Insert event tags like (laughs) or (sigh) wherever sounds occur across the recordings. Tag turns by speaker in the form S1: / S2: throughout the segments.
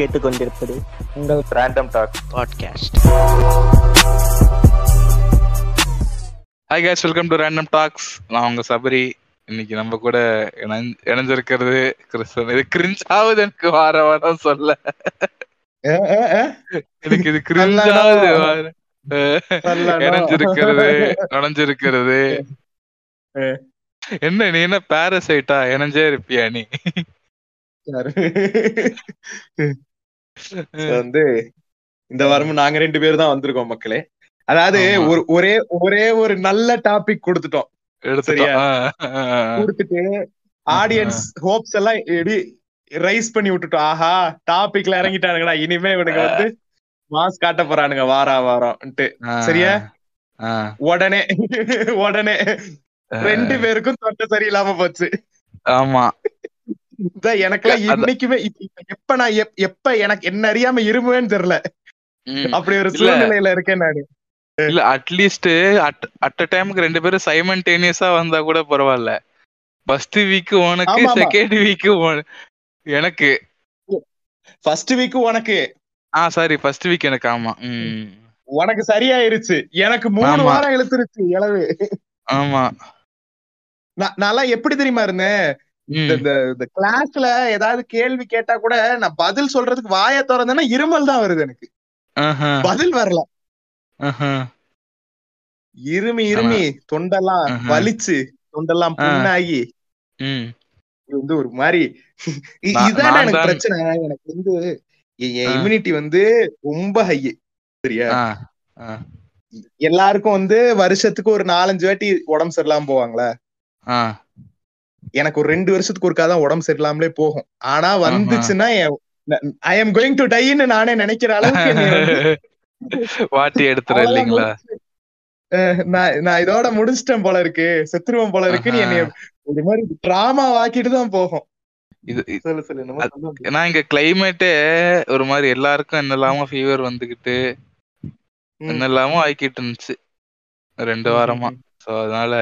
S1: கேட்டுக்கொண்டிருப்பது உங்கள்
S2: random talk
S1: podcast
S3: hi guys welcome to random talks நான் உங்க சபரி. இன்னைக்கு நம்ம கூட இணைஞ்- இணைஞ்சிருக்கிறது கிறிஸ்தன் இது கிரிஞ்ச் ஆகுது எனக்கு வார வாரம் சொல்ல. எனக்கு இது கிரிஞ்ச் ஆகுது வார-. இணைஞ்சிருக்கிறது. என்ன நீ என்ன பாரசைட்டா இணைஞ்சே இருப்பியா நீ? (laughs)
S2: வந்து இந்த வாரமும் நாங்க ரெண்டு பேரும் தான் வந்திருக்கோம் மக்களே. அதாவது. ஒரு ஒரே ஒரே ஒரு நல்ல டாபிக் கொடுத்துட்டோம்.
S3: ஆ.
S2: கொடுத்துட்டு ஆடியன்ஸ் ஹோப்ஸ் எல்லாம் எப்படி ரைஸ் பண்ணி விட்டுட்டோம். ஆஹா டாபிக்ல இறங்கிட்டானுங்கடா. இனிமே இவனுங்க வந்து மாஸ் காட்ட போறானுங்க வாரா வாரம்ட்டு சரியா? உடனே உடனே. ரெண்டு பேருக்கும் தொண்டை சரியில்லாம போச்சு.
S3: ஆமா.
S2: எனக்கெல்லாம்
S3: அத-
S2: இன்னைக்குமே எப்ப நான் எப்- எப்ப எனக்கு என்ன அறியாம இருமுவேன்னு தெரியல. அப்படி ஒரு. சூழ்நிலையில இருக்கேன் நானு.
S3: இல்ல அட்லீஸ்ட் அட் அட் டைமுக்கு ரெண்டு பேரும் சைமன்டேனியஸா வந்தா கூட பரவாயில்ல. ஃபர்ஸ்ட் வீக் உனக்கு. செகண்ட் வீக் எனக்கு.
S2: ஃபர்ஸ்ட் வீக் உனக்கு.
S3: ஆ சாரி ஃபர்ஸ்ட் வீக் எனக்கு ஆமா.
S2: உனக்கு சரியாயிருச்சு. எனக்கு மூணு. வாரம் இழுத்துருச்சு இளவு.
S3: ஆமா.
S2: நான் எப்படி தெரியுமா இருந்தேன்? இந்த- கிளாஸ்ல ஏதாவது கேள்வி கேட்டா கூட நான் பதில் சொல்றதுக்கு வாயை திறந்தேன்னா இருமல் தான் வருது எனக்கு. பதில் வரல. இருமி இருமி தொண்டெல்லாம். வலிச்சு தொண்டெல்லாம். புண்ணாகி. வந்து ஒரு மாதிரி இ-
S3: நான்-
S2: இதானே
S3: நான்
S2: எனக்கு பிரச்சனை. எனக்கு வந்து என். இம்யூனிட்டி வந்து ரொம்ப ஹை சரியா? எல்லாருக்கும் வந்து வருஷத்துக்கு ஒரு நாலஞ்சு வாட்டி உடம்பு சரியில்லாம போவாங்களா? எனக்கு ஒரு ரெண்டு வருஷத்துக்கு ஒருக்கா தான் உடம்பு சரியில்லாமலே போகும். ஆனா வந்துச்சுன்னா ஐ எம் கோயிங் டு டைன்னு நானே நினைக்கிற அளவுக்கு (laughs)
S3: வாட்டி எடுத்துற இல்லைங்களா?
S2: நான் நான் இதோட முடிச்சிட்டேன் போல இருக்கு. செத்துருவேன் போல இருக்குன்னு. என்னைய ஒரு மாதிரி டிராமா வாக்கிட்டு தான் போகும்.
S3: இது. ஏன்னா இங்க கிளைமேட்டே ஒரு மாதிரி எல்லாருக்கும் என்னெல்லாமோ ஃபீவர் வந்துகிட்டு. என்னெல்லாமோ ஆக்கிட்டு இருந்துச்சு. ரெண்டு வாரமா. சோ அதனால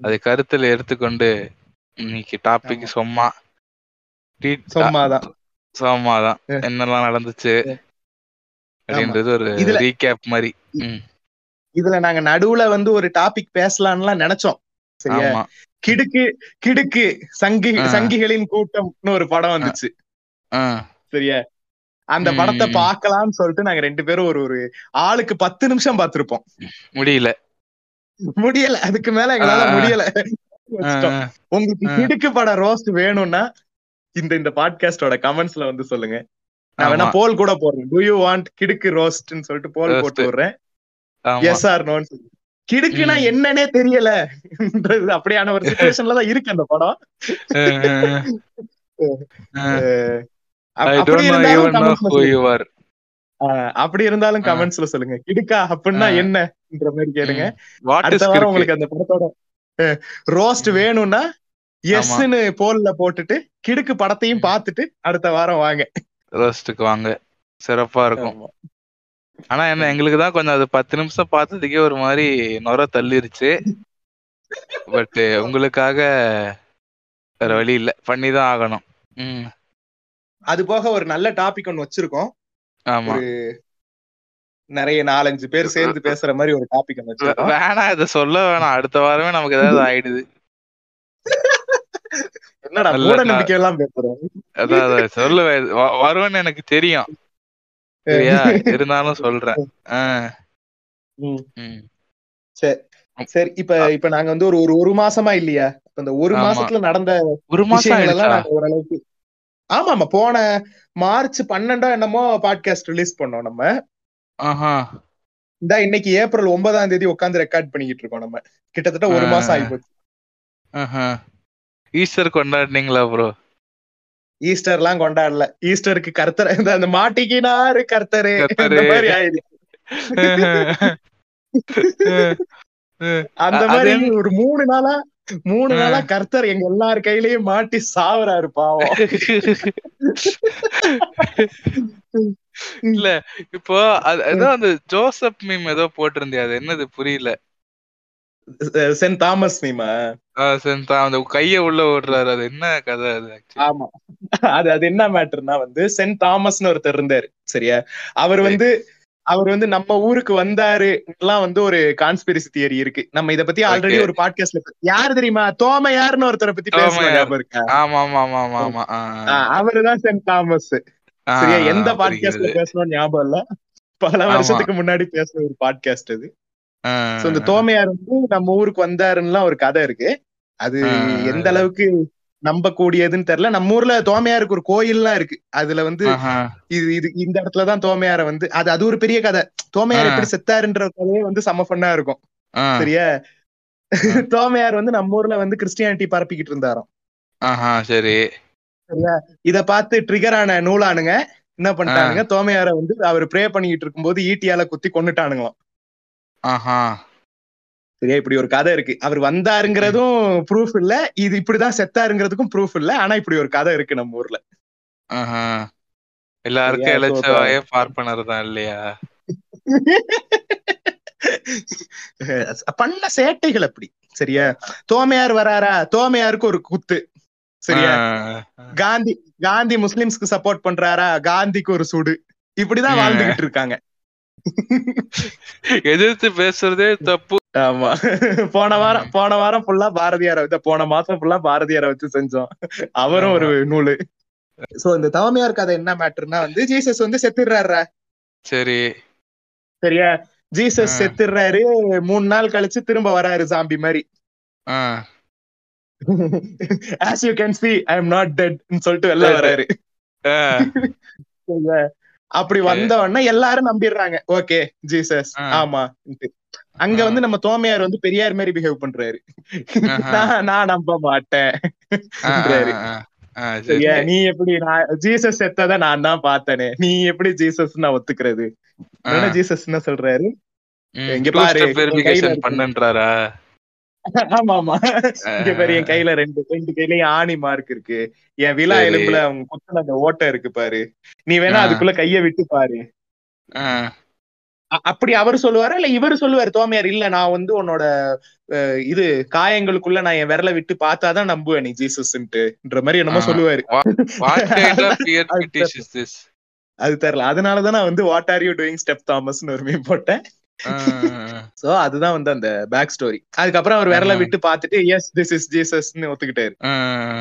S3: அதை கருத்துல எடுத்துக்கொண்டு இன்னைக்கு டாபிக். சும்மா
S2: சும்மாதான்.
S3: சும்மாதான். என்னெல்லாம் நடந்துச்சு. அப்படின்றது ஒரு ரீகேப் மாதிரி
S2: இதுல நாங்க நடுவுல வந்து ஒரு டாபிக் பேசலாம்லாம் நினைச்சோம் சரியா கிடுக்கு கிடுக்கு சங்கி. சங்கிகளின் கூட்டம்னு ஒரு படம் வந்துச்சு சரியா அந்த படத்தை. பார்க்கலாம்னு சொல்லிட்டு நாங்க ரெண்டு பேரும் ஒரு ஒரு ஆளுக்கு பத்து நிமிஷம் பார்த்திருப்போம்
S3: முடியல
S2: முடியல அதுக்கு மேல எங்களால. முடியல. உங்களுக்கு
S3: ஆ.
S2: கிடுக்கு பட ரோஸ்ட் வேணும்னா இந்த இந்த பாட்காஸ்டோட கமெண்ட்ஸ்ல வந்து சொல்லுங்க. நான் வேணா போல் கூட போடுறேன். டு யூ வாண்ட் கிடுக்கு ரோஸ்ட்னு சொல்லிட்டு போல். போட்டு விடுறேன். எஸ் ஆர் சொல்லி கிடுக்குனா. என்னன்னே தெரியல. அப்படியான ஒரு சுச்சுவேஷன்ல தான் இருக்கு அந்த படம். அப்படி இருந்தாலும். கமெண்ட்ஸ்ல சொல்லுங்க. கிடுக்கா அப்படின்னா. என்னன்ற மாதிரி கேளுங்க. அடுத்த வாரம்? உங்களுக்கு அந்த படத்தோட ரோஸ்ட். வேணும்னா. எஸ்ன்னு போல்ல போட்டுட்டு கிடுக்கு படத்தையும் பார்த்துட்டு அடுத்த வாரம் வாங்க.
S3: ரோஸ்ட்டுக்கு வாங்க. சிறப்பா இருக்கும். ஆனா என்ன எங்களுக்கு தான் கொஞ்சம் அது பத்து நிமிஷம் பார்த்ததுக்கே ஒரு மாதிரி நொர தள்ளிருச்சு. பட் உங்களுக்காக வேற வழி இல்ல. பண்ணிதான் ஆகணும். ம்.
S2: அது போக ஒரு நல்ல டாபிக் ஒன்னு வச்சிருக்கோம்.
S3: ஆமா.
S2: நிறைய நாலஞ்சு பேர் சேர்ந்து பேசுற மாதிரி ஒரு டாபிக் ஒன்னு
S3: வே-
S2: வச்சிருக்கோம்
S3: வேணாம் இத சொல்ல வேணாம். அடுத்த வாரமே நமக்கு ஏதாவது ஆயிடுது.
S2: என்னடா மூட நம்பிக்கை எல்லாம் பேசுறோம்.
S3: அதான் அதான். சொல்ல வருவேன்னு எனக்கு தெரியும். இருந்தாலும் சொல்றேன்.
S2: ம். சரி இப்ப இப்ப நாங்க வந்து ஒரு ஒரு ஒரு மாசமா இல்லையா? இந்த ஒரு. மாசத்துல நடந்த
S3: ஒரு மாசம்
S2: எல்லாம் ஓரளவுக்கு ஆமா ஆமா போன மார்ச் பன்னெண்டோ என்னமோ பாட்காஸ்ட் ரிலீஸ் பண்ணோம் நம்ம. இந்த இன்னைக்கு ஏப்ரல் ஒன்பதாம் தேதி உட்காந்து ரெக்கார்ட் பண்ணிக்கிட்டு இருக்கோம் நம்ம கிட்டத்தட்ட ஒரு. மாசம் ஆயிப்போச்சு
S3: ஆஹா ஈஸ்டர் கொண்டாடினீங்களா ப்ரோ
S2: ஈஸ்டர் எல்லாம் கொண்டாடல ஈஸ்டருக்கு கர்த்தர் இந்த அந்த மாட்டிக்கினாரு கர்த்தரே. இந்த மாதிரி ஆயிடுச்சு அந்த மாதிரி ஒரு மூணு நாளா மூணு. நாளா கர்த்தர் எங்க எல்லார் கையிலயும் மாட்டி சாவறாரு பாவம்
S3: இல்ல இப்போ ஏதோ அந்த ஜோசப் மீம் ஏதோ போட்டிருந்தே அது என்னது புரியல.
S2: சென்ட் தாமஸ் மீமா
S3: சென்ட் அந்த கைய உள்ள ஓடுறாரு அது என்ன கதை அது?
S2: ஆமா. அது அது என்ன மேட்டர்னா வந்து சென்ட் தாமஸ்னு ஒருத்தர் இருந்தாரு சரியா? அவர் வந்து அவர் வந்து நம்ம ஊருக்கு வந்தாரு எல்லாம் வந்து ஒரு கான்ஸ்பிரசி தியரி இருக்கு. நம்ம இத பத்தி ஆல்ரெடி. ஒரு பாட்காஸ்ட்ல யார் தெரியுமா? தோமையார்னு ஒருத்தரை பத்தி பேசணும்
S3: தோமையார்.
S2: ஞாபகம் இருக்கா?
S3: ஆமா ஆமா ஆமா ஆமா ஆமா ஆஹ்
S2: அவருதான் சென்ட் தாமஸ். சரியா? எந்த. பாட்காஸ்ட்ல பேசணும் ஞாபகம் இல்ல. பல. வருஷத்துக்கு முன்னாடி பேசின ஒரு பாட்காஸ்ட் அது இந்த தோமையார் வந்து நம்ம ஊருக்கு வந்தாருன்னு ஒரு கதை இருக்கு. அது. எந்த அளவுக்கு நம்ப கூடியதுன்னு தெரியல. நம்ம ஊர்ல தோமையாருக்கு ஒரு கோயில்லாம் இருக்கு. அதுல வந்து. இது இது இந்த இடத்துலதான் தோமையார வந்து அது அது ஒரு பெரிய கதை. தோமையார். எப்படி செத்தாருன்ற கதையே வந்து செம ஃபன்னா இருக்கும். சரியா? தோமையார் வந்து நம்ம ஊர்ல வந்து கிறிஸ்டியானிட்டி பரப்பிக்கிட்டு இருந்தாராம்.
S3: சரி.
S2: இத பார்த்து ட்ரிகர் ஆன நூலானுங்க என்ன பண்ணிட்டானுங்க தோமையார வந்து அவர் ப்ரே பண்ணிக்கிட்டு இருக்கும்போது ஈட்டியால குத்தி கொன்னுட்டானுங்களாம்.
S3: ஆஹா.
S2: சரியா இப்படி ஒரு கதை இருக்கு. அவர் வந்தாருங்கிறதும் ப்ரூஃப் இல்ல இது இப்படிதான் செத்தாருங்கிறதுக்கும் ப்ரூஃப் இல்ல ஆனா இப்படி ஒரு கதை இருக்கு நம்ம ஊர்ல.
S3: எல்லாருக்கும்
S2: சரியா,
S3: இழைச்ச
S2: so-
S3: வாயே பார்ப்பனர் தான் இல்லையா? (laughs)
S2: பண்ண சேட்டைகள் அப்படி சரியா? தோமையார் வராரா? தோமையாருக்கு ஒரு குத்து. சரியா? காந்தி காந்தி முஸ்லிம்ஸ்க்கு சப்போர்ட் பண்றாரா? காந்திக்கு ஒரு சுடு. இப்படிதான். வாழ்ந்துகிட்டு இருக்காங்க.
S3: எதிர்த்து பேசுறதே தப்பு.
S2: ஆமா. போன வாரம் போன வாரம் ஃபுல்லா பாரதியாரை வச்சு போன மாசம் ஃபுல்லா பாரதியாரை வச்சு செஞ்சோம். அவரும் ஒரு நூலு. சோ இந்த தவமையார் கதை என்ன மேட்டர்னா வந்து ஜீசஸ் வந்து செத்துடுறாரு
S3: சரி.
S2: சரியா? ஜீசஸ். செத்துடுறாரு. மூணு நாள் கழிச்சு திரும்ப வராரு ஜாம்பி மாதிரி. You can see i am not dead ன்னு சொல்லிட்டு வெளில வராரு. சரியா? அப்படி வந்த உடனே எல்லாரும் நம்பிடுறாங்க. Okay Jesus. ஆமா. அங்க. வந்து நம்ம தோமையார் வந்து பெரியார் மாதிரி பிஹேவ் பண்றாரு. நான் நம்ப மாட்டேன். நீ எப்படி நான் ஜீசஸ் செத்தத நான் தான் பார்த்தனே. நீ எப்படி ஜீசஸ் நான் ஒத்துக்கிறது?
S3: ஆஹ்
S2: ஜீசஸ் என்ன சொல்றாரு?
S3: two
S2: பாரு.
S3: பண்ணுன்றாரா? (laughs)
S2: ஆமா ஆமா இங்க பாரு என் கையில ரெண்டு ரெண்டு கையிலயும் ஆணி மார்க் இருக்கு. என் விழா. எலும்புல அவங்க குத்துன அந்த ஓட்டை இருக்கு பாரு. நீ வேணா. அதுக்குள்ள கைய விட்டு பாரு. அப்படி அவர் சொல்லுவாரா? இல்ல இவர் சொல்லுவாரு தோமையார்? இல்ல நான் வந்து உன்னோட இது காயங்களுக்குள்ள நான் என் விரல விட்டு பார்த்தாதான் நம்புவேன் நீ ஜீசஸ்ன்ட்டுன்ற மாதிரி என்னமோ. சொல்லுவாரு. (laughs) அது தெரியல அதனாலதான் நான் வந்து what are you doing step தாமஸ்னு ஒரு மீம் போட்டேன். சோ அதுதான் வந்து அந்த பேக் ஸ்டோரி அதுக்கப்புறம் அவர் விரல. விட்டு பார்த்துட்டு எஸ் திஸ் இஸ் ஜீசஸ்னு ஒத்துக்கிட்டாரு.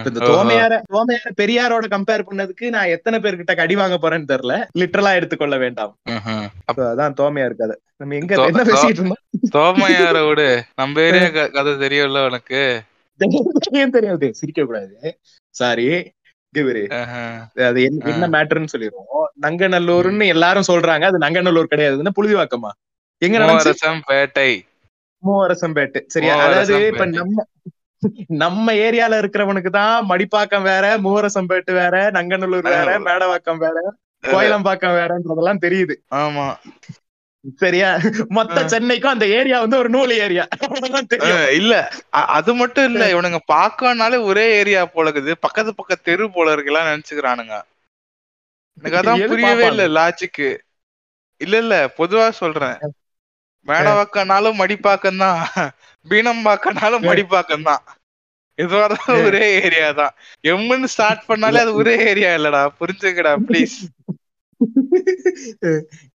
S2: இந்த. தோமையார தோமையார பெரியாரோட கம்பேர் பண்ணதுக்கு நான் எத்தனை பேர்கிட்ட கடி வாங்க போறேன்னு தெரியல. லிட்டரலா எடுத்துக்கொள்ள வேண்டாம். அதான் தோமையா இருக்காது நம்ம எங்க என்ன பேசிட்டு இருந்தோம்?
S3: தோமையார விடு. நம்ம ஏரியா (laughs) கதை தெரியும்ல உனக்கு.
S2: தெரியாது சிரிக்க கூடாது சாரி. அது என்ன- மேட்டர்னு சொல்லிடுவோம். நங்கநல்லூர்னு எல்லாரும் சொல்றாங்க. அது நங்கநல்லூர் கிடையாது என்ன புழுதிவாக்கமா எங்க நடந்துச்சு?
S3: மூவரசம் பேட்டை
S2: சரியா? அதாவது இப்ப. நம்ம நம்ம ஏரியால இருக்கிறவனுக்கு தான் மடிப்பாக்கம் வேற மூவரசம்பேட்டு வேற நங்கநல்லூர் வேற. மேடவாக்கம் வேற கோயிலம்பாக்கம் வேறன்றதெல்லாம் தெரியுது.
S3: ஆமா.
S2: சரியா? மொத்த. சென்னைக்கும் அந்த ஏரியா வந்து ஒரு நூல் ஏரியா.
S3: இல்ல. அது மட்டும் இல்ல. இவனுங்க பாக்கனாலே ஒரே ஏரியா போல இருக்குது. பக்கத்து பக்கத்து தெரு போல இருக்கலாம் நினைச்சுக்கிறானுங்க. எனக்கு அதான் புரியவே? இல்ல லாஜிக்கு இல்ல இல்ல. பொதுவா சொல்றேன். மேடவாக்கனாலும் மடிப்பாக்கம் தான் பீனம்பாக்கனாலும் மடிப்பாக்கம் தான் இருந்தாலும் ஒரே ஏரியா தான். எம்முன்னு ஸ்டார்ட் பண்ணாலே அது ஒரே ஏரியா இல்லடா. புரிஞ்சுக்கடா ப்ளீஸ்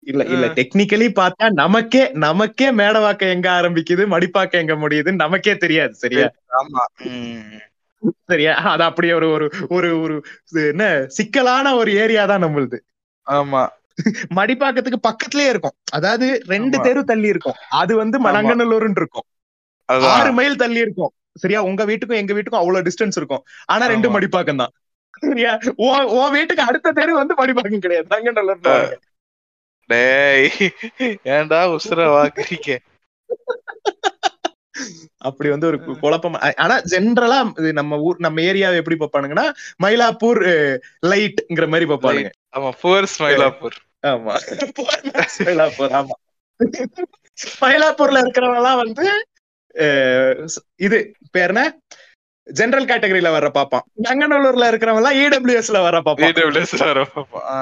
S2: இல்ல இல்ல டெக்னிக்கலி பார்த்தா நமக்கே நமக்கே மேடவாக்கம் எங்க ஆரம்பிக்குது மடிப்பாக்கம் எங்க முடியுதுன்னு நமக்கே தெரியாது சரியா?
S3: ஆமா உம்
S2: சரியா? அது அப்படியே ஒரு ஒரு ஒரு என்ன சிக்கலான ஒரு ஏரியா தான் நம்மளுது.
S3: ஆமா.
S2: மடிப்பாக்கத்துக்கு பக்கத்துலயே இருக்கும். அதாவது ரெண்டு. தெரு தள்ளி இருக்கும். அது வந்து. மணங்கநல்லூர்னு இருக்கும். ஆறு மைல் தள்ளி இருக்கும். சரியா? உங்க வீட்டுக்கும் எங்க வீட்டுக்கும் அவ்வளவு டிஸ்டன்ஸ் இருக்கும். ஆனா ரெண்டு. மடிப்பாக்கம் தான் சரியா உன் வீட்டுக்கு அடுத்த தெரு வந்து மடிப்பாக்கம் கிடையாது. நங்கநல்லூர்
S3: டேய் ஏன்டா உசுர வாக்குறீங்க
S2: அப்படி வந்து ஒரு குழப்பம். ஆனா ஜென்ரலா நம்ம ஊர் நம்ம ஏரியாவை எப்படி பார்ப்பானுங்கன்னா மயிலாப்பூர் லைட்ங்கிற மாதிரி பார்ப்பானுங்க.
S3: ஆமா ஃபோர்ஸ் மயிலாப்பூர்.
S2: ஆமா. மயிலாப்பூர் ஆமா. மயிலாப்பூர்ல இருக்கிறவங்க எல்லாம் வந்து இது பேர் என்ன? ஜெனரல் கேட்டகரியில வர்ற பாப்பான் நங்கநல்லூர்ல இருக்கிறவங்க எல்லாம் இடபிள்யூஎஸ்ல வர பாப்பான்
S3: AWS ல வர பாப்போம். ஆ.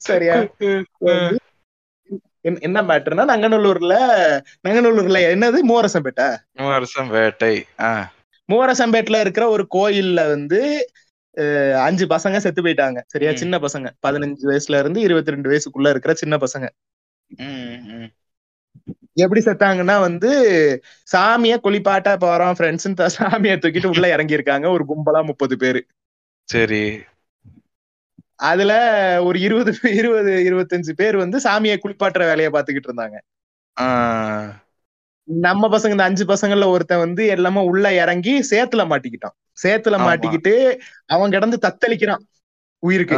S2: சரியா? (laughs) என்ன- மேட்டர்னா நங்கநல்லூர்ல நங்கநல்லூர்ல என்னது? மூவரசம்பேட்டை
S3: ஆ.
S2: மூவரசம்பேட்ல இருக்கிற ஒரு கோயில்ல வந்து அஞ்சு பசங்க செத்து போயிட்டாங்க. சரியா. சின்ன பசங்க. பதினஞ்சு வயசுல இருந்து இருபத்தி ரெண்டு வயசுக்குள்ள இருக்கிற சின்ன பசங்க. எப்படி செத்தாங்கன்னா வந்து சாமிய குளிப்பாட்ட போறோம் ஃப்ரெண்ட்ஸ் சாமியை தூக்கிட்டு உள்ள இறங்கி இருக்காங்க ஒரு கும்பலா முப்பது பேரு.
S3: சரி.
S2: அதுல ஒரு இருபது இருபது இருபத்தஞ்சு பேர் வந்து சாமியை குளிப்பாட்டுற வேலையை பாத்துக்கிட்டு இருந்தாங்க. நம்ம பசங்க இந்த அஞ்சு பசங்கள்ல ஒருத்தன் வந்து எல்லாமே உள்ள இறங்கி சேத்துல மாட்டிக்கிட்டான். சேத்துல. மாட்டிக்கிட்டு அவன் கிடந்து தத்தளிக்கிறான் உயிருக்கு.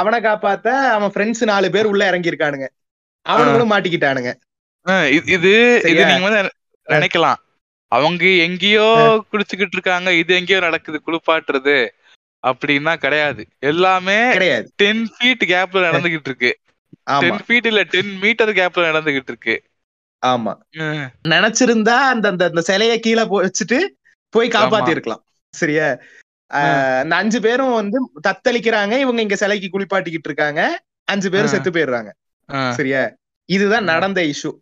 S2: அவனை காப்பாத்த அவன் ஃப்ரெண்ட்ஸ் நாலு பேர் உள்ள இறங்கி இருக்கானுங்க அவனுங்களும் மாட்டிக்கிட்டானுங்க.
S3: இது இது இது
S2: சரியா?
S3: நீங்க வந்து நினைக்கலாம். அவங்க எங்கேயோ குளிச்சுக்கிட்டு இருக்காங்க இது எங்கேயோ நடக்குது குளிப்பாட்டுறது அப்படின்னா கிடையாது. எல்லாமே
S2: கிடையாது.
S3: டென் ஃபீட் கேப்ல நடந்துகிட்டு இருக்கு. டென் ஃபீட் இல்ல டென் மீட்டர் கேப்ல நடந்துகிட்டு இருக்கு.
S2: ஆமா. நினைச்சிருந்தா அந்த அந்த அந்த சிலைய கீழே வச்சுட்டு போய் காப்பாத்தி இருக்கலாம் சரியா? அந்த அஞ்சு பேரும் வந்து தத்தளிக்கிறாங்க. இவங்க இங்க சிலைக்கு குளிப்பாட்டிக்கிட்டு இருக்காங்க. அஞ்சு பேரும். செத்து போயிடுறாங்க. சரியா? இதுதான். நடந்த இஷ்யூ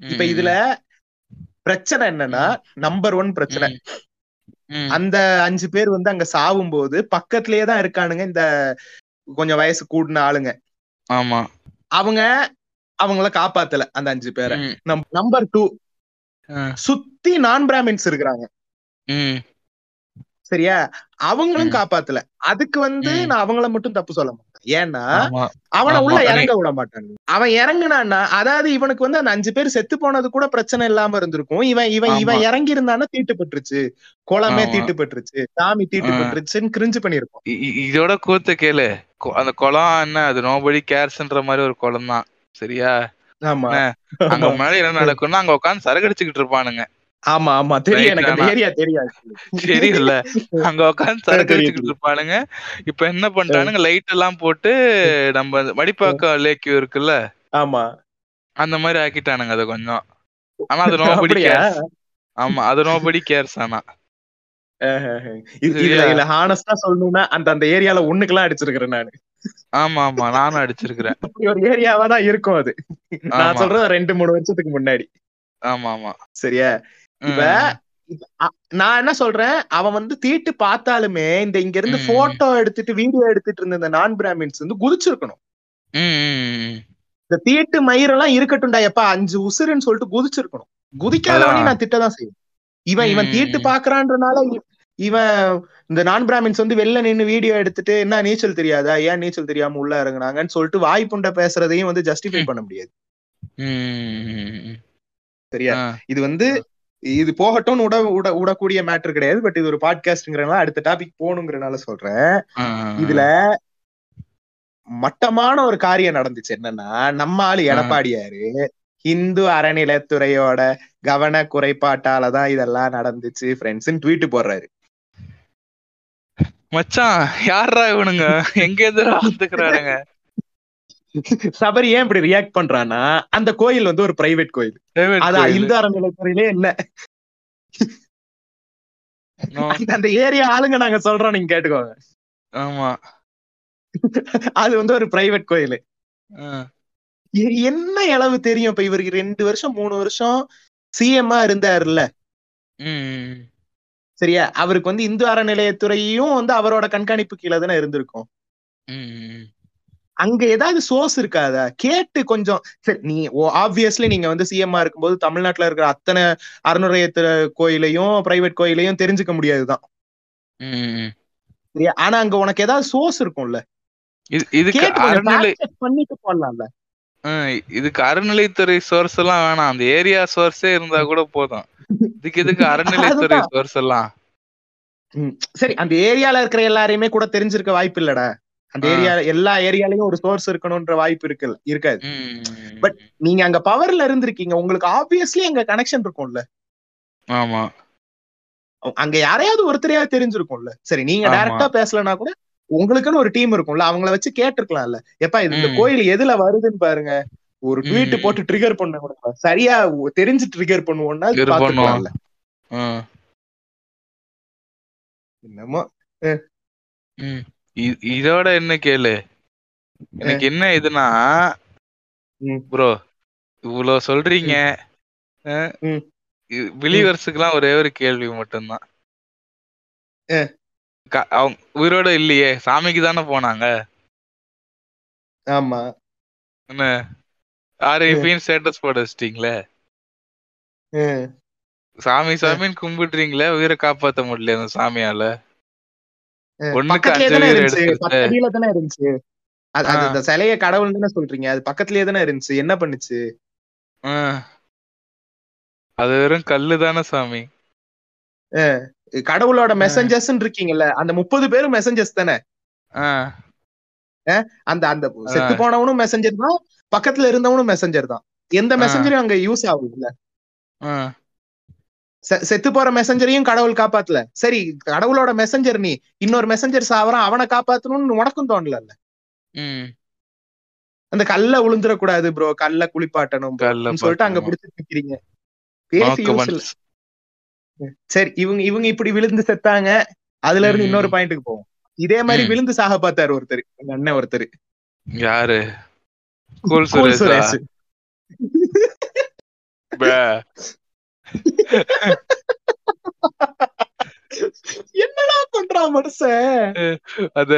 S2: இப்ப இதுல பிரச்சனை என்னன்னா நம்பர் ஒன் பிரச்சனை. அந்த அஞ்சு பேர் வந்து அங்க சாவும் போது பக்கத்திலேயே தான் இருக்கானுங்க. இந்த கொஞ்சம் வயசு கூடின ஆளுங்க.
S3: ஆமா.
S2: அவங்க அவங்கள காப்பாத்தல அந்த அஞ்சு பேரை. நம்பர் டூ சுத்தி நான் பிராமின்ஸ் இருக்கிறாங்க. சரியா? அவங்களும். காப்பாத்தல. அதுக்கு வந்து. நான் அவங்கள மட்டும் தப்பு சொல்ல மாட்டேன். ஏன்னா அவனை உள்ள. இறங்க விட மாட்டான். அவன் இறங்குனான்னா அதாவது இவனுக்கு வந்து அந்த அஞ்சு பேர் செத்து போனது கூட பிரச்சனை இல்லாம இருந்திருக்கும். இவன் இவன் இவன். இறங்கி இருந்தானா தீட்டுப்பட்டுருச்சு. குளமே. தீட்டுப்பட்டுருச்சு. சாமி தீட்டுப்பட்டுருச்சுன்னு கிரிஞ்சு பண்ணிருப்போம்
S3: இதோட கூத்து கேளு. அந்த குளம் என்ன? அது நோபடி கேர்ஸ்ன்ற மாதிரி ஒரு குளம் தான் சரியா? அங்க. முன்னாடி என்ன நடக்கும்னா அங்க உட்காந்து சரக்கு அடிச்சுக்கிட்டு இருப்பானுங்க.
S2: ஆமா ஆமா. தெரியும் எனக்கு அந்த. ஏரியா தெரியாது
S3: தெரியல அங்க உட்காந்து (laughs) சரக்கு அடிச்சுக்கிட்டு இருப்பானுங்க. இப்ப என்ன பண்றானுங்க? லைட் எல்லாம் போட்டு நம்ம அந்த மடிப்பாக்கம் லேக் இருக்குல்ல?
S2: ஆமா.
S3: அந்த மாதிரி ஆக்கிட்டானுங்க அதை கொஞ்சம். ஆனா அது (laughs) நோபடி கேர்ஸ் ஆமா அது நோபடி கேர்ஸ் ஆனா.
S2: இது- இதுல? இதுல ஹானஸ்டா சொல்லணும்னா அந்த அந்த ஏரியால ஒண்ணுக்கெல்லாம் அடிச்சிருக்கிறேன் நானு.
S3: ஆமா ஆமா. நானும் அடிச்சிருக்கிறேன். (laughs)
S2: அப்படி ஒரு ஏரியாவா தான் இருக்கும் அது. நான். சொல்றது ரெண்டு மூணு வருஷத்துக்கு முன்னாடி.
S3: ஆமா ஆமா.
S2: சரியா? இப்ப அ- நான் என்ன சொல்றேன்? அவன் வந்து தீட்டு பார்த்தாலுமே இந்த இங்க இருந்து. போட்டோ எடுத்துட்டு வீடியோ எடுத்துட்டு இருந்த இந்த நான் பிராமின்ஸ் வந்து குதிச்சிருக்கணும். இந்த தீட்டு மயிரெல்லாம் இருக்கட்டும்டா எப்ப அஞ்சு உசுருன்னு சொல்லிட்டு குதிச்சிருக்கணும். குதிக்காதவனே. நான் திட்டதான் செய்வேன். இவன் இவன். தீட்டு பாக்குறான்றனால இவன் இந்த நான் பிராமின்ஸ் வந்து வெளில நின்னு வீடியோ எடுத்துட்டு என்ன நீச்சல் தெரியாதா? ஏன் நீச்சல் தெரியாம உள்ள இறங்குனாங்கன்னு சொல்லிட்டு வாய் புண்டை பேசுறதையும் வந்து ஜஸ்டிஃபை பண்ண முடியாது. சரியா? இது வந்து இது போகட்டும் உட உட உடக்கூடிய மேட்டர் கிடையாது பட் இது ஒரு பாட்காஸ்ட்ங்கிறனால அடுத்த டாபிக் போகணுங்கிறனால சொல்றேன். இதுல மட்டமான ஒரு காரியம் நடந்துச்சு. என்னன்னா நம்ம ஆளு எடப்பாடியாரு இந்து அறநிலைத்துறையோட கவன குறைபாட்டாலதான் இதெல்லாம் நடந்துச்சு. ஃப்ரெண்ட்ஸ் ட்வீட் போடுறாரு.
S3: மச்சான் யாரா இவனுங்க? எங்க எதிரா வந்துக்கிறானுங்க
S2: சபரி ஏன் இப்படி ரியாக்ட் பண்றான்னா அந்த கோயில் வந்து ஒரு பிரைவேட் கோயில்.
S3: கோயிலு.
S2: இந்து அறநிலைத்துறையிலே இல்ல. அந்த- ஏரியா ஆளுங்க நாங்க சொல்றோம் நீங்க கேட்டுக்கோங்க.
S3: ஆமா.
S2: அது வந்து ஒரு பிரைவேட் கோயில். என்ன அளவு தெரியும்? இப்ப இவருக்கு ரெண்டு வருஷம் மூணு வருஷம் சிஎம்மா இருந்தாருல்ல. சரியா? அவருக்கு வந்து இந்து அறநிலையத்துறையும் வந்து அவரோட கண்காணிப்பு கீழே தானே இருந்திருக்கும். அங்க ஏதாவது சோர்ஸ் இருக்காதா? கேட்டு கொஞ்சம் சரி நீ ஆப்வியஸ்லி நீங்க வந்து சிஎம்மா இருக்கும்போது தமிழ்நாட்டுல இருக்கிற அத்தனை அறநிலையத்துறை கோயிலையும் பிரைவேட் கோயிலையும் தெரிஞ்சுக்க முடியாதுதான். சரியா? ஆனா அங்க உனக்கு ஏதாவது சோர்ஸ் இருக்கும்ல.
S3: இது- இதுக்கு
S2: பண்ணிட்டு போடலாம்ல
S3: இதுக்கு அறநிலைத்துறை சோர்ஸ் எல்லாம் வேணாம். அந்த ஏரியா சோர்ஸே இருந்தா கூட போதும். இதுக்கு எதுக்கு (laughs) அறநிலைத்துறை. சோர்ஸ் எல்லாம்.
S2: சரி அந்த ஏரியால இருக்கிற எல்லாரையுமே கூட தெரிஞ்சிருக்க வாய்ப்பு இல்லடா. அந்த. ஏரியா எல்லா ஏரியாலயும் ஒரு சோர்ஸ் இருக்கணும்ன்ற வாய்ப்பு இருக்கு இருக்காது. But- நீங்க அங்க பவர்ல இருந்திருக்கீங்க. உங்களுக்கு ஆப்வியஸ்லி அங்க கனெக்ஷன் இருக்கும்ல.
S3: ஆமா.
S2: அங்க யாரையாவது ஒருத்தரையாவது தெரிஞ்சிருக்கும்ல. சரி நீங்க. டைரக்டா பேசலனா கூட உங்களுக்குன்னு ஒரு டீம் இருக்கும்ல. அவங்கள வச்சு கேட்டிருக்கலாம்ல. எப்பா இந்த. கோயில் எதுல வருதுன்னு பாருங்க. ஒரு ட்வீட். போட்டு ட்ரிகர் பண்ண கூட சரியா தெரிஞ்சு ட்ரிகர் பண்ணுவோம்னா பாத்துக்கலாம்ல என்னமோ
S3: இதோட என்ன கேளு? எனக்கு என்ன இதுனா. ப்ரோ இவ்வளவு சொல்றீங்க. பிலீவர்ஸுக்குலாம் ஒரே ஒரு கேள்வி மட்டும்தான். அவங்க உயிரோட இல்லையே சாமிக்கு தானே போனாங்க.
S2: ஆமா.
S3: என்ன? ஆர்ஐபின்னு ஸ்டேட்டஸ் போட வச்சிட்டீங்களே. சாமி சாமின்னு கும்பிடுறீங்களே உயிரை காப்பாத்த முடியல அந்த சாமியால.
S2: பக்கத்துலயே தானே இருந்துச்சு. அது. இந்த சிலைய கடவுள் தானே சொல்றீங்க. அது பக்கத்துலயே தானே இருந்துச்சு. என்ன பண்ணுச்சு.
S3: அது வெறும் கல்லு தானே சாமி.
S2: கடவுளோட மெசஞ்சர்ஸ் இருக்கீங்கல்ல அந்த முப்பது பேரும் மெசஞ்சர்ஸ் தானே. அந்த அந்த செத்து போனவனும் மெசஞ்சர் தான் பக்கத்துல இருந்தவனும் மெசஞ்சர் தான். எந்த. மெசஞ்சரும் அங்க யூஸ் ஆகுதுல்ல
S3: ஆ.
S2: செத்து போற மெசஞ்சரையும் கடவுள் காப்பாத்தல சரி கடவுளோட மெசஞ்சர் நீ இன்னொரு மெசஞ்சர் சாவறான் அவனை காப்பாத்தணும்னு உனக்கும் தோணல. அந்த கல்ல உளுந்துட கூடாது ப்ரோ கல்ல குளிப்பாட்டணும் சொல்லிட்டு அங்க
S3: பாக்கணும்.
S2: பிடிச்சி நிக்கிறீங்க பேசி
S3: நோக்கு
S2: use இல்ல.
S3: மனசு.
S2: சரி இவங்க இவங்க இப்படி விழுந்து செத்தாங்க அதுல இருந்து. இன்னொரு பாயிண்ட்டுக்கு போவோம் இதே மாதிரி. விழுந்து சாக பார்த்தாரு ஒருத்தர் எங்க அண்ணன் ஒருத்தர்
S3: யாரு (laughs)
S2: என்னடா பண்றான் மனுஷன்
S3: அத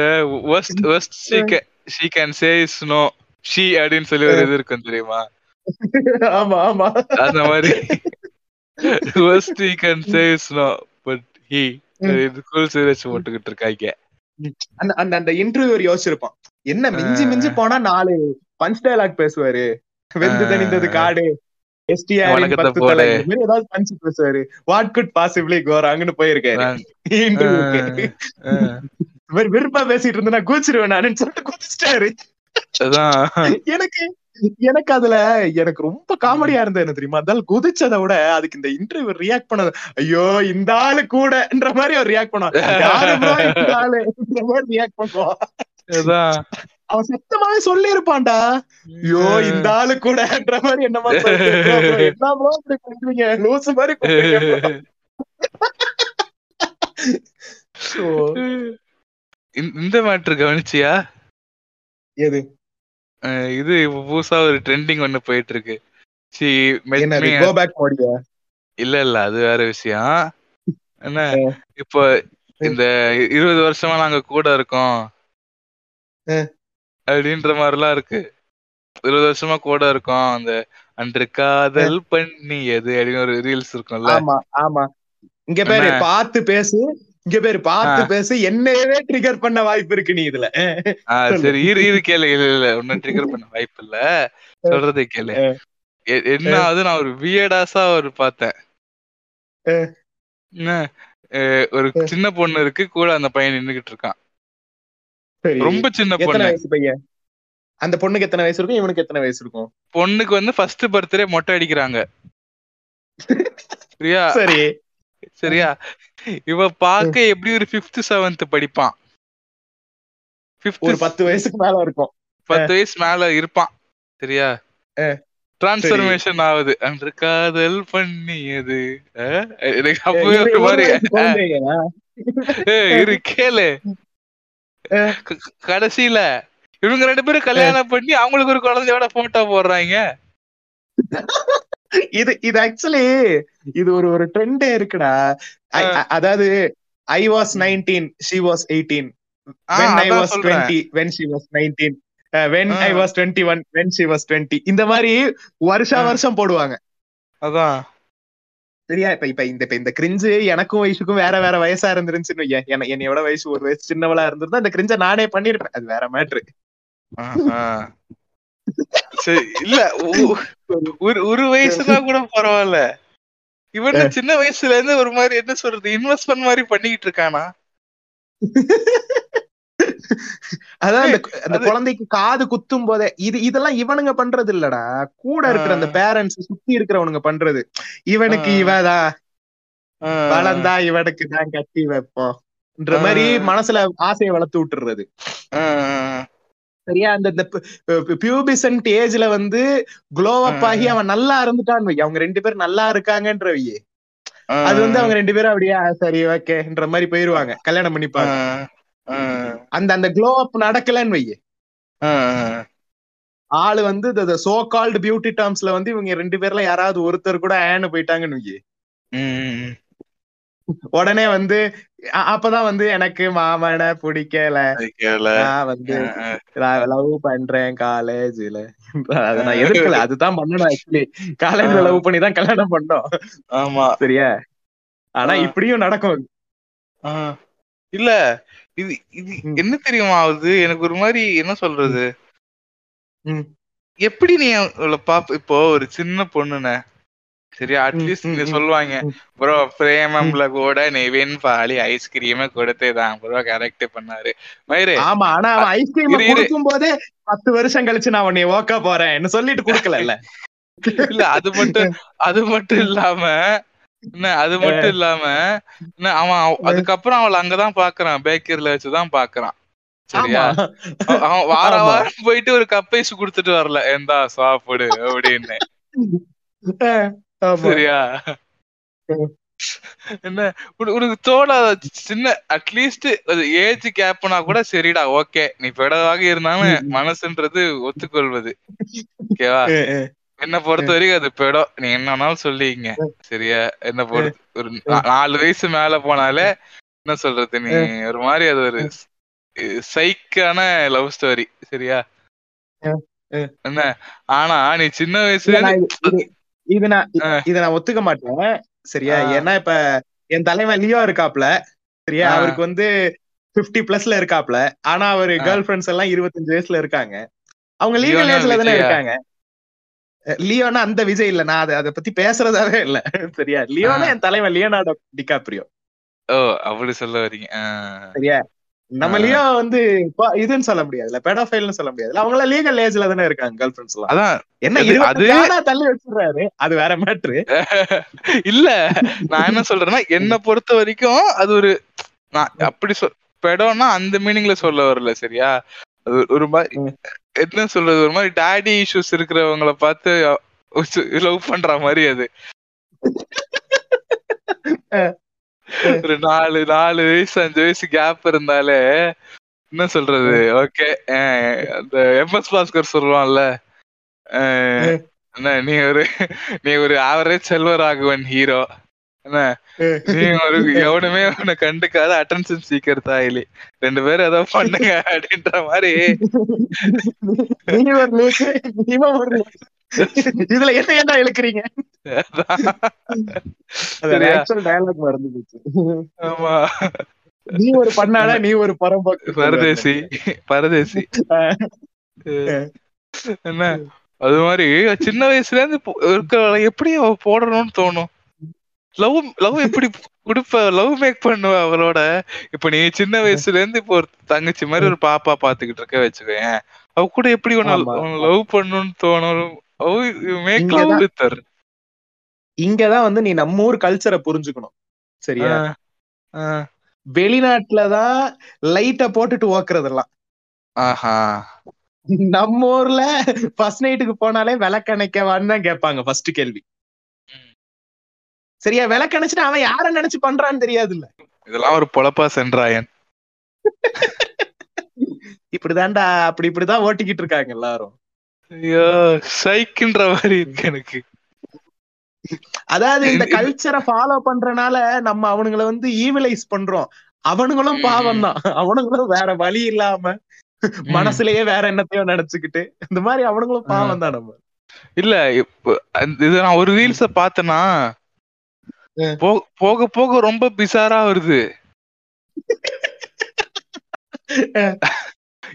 S3: worst she can she can say is no. She அப்படின்னு சொல்லி ஒரு இது இருக்கும் தெரியுமா?
S2: ஆமா ஆமா.
S3: அந்த மாதிரி. He can say is no but he
S2: ம்.
S3: இது கூல் சுரேஷ் போட்டுக்கிட்டு இருக்காங்க
S2: அந்த அந்த அந்த இன்டர்வியூ யோசிச்சிருப்பான். என்ன மிஞ்சி. மிஞ்சி போனா நாலு பஞ்ச் டயலாக் பேசுவாரு. வெந்து. தணிந்தது காடு. வாட் குட் பாசிபிளி கோராங்கன்னு போயிருக்காரு. (laughs) விருப்பா பேசிட்டு இருந்தா கூச்சிருவேன் நானுன்னு சொல்லிட்டு குதிச்சிட்டாரு. எனக்கு எனக்கு அதுல எனக்கு ரொம்ப காமெடியா இருந்தது என்ன தெரியுமா? அதனால குதிச்சதை விட அதுக்கு இந்த இன்டர்வியூ ரியாக்ட் பண்ணது ஐயோ இந்த ஆளு கூடன்ற மாதிரி அவர் ரியாக்ட் (laughs) மாதிரி ரியாக்ட் பண்ணுவான்
S3: அதான்.
S2: அவன் சத்தமாவே சொல்லி இருப்பான்டா ஐயோ இந்த ஆளு கூடன்ற மாதிரி? என்ன (laughs) இப்படி பண்றீங்க? லூசு மாதிரி
S3: இந்த- மேட்ரு கவனிச்சியா?
S2: எது?
S3: இது புதுசா ஒரு ட்ரெண்டிங் ஒண்ணு போயிட்டு இருக்கு சி இல்ல இல்ல அது வேற விஷயம். என்ன. இப்போ இந்த இருபது வருஷமா நாங்க கூட இருக்கோம். அப்படின்ற மாதிரிலாம் இருக்கு. இருபது வருஷமா கூட இருக்கோம். அந்த அன்று காதல் பண்ணியது அப்படின்னு ஒரு ரீல்ஸ் இருக்கும்ல.
S2: ஆமா ஆமா. இங்க பேரு? பார்த்து பேசு. இங்க பேரு பார்த்து. பேசு. என்னையவே ட்ரிகர் பண்ண வாய்ப்பு இருக்கு நீ இதுல.
S3: சரி இரு இரு கேளு இல்ல இல்ல ஒன்னும் ட்ரிகர் பண்ண வாய்ப்பு இல்ல. சொல்றதை கேளு. என்ன ஆகுது நான் ஒரு வியர்டாஸா ஒரு பார்த்தேன். ஒரு. சின்ன பொண்ணு இருக்கு. கூட அந்த பையன் நின்னுகிட்டு இருக்கான். ரொம்ப சின்ன பொண்ணு.
S2: வயசு பையன்? அந்த பொண்ணுக்கு எத்தனை வயசு இருக்கும்? இவனுக்கு எத்தனை வயசு இருக்கும்?
S3: பொண்ணுக்கு வந்து ஃபர்ஸ்ட் பர்த்டே மொட்டை அடிக்கிறாங்க. சரியா?
S2: சரி.
S3: சரியா? இவ பார்க்க எப்படி ஒரு பிப்த் செவன்த் படிப்பான்.
S2: ஒரு பத்து வயசுக்கு மேல இருக்கும்.
S3: பத்து வயசு மேல இருப்பான். சரியா?
S2: ஆ.
S3: டிரான்ஸ்பர்மேஷன் ஆகுது. அன்று காதல் பண்ணியது? எனக்கு அப்பவே ஒரு மாதிரி. இரு கேளு. (laughs) கடைசியில இவங்க ரெண்டு பேரும் கல்யாணம் பண்ணி அவங்களுக்கு ஒரு குழந்தையோட போட்டோ போடுறாங்க.
S2: இது இது ஆக்சுவலி இது ஒரு ஒரு ட்ரெண்டே இருக்குடா. அதாவது I was nineteen she was eighteen
S3: ah,
S2: when I
S3: அதான்
S2: was
S3: சொல்றேன்.
S2: 20 when she was 19 uh, when
S3: ah.
S2: I was 21 when she was 20 இந்த மாதிரி வருஷா
S3: ஆ.
S2: வருஷம் போடுவாங்க.
S3: அதான்.
S2: சரியா இப்ப இப்ப இந்த இப்ப இந்த கிரிஞ்சு எனக்கும் வயசுக்கும் வேற வேற வயசா. என்ன என்னையோட வயசு ஒரு வயசு சின்னவளா இருந்திருந்தா அந்த கிரிஞ்ச நானே பண்ணிருப்பேன். அது வேற மேட்ரு.
S3: சரி இல்ல ஒரு ஒரு வயசுதான் கூட பரவாயில்ல. இவன் சின்ன வயசுல இருந்து ஒரு மாதிரி என்ன சொல்றது இன்வெஸ்ட்மெண்ட் மாதிரி பண்ணிக்கிட்டு இருக்கானா? (laughs)
S2: அதான் அந்த குழந்தைக்கு காது குத்தும் போதே இது இதெல்லாம் இவனுங்க பண்றது இல்லடா கூட இருக்கிற அந்த பேரண்ட்ஸ் சுத்தி இருக்கிறவனுங்க பண்றது இவனுக்கு. இவதான்
S3: ஆ.
S2: வளர்ந்தா இவனுக்கு தான் கட்டி வைப்போம்ன்ற மாதிரி. மனசுல ஆசையை வளர்த்து விட்டுறது. சரியா அந்த பியூபிசன்ட் ஏஜ்ல வந்து க்ளோ அப் ஆகி அவன் நல்லா இருந்துட்டான்னு வை அவங்க ரெண்டு பேரும் நல்லா இருக்காங்கன்ற வை
S3: ஆ.
S2: அது வந்து அவங்க ரெண்டு பேரும் அப்படியே "ஆ, சரி ஓகேன்ற மாதிரி போயிருவாங்க கல்யாணம். பண்ணிப்பாங்க. அந்த அந்த க்ளோ அப் நடக்கலன்னு வை
S3: ஆ.
S2: ஆளு வந்து சோ கால்டு பியூட்டி டேர்ம்ஸ்ல வந்து இவங்க ரெண்டு பேர்ல யாராவது ஒருத்தர் கூட ஏன்னு போயிட்டாங்கன்னு வையி. உடனே வந்து அப்பதான் வந்து எனக்கு மாமனை பிடிக்கல. நான் வந்து. லவ் பண்றேன் காலேஜ்ல அத நான் (laughs) எதிர்க்கல அதுதான் பண்ணணும் ஆக்சுவலி காலேஜ்ல. லவ் பண்ணி தான் கல்யாணம் பண்ணோம்
S3: ஆமா.
S2: சரியா ஆனா. இப்படியும் நடக்கும்.
S3: இல்ல இது இது. என்ன தெரியுமா ஆகுது எனக்கு ஒரு மாதிரி என்ன சொல்றது. எப்படி நீ பாப்ப இப்போ ஒரு சின்ன பொண்ணுன சரியா அட்லீஸ்ட்
S2: ம்,
S3: நீ
S2: ம்,
S3: சொல்லுவாங்க. ப்ரோ பிரேமம்ல கூட நிவின் பாலி ஐஸ்கிரீமே கொடுத்தேதான் ப்ரோ கரெக்ட் பண்ணாரு மயிரு
S2: ஆமா ஆனா அவன் ஐஸ்கிரீம். கொடுக்கும் போதே பத்து வருஷம் கழிச்சு நான் உன்னை ஓக்க போறேன்னு சொல்லிட்டு குடுக்கல
S3: இல்ல அது மட்டும் அது மட்டும் இல்லாம என்ன அது மட்டும் இல்லாம என்ன அவன் அவ- அதுக்கப்புறம் அவளை அங்கதான் பாக்குறான் பேக்கரில வச்சுதான் பாக்குறான். சரியா? அவன் வார. வாரம் போயிட்டு ஒரு கப்பைஸ் குடுத்துட்டு வரல. எந்தா சாப்பிடு அப்படின்னு. சரியா. என்ன உன- உனக்கு தோணாத சின்ன அட்லீஸ்ட் ஏஜ் கேப்னா கூட சரிடா ஓகே நீ பெடவாக இருந்தாலும். மனசுன்றது ஒத்துக்கொள்வது. ஓகேவா. என்ன பொறுத்த வரைக்கும் அது பெடோ. நீ என்னன்னாலும் சொல்லிங்க சரியா? என்ன பொறுத்து ஒரு நாலு வயசு மேல போனாலே என்ன சொல்றது நீ? ஒரு மாதிரி அது ஒரு சைக்கான லவ் ஸ்டோரி. சரியா. என்ன? ஆனா நீ சின்ன வயசுல
S2: இது- நான். இத நான் ஒத்துக்க மாட்டேன். சரியா. ஏன்னா இப்ப என் தலைவன் லியோ இருக்காப்ல. சரியா. அவருக்கு வந்து 50 பிளஸ்ல இருக்காப்ல. ஆனா அவரு. கேர்ள் ஃபிரெண்ட்ஸ் எல்லாம் 25 வயசுல இருக்காங்க. அவங்க லீகல் ஏஜ்ல தானே? இருக்காங்க. லியோனா அந்த விஜய் இல்ல. நான் அதை அதை பத்தி பேசுறதாவே இல்ல. சரியா? லியோனா. என் தலைவன் லியோனார்டோ டிகாப்ரியோ.
S3: ஓ அப்படி சொல்ல வரீங்க.
S2: சரியா? நம்ம. லியோ வந்து இதுன்னு சொல்ல முடியாதுல பெடோஃபைல்னு சொல்ல முடியாதுல அவங்க லீகல் ஏஜ்ல தானே இருக்காங்க கேர்ள் ஃபிரெண்ட்ஸ் எல்லாம்.
S3: அதான்.
S2: என்ன
S3: அது-
S2: இருபது தள்ளி வச்சிடுறாரு. அது வேற மேட்ரு (laughs)
S3: இல்ல. நான் என்ன சொல்றேன்னா என்ன பொறுத்த வரைக்கும் அது ஒரு நான் அப்படி சொல் பெடோன்னா அந்த மீனிங்ல சொல்ல வரல சரியா? அது ஒரு மாதிரி. என்ன சொல்றது ஒரு மாதிரி டாடி இஷ்யூஸ் இருக்கிறவங்கள பார்த்து லவ் பண்ற மாதிரி அது. ஒரு நாலு நாலு வயசு அஞ்சு வயசு கேப் இருந்தாலே என்ன சொல்றது ஓகே அந்த எம்எஸ் பாஸ்கர் சொல்லுவான்ல. என்ன நீ ஒரு நீ ஒரு ஆவரேஜ் செல்வராகவன் ஹீரோ என்ன நீ ஒரு எவனுமே உன்னை கண்டுக்காத அட்டென்ஷன் சீக்கர் தாயிலி. ரெண்டு பேரும் ஏதோ பண்ணுங்க அப்படின்ற மாதிரி.
S2: இதுல என்ன ஏன்டா இழுக்கிறீங்க?
S3: ஆமா.
S2: நீ ஒரு பண்ணாடா நீ ஒரு பரம்போக்கு.
S3: பரதேசி பரதேசி. என்ன? அது மாதிரி சின்ன வயசுல இருந்து இருக்கிற எப்படி போடணும்னு தோணும்? லவ் லவ் எப்படி கொடுப்ப லவ் மேக் பண்ணுவ அவளோட? இப்ப நீ சின்ன வயசுல இருந்து இப்போ ஒரு தங்கச்சி மாதிரி ஒரு பாப்பா பாத்துக்கிட்டு இருக்க வச்சுக்கேன் அவ கூட எப்படி. உன்னை லவ் பண்ணணும்னு தோணும்? மேக் லவ் வித்
S2: இங்கதான் வந்து நீ நம்ம ஊர் கல்ச்சரை புரிஞ்சுக்கணும். சரியா? வெளிநாட்டுலதான் லைட்ட போட்டுட்டு ஓக்குறதெல்லாம்.
S3: ஆஹா.
S2: நம்ம ஊர்ல ஃபர்ஸ்ட் நைட்டுக்கு போனாலே விளக்கணைக்கவான்னு தான் கேட்பாங்க ஃபர்ஸ்ட் கேள்வி. சரியா விளக்கணைச்சிட்டு அவன் யார நினைச்சு பண்றான்னு தெரியாது இல்ல
S3: இதெல்லாம் ஒரு பொழப்பா சென்றாயன்.
S2: இப்படிதான்டா அப்படி இப்படிதான் ஓட்டிக்கிட்டு இருக்காங்க எல்லாரும்.
S3: ஐயோ சைக்குன்ற மாதிரி இருக்கு எனக்கு.
S2: அதாவது இந்த கல்ச்சரை ஃபாலோ பண்றனால நம்ம அவனுங்கள வந்து ஈவிலைஸ் பண்றோம். அவனுங்களும் பாவம் தான் அவனுங்களும் வேற வழி இல்லாம மனசுலயே வேற என்னத்தையோ நினைச்சுக்கிட்டு இந்த மாதிரி அவனுங்களும் பாவம் தான் நம்ம.
S3: இல்ல இப்ப இது நான் ஒரு ரீல்ஸ பார்த்தேன்னா
S2: ம்.
S3: போ- போக போக ரொம்ப பிசாரா வருது.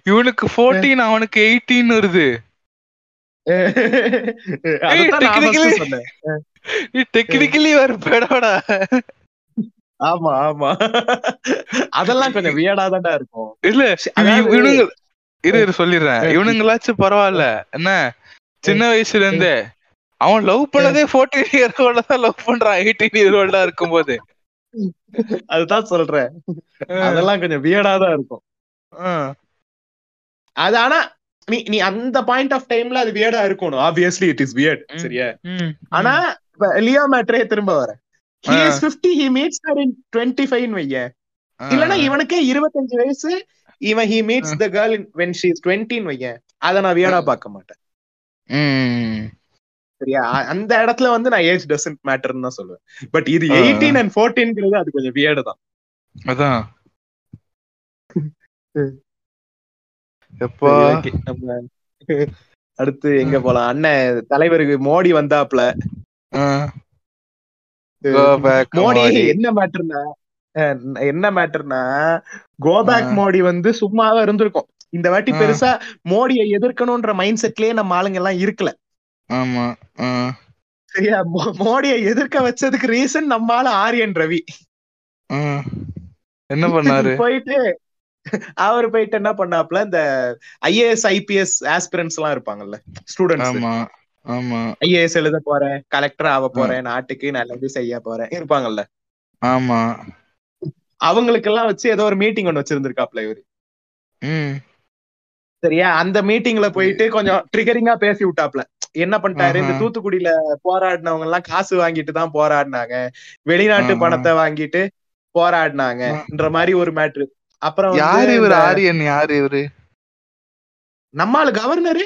S3: இவனுக்கு 14 அவனுக்கு 18 வருது. டெக்னிக்கலி ஒரு பெடோடா.
S2: ஆமா ஆமா. அதெல்லாம் கொஞ்சம் வியடா தான்டா இருக்கும்.
S3: இல்ல இவனுங்க இரு இரு சொல்லிடுறேன். இவனுங்களாச்சும் பரவாயில்ல. என்ன? சின்ன வயசுல இருந்தே. அவன் லவ் பண்ணதே 14 இயர் ஓல்ட தான் லவ் பண்றான். 18 இயர் ஓல்டா இருக்கும்போது.
S2: அதுதான் சொல்றேன். அதெல்லாம் கொஞ்சம் வியடா தான் இருக்கும். அது ஆனா நீ நீ அந்த பாயிண்ட் ஆஃப் டைம்ல அது வியடா இருக்கணும். Obviously it is weird. சரியா. ஆனா லியோ மேட்ரே திரும்ப வர. he
S3: ah.
S2: is 50 he meets her in 25 ன்னு வைய. இல்லனா இவனுக்கே 25 வயசு இவன் he meets
S3: ah.
S2: the girl in when she is 20 ன்னு வைய. அத நான் வியடா பார்க்க மாட்டேன். சரியா? அந்த இடத்துல வந்து நான் ஏஜ் டசன்ட் மேட்டர்னு தான் சொல்லுவேன். பட் இது. எயிட்டீன் அண்ட் ஃபோர்டீன்ங்கிறது அது கொஞ்சம் வியர்டு தான்.
S3: அதான். (laughs) எப்பா.
S2: நம்ம அடுத்து எங்க போலாம்? அண்ணன் தலைவருக்கு மோடி வந்தாப்ல மோடி. என்ன மேட்டர்னா என்ன மேட்டர்னா கோபேக். மோடி வந்து சும்மாவே இருந்திருக்கும். இந்த வாட்டி. பெருசா மோடியை எதிர்க்கணும்ன்ற மைண்ட் செட்லயே நம்ம ஆளுங்க எல்லாம் இருக்கல.
S3: ஆமா.
S2: சரியா மோடியை எதிர்க்க வச்சதுக்கு ரீசன் நம்ம ஆளு ஆரியன் ரவி.
S3: என்ன பண்ணாரு? (laughs)
S2: போயிட்டு அவர் போயிட்டு என்ன பண்ணாப்ல இந்த ஐஏஎஸ் ஐபிஎஸ் ஆஸ்பிரன்ஸ் எல்லாம் இருப்பாங்கல்ல ஸ்டூடெண்ட்ஸ்
S3: ஆமா ஆமா.
S2: ஐஏஎஸ் எழுத போறேன் கலெக்டர் ஆக போறேன் நாட்டுக்கு நல்லது செய்ய போறேன் இருப்பாங்கல்ல.
S3: ஆமா.
S2: அவங்களுக்கு எல்லாம் வச்சு ஏதோ ஒரு மீட்டிங் ஒண்ணு வச்சிருந்திருக்காப்ல இவரு. சரியா? அந்த மீட்டிங்ல போயிட்டு கொஞ்சம் ட்ரிகரிங்கா பேசி விட்டாப்ல என்ன பண்ணிட்டாரு? இந்த. தூத்துக்குடியில போராடினவங்க எல்லாம் காசு வாங்கிட்டு தான் போராடினாங்க. வெளிநாட்டு. பணத்தை வாங்கிட்டு போராடினாங்கன்ற மாதிரி ஒரு மேட்ரு அப்புறம்
S3: யாரு இவரு? ஆரியன் யாரு இவரு?
S2: நம்மாளு கவர்னரு?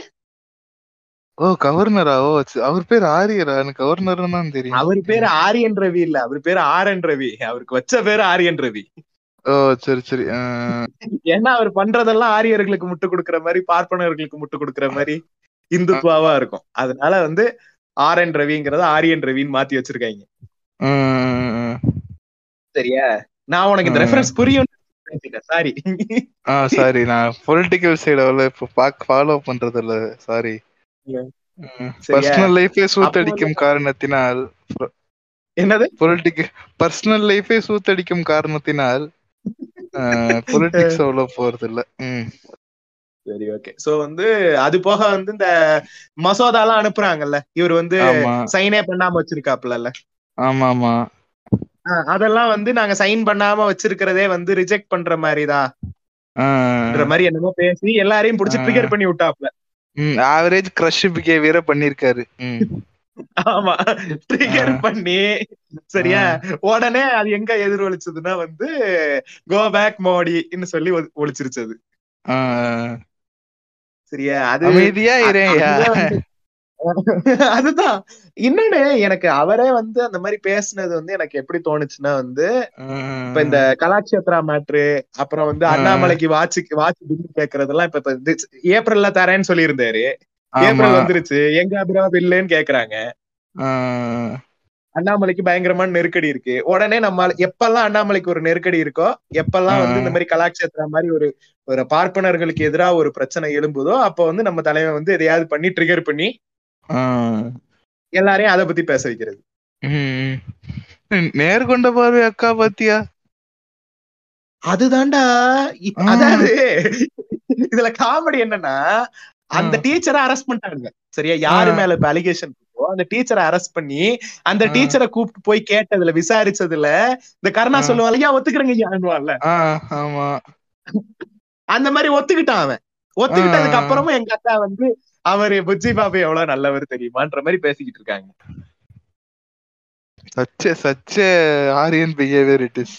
S3: ஓ கவர்னரா? ஓ அவர் பேர் ஆரியரா? எனக்கு கவர்னர்னு தான் தெரியும்.
S2: அவர் பேரு ஆரியன் ரவி இல்ல. அவர் பேரு ஆரன் ரவி. அவருக்கு வச்ச பேரு ஆரியன் ரவி.
S3: ஓ சரி சரி.
S2: ஏன்னா அவர் பண்றதெல்லாம் ஆரியர்களுக்கு முட்டு கொடுக்கற மாதிரி பார்ப்பனர்களுக்கு முட்டு கொடுக்கற மாதிரி. இந்துத்துவாவா இருக்கும். அதனால வந்து ஆர் என் ரவிங்கிறத ஆரியன் ரவின்னு மாத்தி வச்சிருக்காங்க. சரியா? நான் உனக்கு இந்த. ரெஃபரன்ஸ் புரியும் சாரி
S3: ஆ சாரி நான் பொலிட்டிக்கல் சைடு அவ்வளவு இப்ப ஃபாலோ பண்றது இல்ல சாரி? பர்சனல் லைஃபே சூத்தடிக்கும் காரணத்தினால்
S2: என்னது?
S3: பொலிட்டிக்கல் பர்சனல் லைஃபே சூத்தடிக்கும் காரணத்தினால் பொலிட்டிக்ஸ் அவ்வளவு போறது இல்ல
S2: சரி ஓகே சோ வந்து அது போக வந்து இந்த மசோதா எல்லாம் அனுப்புறாங்கல்ல இவர் வந்து சைனே பண்ணாம வச்சிருக்காப்ல
S3: ஆமா ஆமா
S2: அதெல்லாம் வந்து நாங்க சைன் பண்ணாம வச்சிருக்கிறதே வந்து ரிஜெக்ட் பண்ற மாதிரிதான். மாதிரி என்னமோ பேசி எல்லாரையும் புடிச்சு. ட்ரிகர் பண்ணி விட்டாப்ல.
S3: ஆவரேஜ் கிரஷ் பிஹேவியரை பண்ணிருக்காரு.
S2: ஆமா. ட்ரிகர். பண்ணி சரியா? உடனே அது எங்க எதிரொலிச்சதுன்னா வந்து கோ பேக் மோடின்னு சொல்லி ஒ- ஒலிச்சிருச்சு அது.
S3: ஆ,
S2: சரியா? அது
S3: அமைதியா
S2: அதுதான் இன்னொன்னு (laughs) எனக்கு அவரே வந்து அந்த மாதிரி பேசுனது வந்து எனக்கு எப்படி தோணுச்சுன்னா வந்து இப்ப இந்த கலாட்சேத்ரா மேட்ரு அப்புறம் வந்து. அண்ணாமலைக்கு வாட்சுக்கு வாட்ச் பில் கேக்குறதெல்லாம் இப்ப ஏப்ரல்ல தரேன்னு சொல்லியிருந்தாரு. ஏப்ரல் வந்துருச்சு. எங்க அபிராம் பில்லுன்னு கேக்குறாங்க. அண்ணாமலைக்கு பயங்கரமான நெருக்கடி இருக்கு உடனே நம்ம எப்பெல்லாம் அண்ணாமலைக்கு ஒரு நெருக்கடி இருக்கோ எப்பெல்லாம் வந்து இந்த மாதிரி கலாட்சேத்ரா மாதிரி ஒரு ஒரு பார்ப்பனர்களுக்கு எதிராக ஒரு பிரச்சனை எழும்புதோ அப்ப வந்து நம்ம தலைவன் வந்து எதையாவது பண்ணி ட்ரிகர் பண்ணி. எல்லாரையும் அதை பத்தி பேச வைக்கிறது.
S3: நேர்கொண்ட பார்வை அக்கா பாத்தியா
S2: அதுதான்டா. அதாவது இதுல காமெடி என்னன்னா அந்த. டீச்சரை அரெஸ்ட் பண்ணிட்டாங்க சரியா யாரு. மேல இப்ப அலிகேஷன் அந்த டீச்சரை அரெஸ்ட் பண்ணி அந்த. டீச்சரை கூப்பிட்டு போய் கேட்டதுல விசாரிச்சதுல இந்த கருணா
S3: ஆ.
S2: சொல்லுவான் ஐயா ஒத்துக்கிறேங்க
S3: ஆமா.
S2: அந்த மாதிரி ஒத்துக்கிட்டான் அவன். ஒத்துக்கிட்டதுக்கு. அப்புறமும் எங்க அக்கா வந்து அவரு புஜ்ஜி பாபு எவ்வளவு நல்லவர் தெரியுமான்ற மாதிரி பேசிக்கிட்டு இருக்காங்க.
S3: சச்ச சச்ச ஆரியன் பிஹேவியர் இட் இஸ்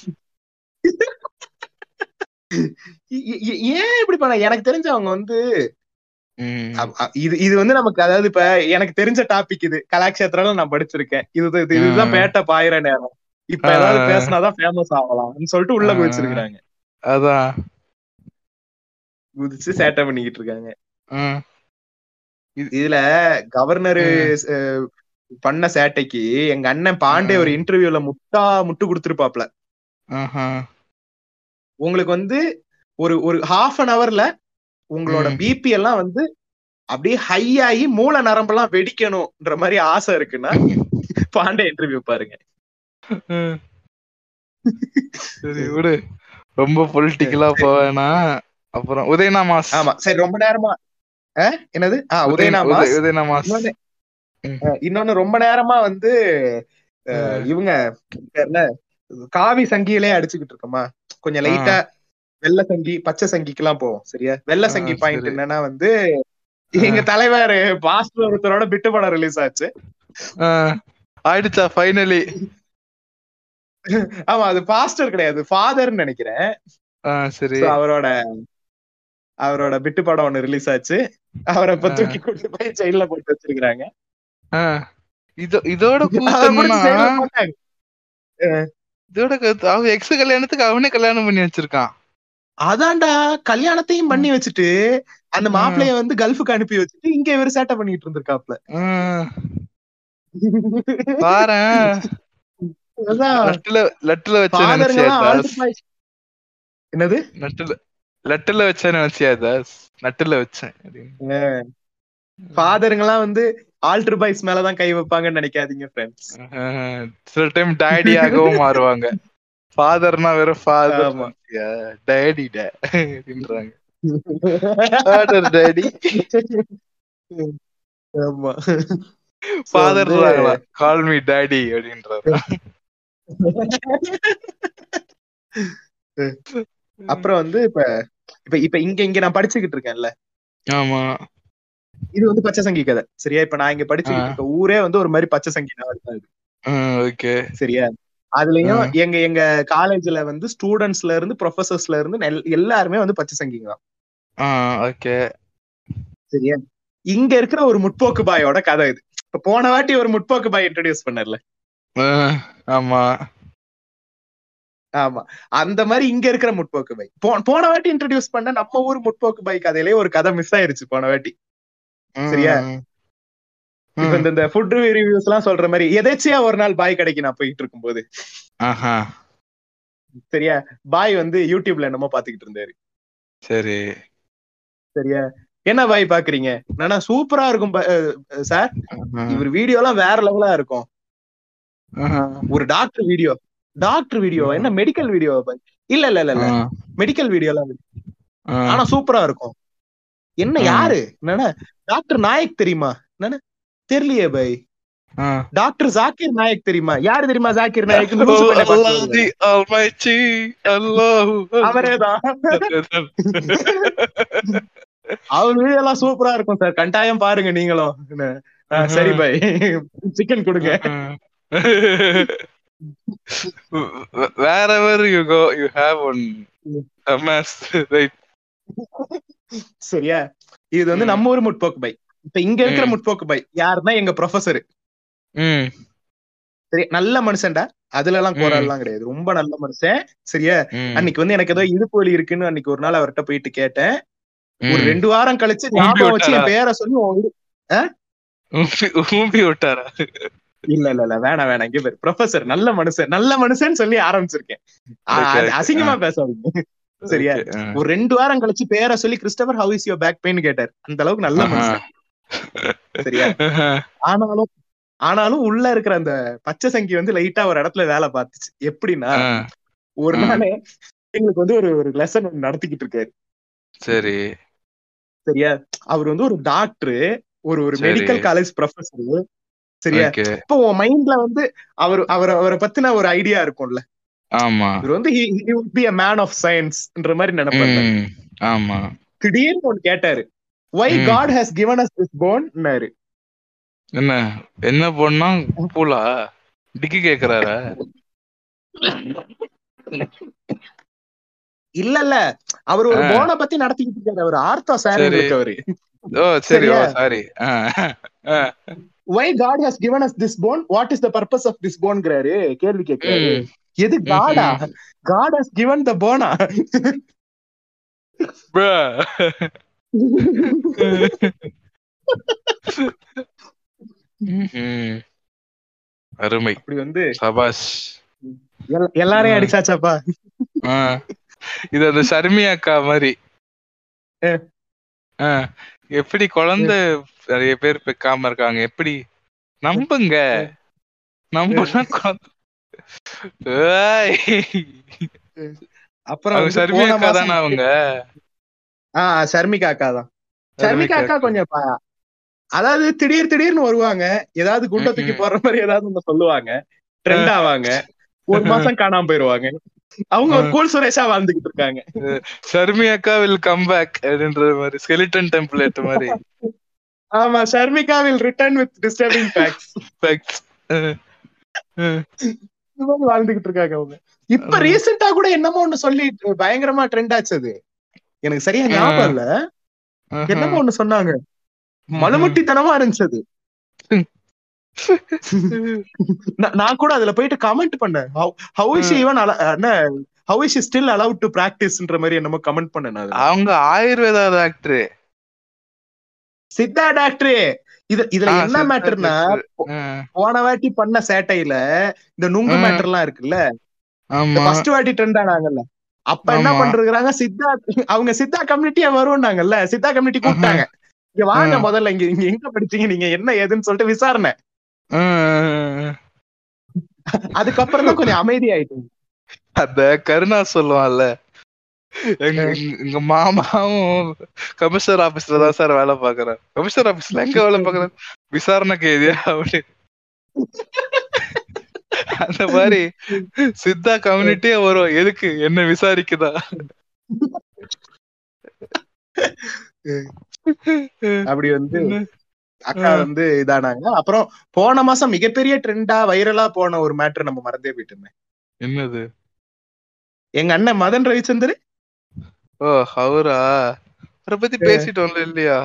S2: ஏன் இப்படி பண்ண? எனக்கு தெரிஞ்ச அவங்க வந்து இது இது வந்து நமக்கு அதாவது இப்ப எனக்கு தெரிஞ்ச டாபிக் இது கலாட்சேத்திரம் நான் படிச்சிருக்கேன் இது இது- இதுதான். பேட்ட பாயிர நேரம் இப்ப. ஏதாவது பேசினாதான் ஃபேமஸ் ஆகலாம்னு சொல்லிட்டு உள்ள
S3: ஆ.
S2: குதிச்சிருக்காங்க
S3: அதான்
S2: குதிச்சு சேட்டை பண்ணிக்கிட்டு இருக்காங்க இதுல கவர்னர் பண்ண சேட்டைக்கு எங்க அண்ணன் பாண்டே. ஒரு இன்டர்வியூல முட்டா முட்டு கொடுத்துருப்பாப்ல. உங்களுக்கு வந்து ஒரு ஒரு ஹாஃப் அன் ஹவர்ல உங்களோட. பிபி எல்லாம் வந்து அப்படியே ஹை ஆகி மூல நரம்பெல்லாம் வெடிக்கணும்ன்ற மாதிரி ஆசை இருக்குன்னா பாண்டே இன்டர்வியூ பாருங்க.
S3: சரி விடு. ரொம்ப பொலிட்டிக்கலா போவேனா? அப்புறம் உதயனா மாஸ்.
S2: ஆமா சரி ரொம்ப நேரமா என்னது? ஆஹ்
S3: உதய-
S2: உதயனா
S3: உதய-
S2: மாஸ்.
S3: உதயனா மாஸ்.
S2: இன்னொன்னு ரொம்ப நேரமா வந்து. இவங்க காவி சங்கியிலே அடிச்சுக்கிட்டு இருக்கோமா? கொஞ்சம். லைட்டா வெள்ளை சங்கி பச்சை சங்கிக்கு எல்லாம் போவோம் சரியா? வெள்ளை சங்கி பாயிண்ட். என்னன்னா வந்து எங்க தலைவர் பாஸ்டர் ஒருத்தரோட பிட்டு படம் ரிலீஸ் ஆச்சு.
S3: ஆயிடுச்சா ஃபைனலி
S2: ஆமா அது பாஸ்டர் கிடையாது ஃபாதர்னு நினைக்கிறேன்.
S3: சரி.
S2: அவரோட அவரோட பிட்டு படம் ஒண்ணு ரிலீஸ் ஆச்சு. அவரை இப்ப. தூக்கி கொண்டு போய் ஜெயில போட்டு வச்சிருக்காங்க
S3: இதோட. இதோட அவன் எக்ஸ் கல்யாணத்துக்கு அவனே கல்யாணம் பண்ணி வச்சிருக்கான்.
S2: அதான்டா கல்யாணத்தையும் பண்ணி வச்சுட்டு அந்த. மாப்பிளைய வந்து கல்ஃபுக்கு அனுப்பி வச்சுட்டு இங்க இவர் சேட்டை பண்ணிட்டு இருந்திருக்காப்ல. என்னது?
S3: லட்டுல வச்ச நினைச்சியா தாஸ்? நட்டுல வச்சேன் அப்படின்னு.
S2: ஃபாதருங்கெல்லாம் வந்து ஆல்டர் பாய்ஸ் மேலதான் கை வைப்பாங்கன்னு நினைக்காதீங்க ஃப்ரெண்ட்ஸ்
S3: சில டைம் டேடியாகவும் மாறுவாங்க. ஃபாதர்னா வெறும் ஃபாதர்
S2: ஆமா.
S3: டேடி டே அப்படின்றாங்க. (laughs) ஃபாதர் டேடி
S2: ஆமா.
S3: ஃபாதர் கால் மீ டேடி அப்படின்றாரு. (laughs)
S2: அப்புறம் வந்து இப்ப இப்ப இப்ப இங்க இங்க நான் படிச்சுக்கிட்டு இருக்கேன்ல.
S3: ஆமா.
S2: இது வந்து பச்சை சங்கி கதை. சரியா? இப்ப நான் இங்க படிச்சுக்கிட்டு. இருக்க ஊரே வந்து ஒரு மாதிரி பச்சை சங்கி நாடு தான் இது.
S3: ஓகே.
S2: சரியா? அதுலயும். எங்க எங்க காலேஜ்ல வந்து ஸ்டூடெண்ட்ஸ்ல இருந்து ப்ரொஃபசர்ஸ்ல இருந்து எல்லாருமே வந்து பச்சை சங்கிங்க.
S3: ஓகே.
S2: சரியா? இங்க இருக்கிற ஒரு முற்போக்கு பாயோட கதை இது. இப்ப போன வாட்டி ஒரு முற்போக்கு பாய் இன்ட்ரடியூஸ் பண்ணல
S3: ஆமா.
S2: ஆமா. அந்த மாதிரி இங்க இருக்கிற முற்போக்கு பாய். போ- போன வாட்டி இன்ட்ரடியூஸ் பண்ண நம்ம ஊர் முற்போக்கு பாய் கதையிலேயே ஒரு கதை மிஸ் ஆயிருச்சு போன வாட்டி. சரியா? இப்ப இந்த ஃபுட் ரிவ்யூஸ் எல்லாம் சொல்ற மாதிரி எதேச்சியா ஒரு நாள் பாய் கடைக்கு நான் போயிட்டு இருக்கும்போது.
S3: ஆஹா.
S2: சரியா? பாய் வந்து யூடியூப்ல என்னமோ பாத்துக்கிட்டு இருந்தாரு.
S3: சரி.
S2: சரியா? என்ன பாய் பாக்குறீங்க நானா சூப்பரா இருக்கும் சார். இவர் வீடியோ எல்லாம் வேற லெவலா இருக்கும். ஒரு டாக்டர் வீடியோ டாக்டர் வீடியோ. என்ன மெடிக்கல் வீடியோ இல்ல இல்ல இல்ல இல்ல. மெடிக்கல் வீடியோ எல்லாம். ஆனா சூப்பரா இருக்கும். என்ன. யாரு? என்னன்னா டாக்டர் நாயக் தெரியுமா? என்னன்னு தெரியலையே பை. டாக்டர் ஜாக்கிர் நாயக் தெரியுமா? யாரு தெரியுமா ஜாக்கிர் நாயக்? அவரேதான். அவர் வீடியோ எல்லாம் சூப்பரா இருக்கும் சார். கட்டாயம் பாருங்க நீங்களும். சரி பை சிக்கன் கொடுங்க.
S3: you have one. A mess, right?
S2: சரியா? இது வந்து. நம்ம ஊர் முற்போக்கு பை இப்ப இங்க இருக்கிற. முற்போக்கு பை யாருன்னா எங்க ப்ரொஃபசர் சரி நல்ல மனுஷன்டா. அதுல எல்லாம்
S3: ம்.
S2: குரல் எல்லாம் கிடையாது. ரொம்ப நல்ல மனுஷன் சரியா? அன்னைக்கு வந்து எனக்கு ஏதோ இடுப்பு வலி இருக்குன்னு அன்னைக்கு ஒரு நாள் அவர்கிட்ட போயிட்டு கேட்டேன். ஒரு. ரெண்டு வாரம் கழிச்சு ஞாபகம் வச்சு? என் பேரை சொல்லி
S3: ஊம்பி- விட்டாரா?
S2: இல்ல இல்ல இல்ல வேணாம் வேணாம் இங்க ப்ரொஃபசர் நல்ல மனுஷன் நல்ல மனுஷன் சொல்லி ஆரம்பிச்சிருக்கேன். அசிங்கமா பேசாதீங்க. சரியா. ஒரு ரெண்டு வாரம் கழிச்சு பேரை சொல்லி Christopher how is your back pain கேட்டார். அந்த அளவுக்கு நல்ல. மனுஷன். சரியா? (laughs) ஆனாலும் ஆனாலும் உள்ள இருக்கிற அந்த பச்சை சங்கி வந்து லைட்டா ஒரு இடத்துல வேலை பார்த்துச்சு. எப்படின்னா ஒரு. நாள் எங்களுக்கு வந்து ஒரு ஒரு லெசன் ஒன்று நடத்திக்கிட்டு இருக்காரு.
S3: சரி.
S2: சரியா? அவர் வந்து ஒரு டாக்டர் ஒரு ஒரு. மெடிக்கல் காலேஜ் ப்ரொஃபசர் சரியா? இப்போ உன் மைண்ட்ல வந்து அவர் அவர் அவரை பத்தின ஒரு ஐடியா இருக்கும்ல.
S3: ஆமா.
S2: இவர் வந்து பி அ மேன் ஆஃப் சயின்ஸ்ன்ற மாதிரி நினைப்பாரு
S3: ஆமா.
S2: திடீர்னு ஒன்னு கேட்டாரு. Why. God has given us this bone? ன்னாரு
S3: என்ன? என்ன பண்ணா பூலா? டிக்கி கேக்குறாரா?
S2: இல்ல இல்ல அவர் ஒரு. போனை பத்தி நடத்திக்கிட்டு இருக்காரு. அவர் ஆர்த்தோ சாரி. இருக்கவரு.
S3: ஓ சரி ஓ? Sorry.
S2: Why God has given us this bone? What is the purpose of this போன்ங்கிறாரு கேள்வி கேட்கிறாரு எது காடா காட் ஹஸ் given the போனா
S3: அருமை.
S2: அப்படி வந்து
S3: சபாஷ்.
S2: எல்- எல்லாரையும். அடிச்சாச்சாப்பா.
S3: இது அந்த ஷர்மி அக்கா மாதிரி. எப்படி குழந்தை நிறைய பேர் பெக்காம இருக்காங்க. எப்படி? நம்புங்க. நம்புனா.
S2: அப்புறம்
S3: ஷர்மி அக்கா தானே அவங்க?
S2: ஆ ஷர்மிகா அக்கா தான். ஷர்மிகா அக்கா கொஞ்சம் ப- அதாவது திடீர் திடீர்னு வருவாங்க. ஏதாவது குண்டை தூக்கி. போடுற மாதிரி ஏதாவது ஒண்ணு சொல்லுவாங்க. ட்ரெண்ட் ஆவாங்க. ஒரு மாசம் காணாம போயிருவாங்க. அவங்க ஒரு கூல் சுரேஷா வாழ்ந்துகிட்டு இருக்காங்க.
S3: ஷர்மி அக்கா வில் கம் பேக் அப்படின்ற மாதிரி ஸ்கெலிட்டன் டெம்ப்ளேட் மாதிரி.
S2: ஆமா Sharmika will return with disturbing facts மாதிரி வாழ்ந்துகிட்டு இருக்காங்க அவங்க. இப்ப. ரீசெண்டா கூட என்னமோ ஒண்ணு சொல்லி பயங்கரமா ட்ரெண்ட் ஆச்சு அது. எனக்கு சரியா ஞாபகம் இல்ல. என்னமோ ஒண்ணு சொன்னாங்க. மலுமட்டித்தனமா இருந்துச்சு அது. (laughs) நான் கூட அதுல போயிட்டு கமெண்ட் பண்ணேன். ஹவு இஸ் ஈவன் என்ன how is still allowed to பிராக்டிஸ்ன்ற மாதிரி என்னமோ கமெண்ட் பண்ணேன்.
S3: அவங்க ஆயுர்வேதா டாக்டர்
S2: சித்தா டாக்டரே இது இதுல என்ன மேட்டர்னா போன வாட்டி பண்ண சேட்டையில இந்த நுங்கு. மேட்டர் எல்லாம் இருக்குல்ல. ஃபர்ஸ்ட் வாட்டி ட்ரெண்ட் ஆனாங்கல்ல. அப்ப என்ன. பண்றாங்க? சித்தா அவங்க சித்தா கம்யூனிட்டியா வருவாங்கல்ல சித்தா கம்யூனிட்டி கூப்பிட்டாங்க. இங்க வாங்க. முதல்ல இங்க இங்க எங்க படிச்சீங்க? நீங்க என்ன ஏதுன்னு சொல்லிட்டு விசாரணை. அதுக்கப்புறம் தான் கொஞ்சம் அமைதியாயிட்டு
S3: அந்த கருணா சொல்லுவான்ல. எங்க எங்க- மாமாவும் கமிஷனர் ஆபீஸ்ல தான் சார் வேலை பாக்குறாரு கமிஷனர் ஆபீஸ்ல எங்க வேலை பாக்குறாரு விசாரணை கைதியா அப்படி. அந்த மாதிரி சித்தா கம்யூனிட்டியே வரும். எதுக்கு? என்ன விசாரிக்குதா?
S2: அப்படி வந்து அக்கா வந்து இதானாங்க. அப்புறம் போன மாசம் மிகப்பெரிய ட்ரெண்டா வைரலா போன ஒரு மேட்ரு நம்ம மறந்தே போயிட்டோமே.
S3: என்னது?
S2: எங்க அண்ணன் மதன் ரவிச்சந்தர்
S3: ஓ அவரா? அவரை பத்தி பேசிட்டோம்ல இல்லையா?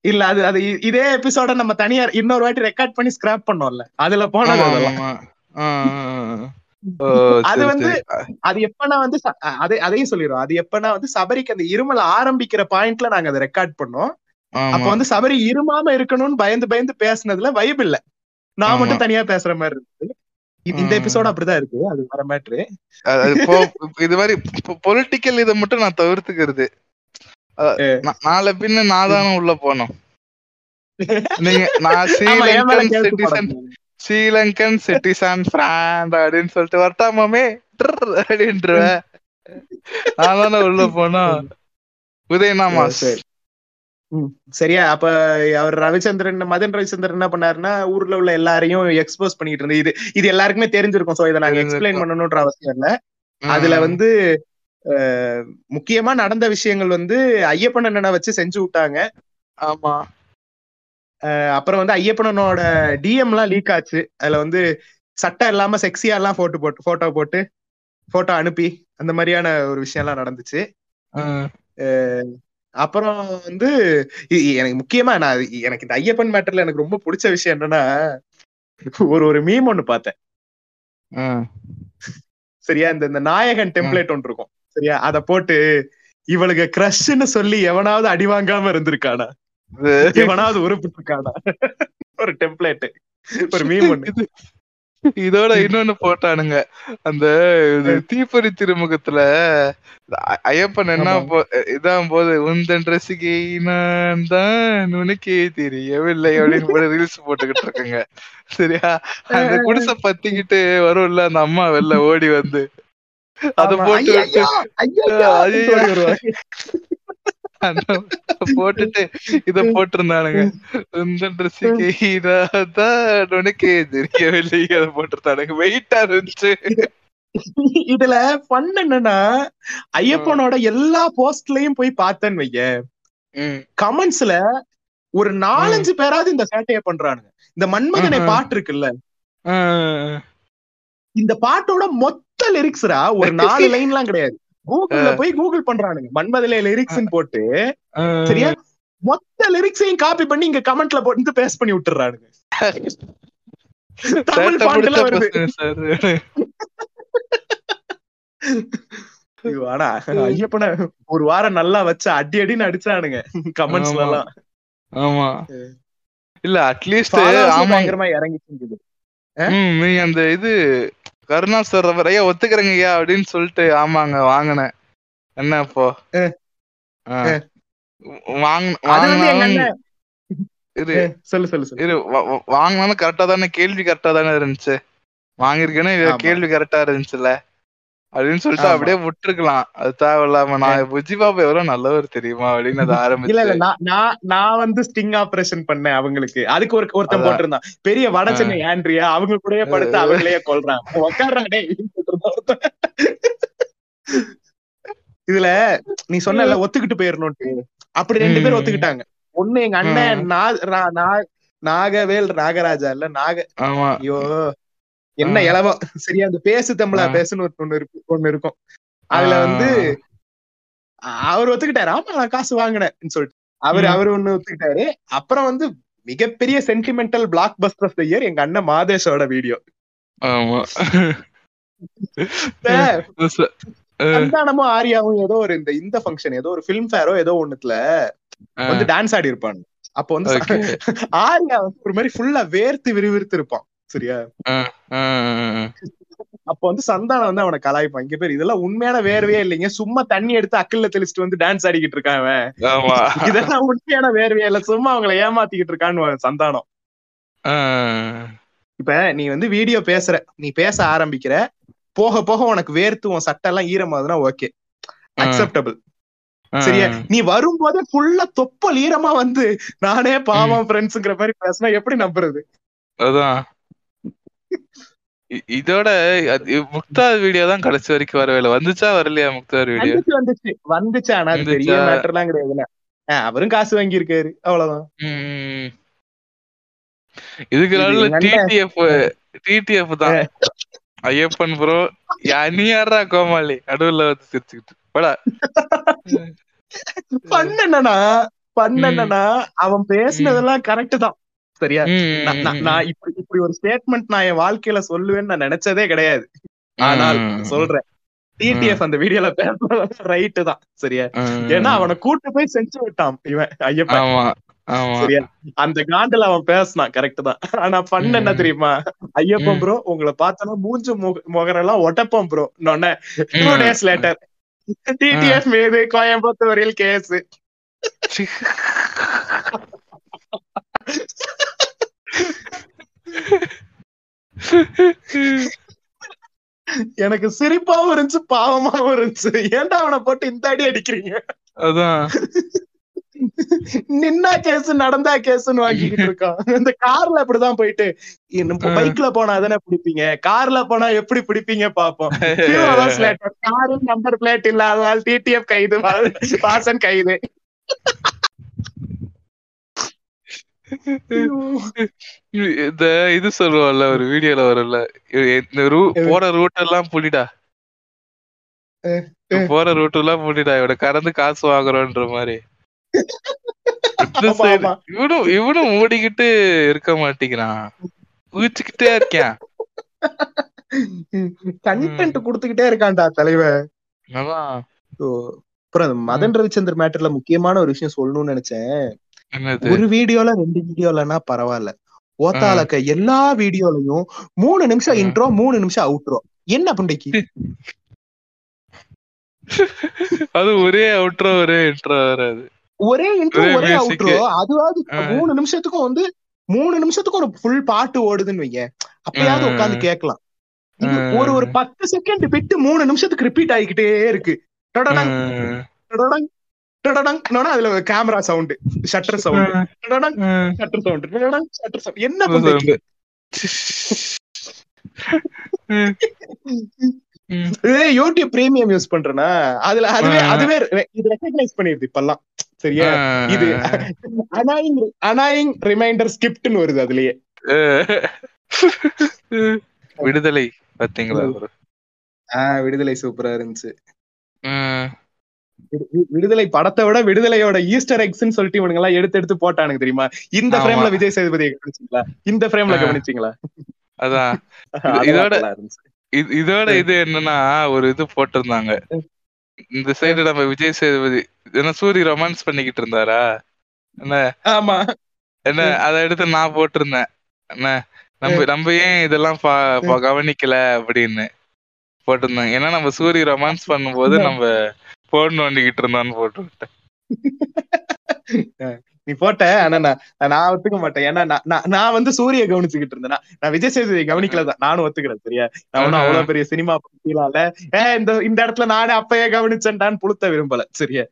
S2: இல்ல அது அது இதே எபிசோட நம்ம தனியா இன்னொரு வாட்டி ரெக்கார்ட் பண்ணி ஸ்கிராப் பண்ணோம்ல. அதுல போனது அது வந்து. அது எப்பனா வந்து அதே அதையும் சொல்லிடுறோம் அது எப்பனா வந்து சபரிக்கு அந்த இருமல் ஆரம்பிக்கிற பாயிண்ட்ல நாங்க அதை ரெக்கார்ட் பண்ணோம். அப்ப. வந்து சபரி இருமாம இருக்கணும்னு பயந்து பயந்து பேசுனதுல வைப் இல்ல. நான். மட்டும் தனியா பேசுற மாதிரி இருக்கு இந்த. எபிசோட் அப்படிதான் இருக்கு. அது வர மேட்ரு
S3: போ- இது மாதிரி பொலிட்டிக்கல் இதை மட்டும் நான் தவிர்த்துக்கிறது. நாளை பின்ன நான் தானே உள்ள போனோம் நீங்க நான் Sri Lankan citizen. Sri Lankan citizen brand அப்படின்னு சொல்லிட்டு வரட்டாமாமே அப்படின்றவ. நான் தானே உள்ள போனா? உதயனா மாஸ்
S2: சரி. ம், சரியா? அப்ப அவர் ரவிச்சந்திரன் மதன் ரவிச்சந்திரன் என்ன பண்ணாருன்னா ஊர்ல உள்ள எல்லாரையும் எக்ஸ்போஸ் பண்ணிட்டு இருந்து இது இது எல்லாருக்குமே தெரிஞ்சிருக்கும். சோ இதை நாங்க எக்ஸ்பிளைன். பண்ணணும்ன்ற அவசியம் இல்ல. அதுல வந்து முக்கியமா நடந்த விஷயங்கள் வந்து ஐயப்பன் அண்ணனை வச்சு செஞ்சு விட்டாங்க.
S3: ஆமா.
S2: அப்புறம் வந்து ஐயப்பனனோட டிஎம் எல்லாம் லீக் ஆச்சு. அதுல வந்து சட்டை இல்லாம செக்ஸியா எல்லாம் போட்டோ போட்டு போட்டோ போட்டு போட்டோ அனுப்பி அந்த மாதிரியான ஒரு விஷயம் எல்லாம் நடந்துச்சு அப்புறம் வந்து எனக்கு முக்கியமா நான் எனக்கு இந்த ஐயப்பன் மேட்டர்ல எனக்கு ரொம்ப பிடிச்ச விஷயம் என்னன்னா ஒரு ஒரு மீம் ஒண்ணு பார்த்தேன். சரியா? இந்த இந்த நாயகன் டெம்ப்ளேட் ஒன்று இருக்கும். சரியா? அத போட்டு இவளுக்கு கிரஷ்ன்னு சொல்லி எவனாவது அடி வாங்காம இருந்திருக்கானா? எவனாவது உருப்பிட்டிருக்கானா? ஒரு டெம்ப்ளேட் ஒரு மீம் ஒண்ணு.
S3: இது- இதோட இன்னொன்னு போட்டானுங்க. அந்த தீப்பொறி திருமுகத்துல ஐயப்பன் என்ன. போ- இதான் போது உந்தன் ரசிகை நான் தான் உனக்கே தெரியவில்லை அப்படின்னு போட்டு ரீல்ஸ் போட்டுக்கிட்டு இருக்குங்க. சரியா? அந்த குடிசை பத்திக்கிட்டு வரும்ல அந்த அம்மா வெளில ஓடி வந்து. அத. போட்டு போட்டுட்டு இத போட்டிருந்தானுங்க. தெரியவில்லை. அதை போட்டிருந்தானுங்க. வெயிட்டா இருந்துச்சு.
S2: இதுல ஃபன் என்னன்னா ஐயப்பனோட எல்லா போஸ்ட்லயும் போய் பார்த்தேன்னு வைய. கமெண்ட்ஸ்ல ஒரு நாலஞ்சு பேராவது இந்த சேட்டைய பண்றானுங்க. இந்த மன்மதனை. பாட்டு இருக்குல்ல. இந்த பாட்டோட மொத்த லிரிக்ஸ்ரா ஒரு நாலு (laughs) லைன்லாம் கிடையாது. கூகுள்ல போய் கூகுள் பண்றானுங்க. மன்மதலே லிரிக்ஸ் போட்டு சரியா? மொத்த லிரிக்ஸையும் காப்பி பண்ணி இங்க கமெண்ட்ல போட்டு பேஸ்ட் பண்ணி விட்டுறானுங்க. (laughs) தமிழ் பாட்டுல வருது. ஆனா ஐயப்பன ஒரு வாரம் நல்லா வச்சு அடி அடின்னு அடிச்சானுங்க. கமெண்ட்ஸ்ல. எல்லாம்
S3: ஆமா. இல்ல அட்லீஸ்ட் ஆமா
S2: பயங்கரமா இறங்கி செஞ்சது
S3: ம் நீ அந்த இது கருணா சார் ஐயா ஒத்துக்கிறேங்க ஐயா அப்படின்னு சொல்லிட்டு ஆமாங்க வாங்கினேன். என்ன இப்போ? இரு
S2: சொல்லு சொல்லு
S3: இரு வாங்கினாலும் கரெக்டா தானே கேள்வி கரெக்டா தானே இருந்துச்சு. வாங்கிருக்கேன்னு. கேள்வி கரெக்டா இருந்துச்சுல்ல. அப்படின்னு சொல்லிட்டு. அப்படியே விட்டுருக்கலாம். அது தேவையில்லாம நான் புஜி பாபு எவ்வளவு நல்லவர் தெரியுமா அப்படின்னு அது ஆரம்பிச்சு.
S2: இல்ல நான் நான் நான் வந்து ஸ்டிங் ஆபரேஷன் பண்ணேன் அவங்களுக்கு. அதுக்கு ஒரு ஒருத்தன். போட்டிருந்தான். பெரிய வட சென்னை ஆண்ட்ரியா அவங்க கூடயே படுத்து. அவங்களையே போட்டிருந்தான் ஒருத்தன். இதுல நீ சொன்னல ஒத்துக்கிட்டு போயிடணும்ட்டு அப்படி ரெண்டு பேர்
S3: ம்.
S2: ஒத்துக்கிட்டாங்க. ஒண்ணு எங்க அண்ணன் நாகவேல் நாகராஜா இல்ல நாக
S3: ஆமா.
S2: ஐயோ என்ன. இலவம் சரியா அந்த பேசு தமிழா. பேசுன்னு ஒண்ணு இருக்கு ஒண்ணு இருக்கும். அதுல வந்து அவர் ஒத்துக்கிட்டாரு. ஆமா நான் காசு வாங்கினேன்னு சொல்லிட்டு. அவரு. அவரு ஒண்ணு ஒத்துக்கிட்டாரு. அப்புறம் வந்து மிகப்பெரிய sentimental blockbuster of the year எங்க அண்ணன் மாதேஷோட வீடியோ
S3: ஆமா.
S2: சந்தானமும் ஆரியாவும் ஏதோ ஒரு இந்த இந்த ஃபங்க்ஷன் ஏதோ ஒரு ஃபிலிம் ஃபேரோ ஏதோ ஒண்ணுத்துல வந்து டான்ஸ் ஆடி இருப்பாங்க அப்போ வந்து. ஆரியா வந்து ஒரு மாதிரி ஃபுல்லா வேர்த்து விறுவிறுத்து இருப்பான். சரியா? அப்போ வந்து சந்தானம் வந்து அவனை கலாய்ப்பான். இங்க பேர் இதெல்லாம் உண்மையான வேர்வையே இல்லைங்க. சும்மா தண்ணி எடுத்து அக்கல்ல தெளிச்சிட்டு வந்து டான்ஸ் ஆடிக்கிட்டு இருக்கான் இதெல்லாம் உண்மையான வேர்வையே இல்ல. சும்மா அவங்கள ஏமாத்திக்கிட்டு இருக்கான்னு சந்தானம். இப்ப நீ வந்து வீடியோ பேசுற நீ பேச ஆரம்பிக்கிற போக போக உனக்கு வேர்த்து உன் சட்டை எல்லாம் ஈரமாதுன்னா ஓகே அக்செப்டபிள் சரியா? நீ வரும்போதே ஃபுல்லா தொப்பல் ஈரமா வந்து நானே பாவம் ஃப்ரெண்ட்ஸ்ங்கிற மாதிரி பேசினா எப்படி நம்புறது?
S3: அதான். இதோட முக்தார் வீடியோ தான் கடைசி வரைக்கும் வரவே இல்லை. வந்துச்சா வரலையா முக்தார் வீடியோ?
S2: வந்துச்சு வந்துச்சு. ஆனா அது பெரிய
S3: வந்துச்சா?
S2: மேட்டர் எல்லாம் கிடையாதுல்ல ஆஹ் அவரும் காசு வாங்கி இருக்காரு அவ்வளவுதான்.
S3: இதுக்கு
S2: இது
S3: நடுவுல டிடிஎஃப் டிடிஎஃப் தான். ஐயப்பன் ப்ரோ நீ யாரா கோமாளி? நடுவுல வந்து சிரிச்சுக்கிட்டு. போடா. (laughs)
S2: பண்ண என்னன்னா பண்ண என்னன்னா அவன் பேசுனதெல்லாம் கரெக்ட் தான். சரியா? நான் இப்படி இப்படி ஒரு ஸ்டேட்மெண்ட் நான் என் வாழ்க்கையில சொல்லுவேன்னு நான் நினைச்சதே கிடையாது. ஆனால் சொல்றேன். டிடிஎஃப் அந்த வீடியோல பேசுறது ரைட்டு தான் சரியா. ஏன்னா அவனை கூட்டு போய் செஞ்சு விட்டான் இவன் ஐயப்பன் சரியா? அந்த காண்டுல அவன் பேசினான் கரெக்ட் தான். ஆனா பண்ண என்ன. தெரியுமா? ஐயப்பன். ப்ரோ உங்களை பார்த்தோன்னா மூஞ்சு முக- முகரெல்லாம் ஒட்டப்பம் ப்ரோ டூ
S3: ம்.
S2: டேஸ் லேட்டர் டிடிஎஃப் மீது கோயம்புத்தூரில் கேஸ். எனக்கு சிரிப்பாவும் இருந்துச்சு பாவமாவும் இருந்துச்சு. ஏன்டா அவனை போட்டு இந்த அடி அடிக்கிறீங்க?
S3: அதான்.
S2: நின்னா கேஸ் நடந்தா கேஸ்ன்னு வாங்கிக்கிட்டு இருக்கான். இந்த கார்ல அப்படிதான் போயிட்டு. பைக்ல போனா தானே பிடிப்பீங்க? கார்ல போனா எப்படி பிடிப்பீங்க பாப்போம். காரு நம்பர் பிளேட் இல்லாததால் டிடிஎஃப் கைது வாசன் கைது.
S3: இந்த இது சொல்லுவான்ல ஒரு வீடியோல வரும்ல. இந்த ரூ போற ரூட் எல்லாம்
S2: அஹ்.
S3: போற ரூட் எல்லாம் புடிடா இவட கடந்து காசு வாங்குறோன்ற மாதிரி. இவனும் இவனும் மூடிக்கிட்டு இருக்க மாட்டேங்கிறான். ஊச்சிக்கிட்டே இருக்கேன்.
S2: கண்டென்ட் குடுத்துக்கிட்டே இருக்கான்டா தலைவன் அப்புறம் மதன் ரவிச்சந்தர் மேட்டர்ல முக்கியமான ஒரு விஷயம் சொல்லணும்னு நினைச்சேன். ஒரு வீடியோல ரெண்டு வீடியோலன்னா பரவாயில்ல. ஓத்தாலக்க எல்லா வீடியோலயும் மூணு நிமிஷம். இன்ட்ரோ மூணு நிமிஷம் அவுட்ரோ என்ன பண்டைக்கு? (laughs)
S3: அது ஒரே அவுட்ரோ ஒரே இன்ட்ரோ வராது
S2: ஒரே இன்ட்ரோ
S3: ஒரே.
S2: அவுட்ரோ அதுவாவது
S3: ஆ.
S2: மூணு நிமிஷத்துக்கும் வந்து மூணு நிமிஷத்துக்கு ஒரு ஃபுல் பாட்டு ஓடுதுன்னு வைங்க அப்பயாவது. உட்காந்து கேட்கலாம். ஒரு ஒரு பத்து செகண்ட் விட்டு மூணு நிமிஷத்துக்கு ரிப்பீட் ஆகிக்கிட்டே இருக்கு. அதுல camera sound shutter sound. Shutter sound shutter sound என்ன (laughs)
S3: ம்.
S2: ஏய், யூடியூப் பிரீமியம் யூஸ் பண்றேனா? அதுல அதுவே. அதுவே இது ரெக்கக்னைஸ் பண்ணிருது இப்பெல்லாம். சரியா? இது அனாயிங் அனாயிங் ரிமைண்டர் ஸ்கிப்ட்னு வருது அதுலயே.
S3: விடுதலை பாத்தீங்களா
S2: விடுதலை சூப்பரா இருந்துச்சு. விடுதலை படத்தை விட விடுதலையோட ஈஸ்டர் எக்ஸ்ன்னு சொல்லிட்டு இவனுங்க எல்லாம் எடுத்து எடுத்து போட்டானுங்க தெரியுமா? இந்த
S3: ஆமா.
S2: ஃப்ரேம்ல விஜய் சேதுபதியை கவனிச்சீங்களா? இந்த ஃப்ரேம்ல
S3: ஆ.
S2: கவனிச்சீங்களா?
S3: அதான். (laughs) இதோட- இதோட இது என்னன்னா ஒரு இது போட்டிருந்தாங்க. இந்த சைடு நம்ம விஜய் சேதுபதி என்ன சூரி ரொமான்ஸ் பண்ணிக்கிட்டு இருந்தாரா? என்ன?
S2: ஆமா.
S3: என்ன? அத எடுத்து நான் போட்டிருந்தேன். என்ன? நம்ம நம்ம ஏன் இதெல்லாம் கவனிக்கல அப்படின்னு போட்டிருந்தாங்க ஏன்னா நம்ம சூரி ரொமான்ஸ் பண்ணும்போது நம்ம போன் நோண்டிக்கிட்டு இருந்தோம்னு போட்டு விட்டேன். (laughs)
S2: நீ போட்ட ஆனா நான் நான் ஒத்துக்க மாட்டேன். ஏன்னா நான்- நான் வந்து சூரிய கவனிச்சுக்கிட்டு இருந்தேன். நான் விஜய் சேதுபதி கவனிக்கல தான். நானும் ஒத்துக்கிறேன் சரியா? நான் ஒன்னும் அவ்வளவு பெரிய சினிமா பத்தியிலால ஏ இந்த இந்த இடத்துல நானே அப்பயே கவனிச்சேன்டான்னு புளுத்த விரும்பல சரியா.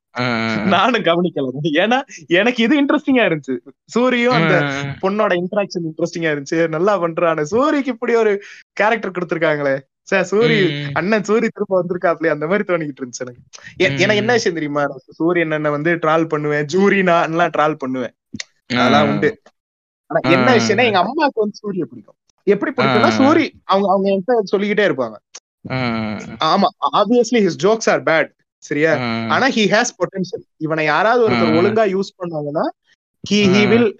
S2: நானும் கவனிக்கல ஏன்னா எனக்கு இது இன்ட்ரெஸ்டிங்கா இருந்துச்சு. சூரியும் அந்த. பொண்ணோட இன்டராக்ஷன் இன்ட்ரெஸ்டிங்கா இருந்துச்சு. நல்லா பண்றானு. சூரிக்கு இப்படி ஒரு கேரக்டர் கொடுத்திருக்காங்களே. சூரி
S3: ம்.
S2: அண்ணன் சூரி திரும்ப வந்திருக்காப்லயே அந்த மாதிரி தோணிக்கிட்டு இருந்துச்சு எனக்கு எனக்கு என்ன விஷயம் தெரியுமா சூரியன் அண்ணன் வந்து ட்ரால் பண்ணுவேன் ஜூரினா எல்லாம் ட்ரால் பண்ணுவேன் அதெல்லாம் உண்டு ஆனா என்ன. விஷயம்னா எங்க அம்மாவுக்கு வந்து சூரிய பிடிக்கும் எப்படி பிடிக்கும்னா. சூரி அவங்க அவங்க என்கிட்ட சொல்லிக்கிட்டே இருப்பாங்க. ஆமா obviously his jokes are bad சரியா. ஆனா ஹி ஹேஸ் பொட்டன்ஷியல் இவனை யாராவது ஒருத்தர். ஒழுங்கா யூஸ் பண்ணாங்கன்னா he he. Will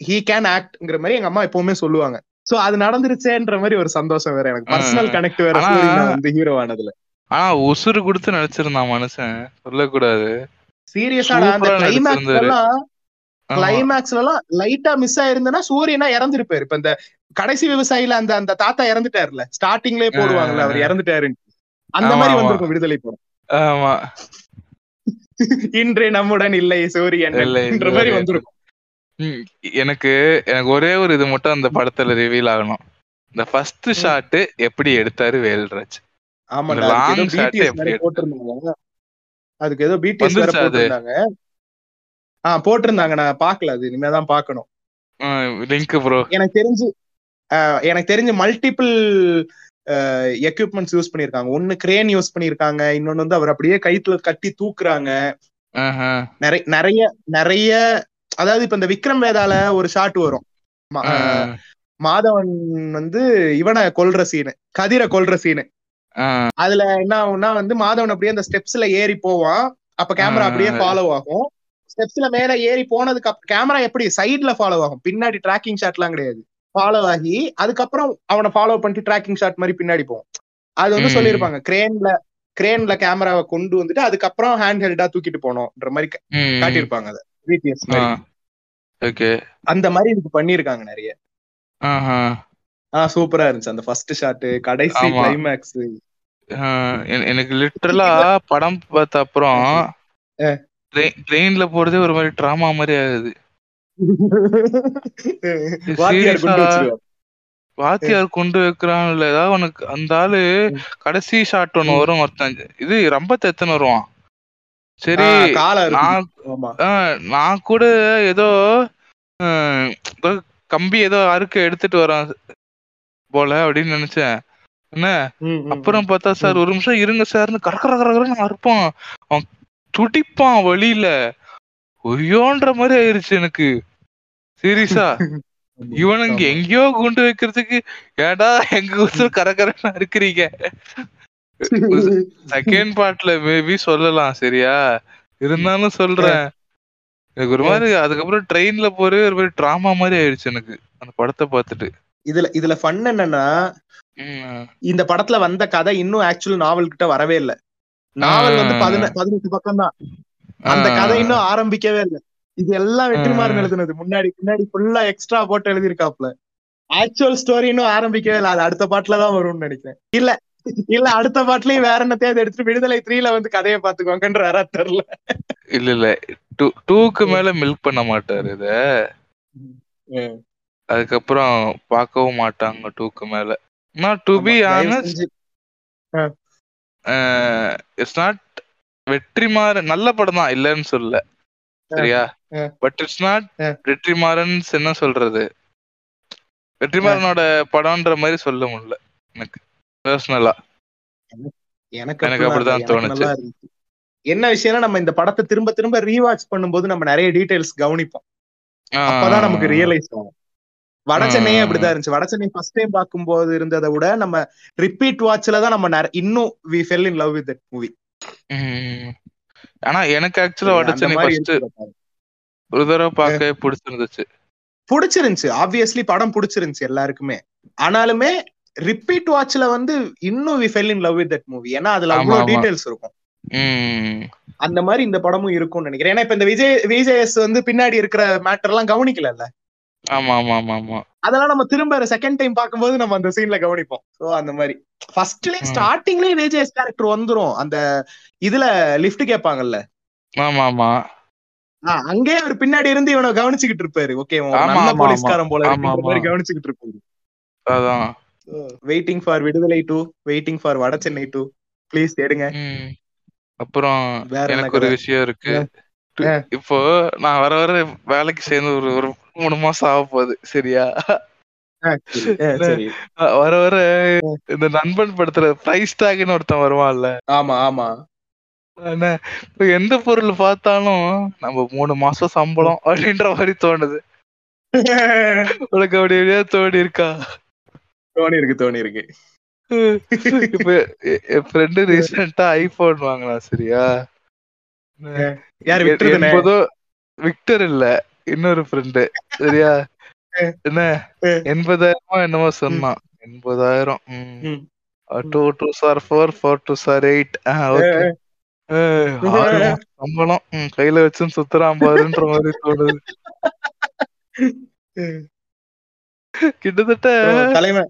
S2: he can ஆக்ட்ங்கிற மாதிரி எங்க அம்மா எப்பவுமே சொல்லுவாங்க சோ அது நடந்துருச்சேன்ற மாதிரி ஒரு சந்தோஷம் வேற எனக்கு பர்சனல். கனெக்ட் வேற வந்து ஹீரோ ஆனதுல
S3: ஆனா உசுறு கொடுத்து நடிச்சிருந்தான் மனுஷன் சொல்லக்கூடாது
S2: சீரியஸா அந்த கிளைமேக்ஸ். எல்லாம். கிளைமேக்ஸ்ல எல்லாம் லைட்டா மிஸ் ஆயிருந்தனா சூரியனா இறந்திருப்பாரு இப்ப இந்த கடைசி விவசாயில அந்த அந்த தாத்தா இறந்துட்டாருல ஸ்டார்டிங்லயே போடுவாங்கல்ல அவர் இறந்துட்டாருன்னு அந்த மாதிரி. வந்திருக்கும் விடுதலை படம்
S3: ஆமா
S2: இன்றே நம்முடன் இல்லை சூரியன்
S3: இல்லை,
S2: என்ற மாதிரி. வந்திருக்கும்
S3: எனக்கு எனக்கு ஒரே ஒரு இது மட்டும் அந்த படத்துல ரிவீல் ஆகணும். இந்த ஃபர்ஸ்ட் ஷாட் எப்படி எடுத்தாரு வேல்ராஜ்? long shot
S2: பிடிஎஸ்
S3: எப்படி?
S2: போட்டிருந்தாங்க. அதுக்கு ஏதோ பிடிஎஸ் வேற? போட்டிருந்தாங்க. ஆ போட்டிருந்தாங்க நான் பாக்கல அது. இனிமேதான் பாக்கணும்
S3: லிங்க் ப்ரோ
S2: எனக்கு தெரிஞ்சு எனக்கு தெரிஞ்சு மல்டிபிள் எக்யூப்மெண்ட்ஸ் யூஸ் பண்ணிருக்காங்க ஒன்னு கிரேன் யூஸ் பண்ணிருக்காங்க இன்னொன்னு வந்து அவர் அப்படியே கைத்துல கட்டி தூக்குறாங்க. நிறைய நிறைய நிறைய அதாவது இப்ப இந்த விக்ரம் வேதால ஒரு ஷாட் வரும். மாதவன் வந்து இவனை கொல்ற சீனு கதிரை கொல்ற சீனு அதுல என்ன ஆகும்னா வந்து மாதவன் அப்படியே அந்த ஸ்டெப்ஸ்ல ஏறி போவான். அப்ப கேமரா அப்படியே. ஃபாலோ ஆகும். ஸ்டெப்ஸ்ல மேல ஏறி போனதுக்கு அப்புறம் கேமரா எப்படி சைடுல ஃபாலோ ஆகும். பின்னாடி டிராக்கிங் ஷாட்லாம் கிடையாது. ஃபாலோ ஆகி அதுக்கப்புறம் அவனை ஃபாலோ பண்ணிட்டு டிராக்கிங் ஷாட் மாதிரி பின்னாடி போகும். அது வந்து. சொல்லியிருப்பாங்க. கிரேன்ல கிரேன்ல கேமராவை கொண்டு வந்துட்டு அதுக்கப்புறம் ஹேண்ட் ஹெல்டா தூக்கிட்டு போனோம்ன்ற மாதிரி காட்டியிருப்பாங்க அதை. மாதிரி.
S3: ஓகே.
S2: அந்த மாதிரி இதுக்கு பண்ணிருக்காங்க நிறைய. ஆஹ். சூப்பரா இருந்துச்சு. அந்த ஃபர்ஸ்ட் ஷாட் கடைசி. கிளைமேக்ஸ்
S3: எனக்கு லிட்டரலா படம் பார்த்த அப்புறம். ட்ரெயின்ல போறதே ஒரு மாதிரி ட்ராமா மாதிரி ஆகுது. (laughs)
S2: வாத்தியார் குண்டு
S3: கொண்டு வைக்கிறான்ல. ஏதாவது உனக்கு அந்த ஆளு கடைசி ஷாட் ஒண்ணு வரும் ஒருத்தன். இது ரொம்ப எத்தனை வருவான்? சரி நான்
S2: ஆமா.
S3: ஆ, நான் கூட ஏதோ கம்பி ஏதோ அறுக்க எடுத்துட்டு வரான் போல அப்படின்னு நினைச்சேன். என்ன? அப்புறம் பார்த்தா சார் ஒரு நிமிஷம் இருங்க சார்னு கர கர கரன்னு அறுப்பான் அவன் துடிப்பான் வழியில. ஒய்யோன்ற மாதிரி ஆயிருச்சு எனக்கு. சீரியஸா. (laughs) இவனுங்க. எங்கேயோ குண்டு வைக்கிறதுக்கு ஏடா எங்க ஊர் கரகரன்னு இருக்கிறீங்க செகண்ட் பார்ட்ல மேபி சொல்லலாம் சரியா? இருந்தாலும் சொல்றேன். எனக்கு ஒரு மாதிரி அதுக்கப்புறம் ட்ரெயின்ல போறே ஒரு மாதிரி ட்ராமா மாதிரி ஆயிடுச்சு எனக்கு அந்த படத்தை பார்த்துட்டு.
S2: இதுல இதுல ஃபன் என்னன்னா இந்த படத்துல வந்த கதை இன்னும் ஆக்சுவல் நாவல் கிட்ட வரவே இல்ல. நாவல் வந்து பதினெட்டு பக்கம் தான் அந்த. கதை இன்னும் ஆரம்பிக்கவே இல்ல. இது எல்லாம் வெற்றிமாறன். எழுதுனது. முன்னாடி பின்னாடி ஃபுல்லா எக்ஸ்ட்ரா போட்டு எழுதியிருக்காப்ல ஆக்சுவல் ஸ்டோரி இன்னும் ஆரம்பிக்கவே இல்ல. அது அடுத்த பாட்டுல தான் வரும்னு நினைக்கிறேன். இல்ல இல்ல அடுத்த பாட்டுலயும் வேற என்னத்தையாவது எடுத்துட்டு விடுதலை த்ரீல வந்து கதையை பாத்துக்கோங்கன்ற தெரியல
S3: இல்ல இல்ல. டூ டூக்கு மேல மில்க் பண்ண மாட்டாரு இத. அதுக்கப்புறம் பார்க்கவும் மாட்டாங்க டூக்கு மேல. நான் to be honest. It's not Vetrimaaran நல்ல படம் தான் இல்லைன்னு சொல்ல சரியா. But it's not. வெற்றிமாறன் என்ன சொல்றது? வெற்றிமாறனோட படம்ன்ற மாதிரி சொல்ல முடியல எனக்கு. பர்சனலா
S2: எனக்கு
S3: எனக்கு அப்படிதான் தோணுச்சு.
S2: என்ன விஷயம்னா நம்ம இந்த படத்தை திரும்ப திரும்ப ரீவாட்ச் பண்ணும்போது நம்ம நிறைய டீடைல்ஸ் கவனிப்போம். அப்பதான் நமக்கு ரியலைஸ் ஆகும். வட சென்னையே. அப்படிதான் இருந்துச்சு. வட சென்னை ஃபர்ஸ்ட் டைம் பார்க்கும்போது இருந்ததை விட நம்ம ரிப்பீட் வாட்ச்ல தான் நம்ம இன்னும் we fell in love with that movie.
S3: ஆனா எனக்கு ஆக்சுவலா வட சென்னை ஃபர்ஸ்ட் ஒரு தடவை பார்க்கவே பிடிச்சிருந்துச்சு.
S2: பிடிச்சிருந்துச்சு. ஆப்வியஸ்லி படம் பிடிச்சிருந்துச்சு எல்லாருக்குமே. ஆனாலுமே ரிப்பீட் வாட்ச்ல வந்து இன்னும் we fell in love with that movie ஏன்னா அதுல அவ்வளவு. டீடைல்ஸ் இருக்கும். அந்த மாதிரி இந்த படமும் இருக்கும்னு நினைக்கிறேன். ஏன்னா இப்ப இந்த விஜய் விஜய்எஸ் வந்து பின்னாடி இருக்கிற மேட்டர் எல்லாம் கவனிக்கல
S3: ஆமா ஆமா ஆமா ஆமா.
S2: அதெல்லாம் நம்ம திரும்ப செகண்ட் டைம் பார்க்கும்போது நம்ம அந்த சீன்ல கவனிப்போம். சோ அந்த மாதிரி. ஃபர்ஸ்ட்லயே. ஸ்டார்டிங்லயே விஜய்எஸ் கேரக்டர் வந்துரும். அந்த இதுல லிஃப்ட் கேட்பாங்கல்ல?
S3: ஆமா ஆமா.
S2: ஆ, அங்கேயே அவர் பின்னாடி இருந்து இவனை கவனிச்சுக்கிட்டு இருப்பாரு. ஓகே நல்ல போலீஸ்காரன் போல கவனிச்சுக்கிட்டு இருப்பாரு.
S3: அதான்.
S2: Waiting for Viduthalai two waiting for Vada Chennai two please தேடுங்க.
S3: ம். அப்புறம் எனக்கு ஒரு? விஷயம் இருக்கு. இப்போ நான் வர வர வேலைக்கு சேர்ந்து ஒரு ஒரு மூணு மாசம் ஆக போகுது. சரியா? வர வர இந்த நண்பன் படத்துல பிரைஸ் டாக்னு ஒருத்தன் வருவான்ல.
S2: ஆமா ஆமா.
S3: எந்த பொருள் பார்த்தாலும் நம்ம மூணு மாசம் சம்பளம் அப்படின்ற மாதிரி தோணுது. (laughs) உனக்கு அப்படி எப்படியா தோணி இருக்கா
S2: தோணி இருக்கு தோணி இருக்கு (laughs)
S3: இப்ப என் ஃப்ரெண்டு ரீசெண்டா ஐபோன் வாங்கினா சரியா?
S2: யாரு
S3: விக்டர் இல்ல இன்னொரு ஃப்ரெண்டு சரியா? என்ன. எண்பதாயிரமா என்னமோ சொன்னான் எண்பதாயிரம். Two two sir four four two sir eight okay சம்பளம். கையில வச்சு சுத்துறான் பாருன்ற மாதிரி தோணுது. கிட்டத்தட்ட
S2: தலைமை.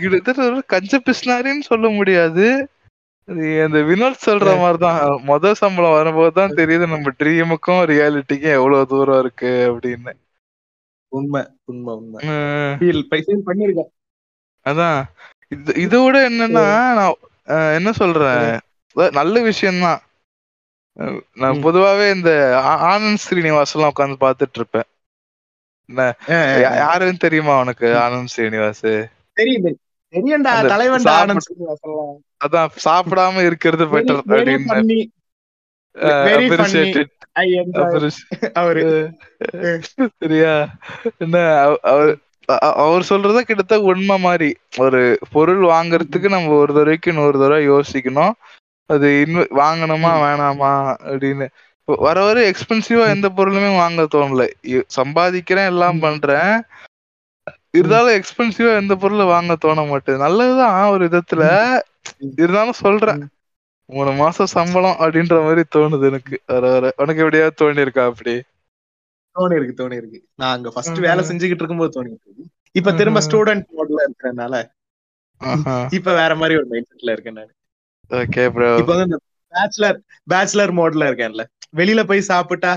S3: கிட்டத்தட்ட ஒரு கஞ்ச பிஸ்னாரின்னு சொல்ல முடியாது. அந்த வினோத் சொல்ற மாதிரிதான். மொத சம்பளம் வரும்போது தான் தெரியுது நம்ம ட்ரீமுக்கும் ரியாலிட்டிக்கும் எவ்வளவு தூரம் இருக்கு அப்படின்னு.
S2: உண்மை உண்மை உண்மை. பண்ணிருக்கேன்.
S3: அதான். இது இதை விட என்னன்னா நான் என்ன சொல்றேன்? நல்ல விஷயம்தான். நான். பொதுவாவே இந்த ஆனந்த் ஸ்ரீனிவாஸ் எல்லாம் உட்காந்து பாத்துட்டு இருப்பேன். யாருன்னு தெரியுமா உனக்கு? ஆனந்த் ஸ்ரீனிவாஸ்
S2: தெரியும்டா தலைவன்டா
S3: சாப்பிட-
S2: ஆனந்த்.
S3: அதான் சாப்பிடாம இருக்கிறது பெட்டர் அப்படின்னு
S2: அவரு.
S3: சரியா? என்ன அவ- அவர் அவர் சொல்றத கிட்டத்தட்ட உண்மை மாதிரி. ஒரு பொருள் வாங்குறதுக்கு நம்ம ஒரு தடவைக்கு இன்னொரு தடவை யோசிக்கணும். அது இன்னும் வாங்கணுமா. வேணாமா அப்படின்னு. வர வர எக்ஸ்பென்சிவா எந்த பொருளுமே வாங்க தோணல. சம்பாதிக்கிறேன் எல்லாம். பண்றேன். இருந்தாலும் எக்ஸ்பென்சிவா எந்த பொருளும் வாங்க தோண மாட்டேது. நல்லதுதான் ஒரு விதத்துல. இருந்தாலும் சொல்றேன். மூணு மாசம் சம்பளம் அப்படின்ற மாதிரி தோணுது எனக்கு. வர வர. உனக்கு எப்படியாவது தோணி இருக்கா அப்படி?
S2: தோணி இருக்கு தோணி இருக்கு நான் அங்க ஃபர்ஸ்ட். வேலை செஞ்சுக்கிட்டு இருக்கும்போது தோணி இருக்கு இப்ப திரும்ப. ஸ்டூடெண்ட் மோட்ல இருக்கறனால இப்ப வேற மாதிரி ஒரு மைண்ட் செட்ல இருக்கேன் நான்.
S3: ஓகே ப்ரோ
S2: இப்ப பேச்சுலர் பேச்சுலர் மோட்ல இருக்கேன்ல. வெளியில போய் சாப்பிட்டா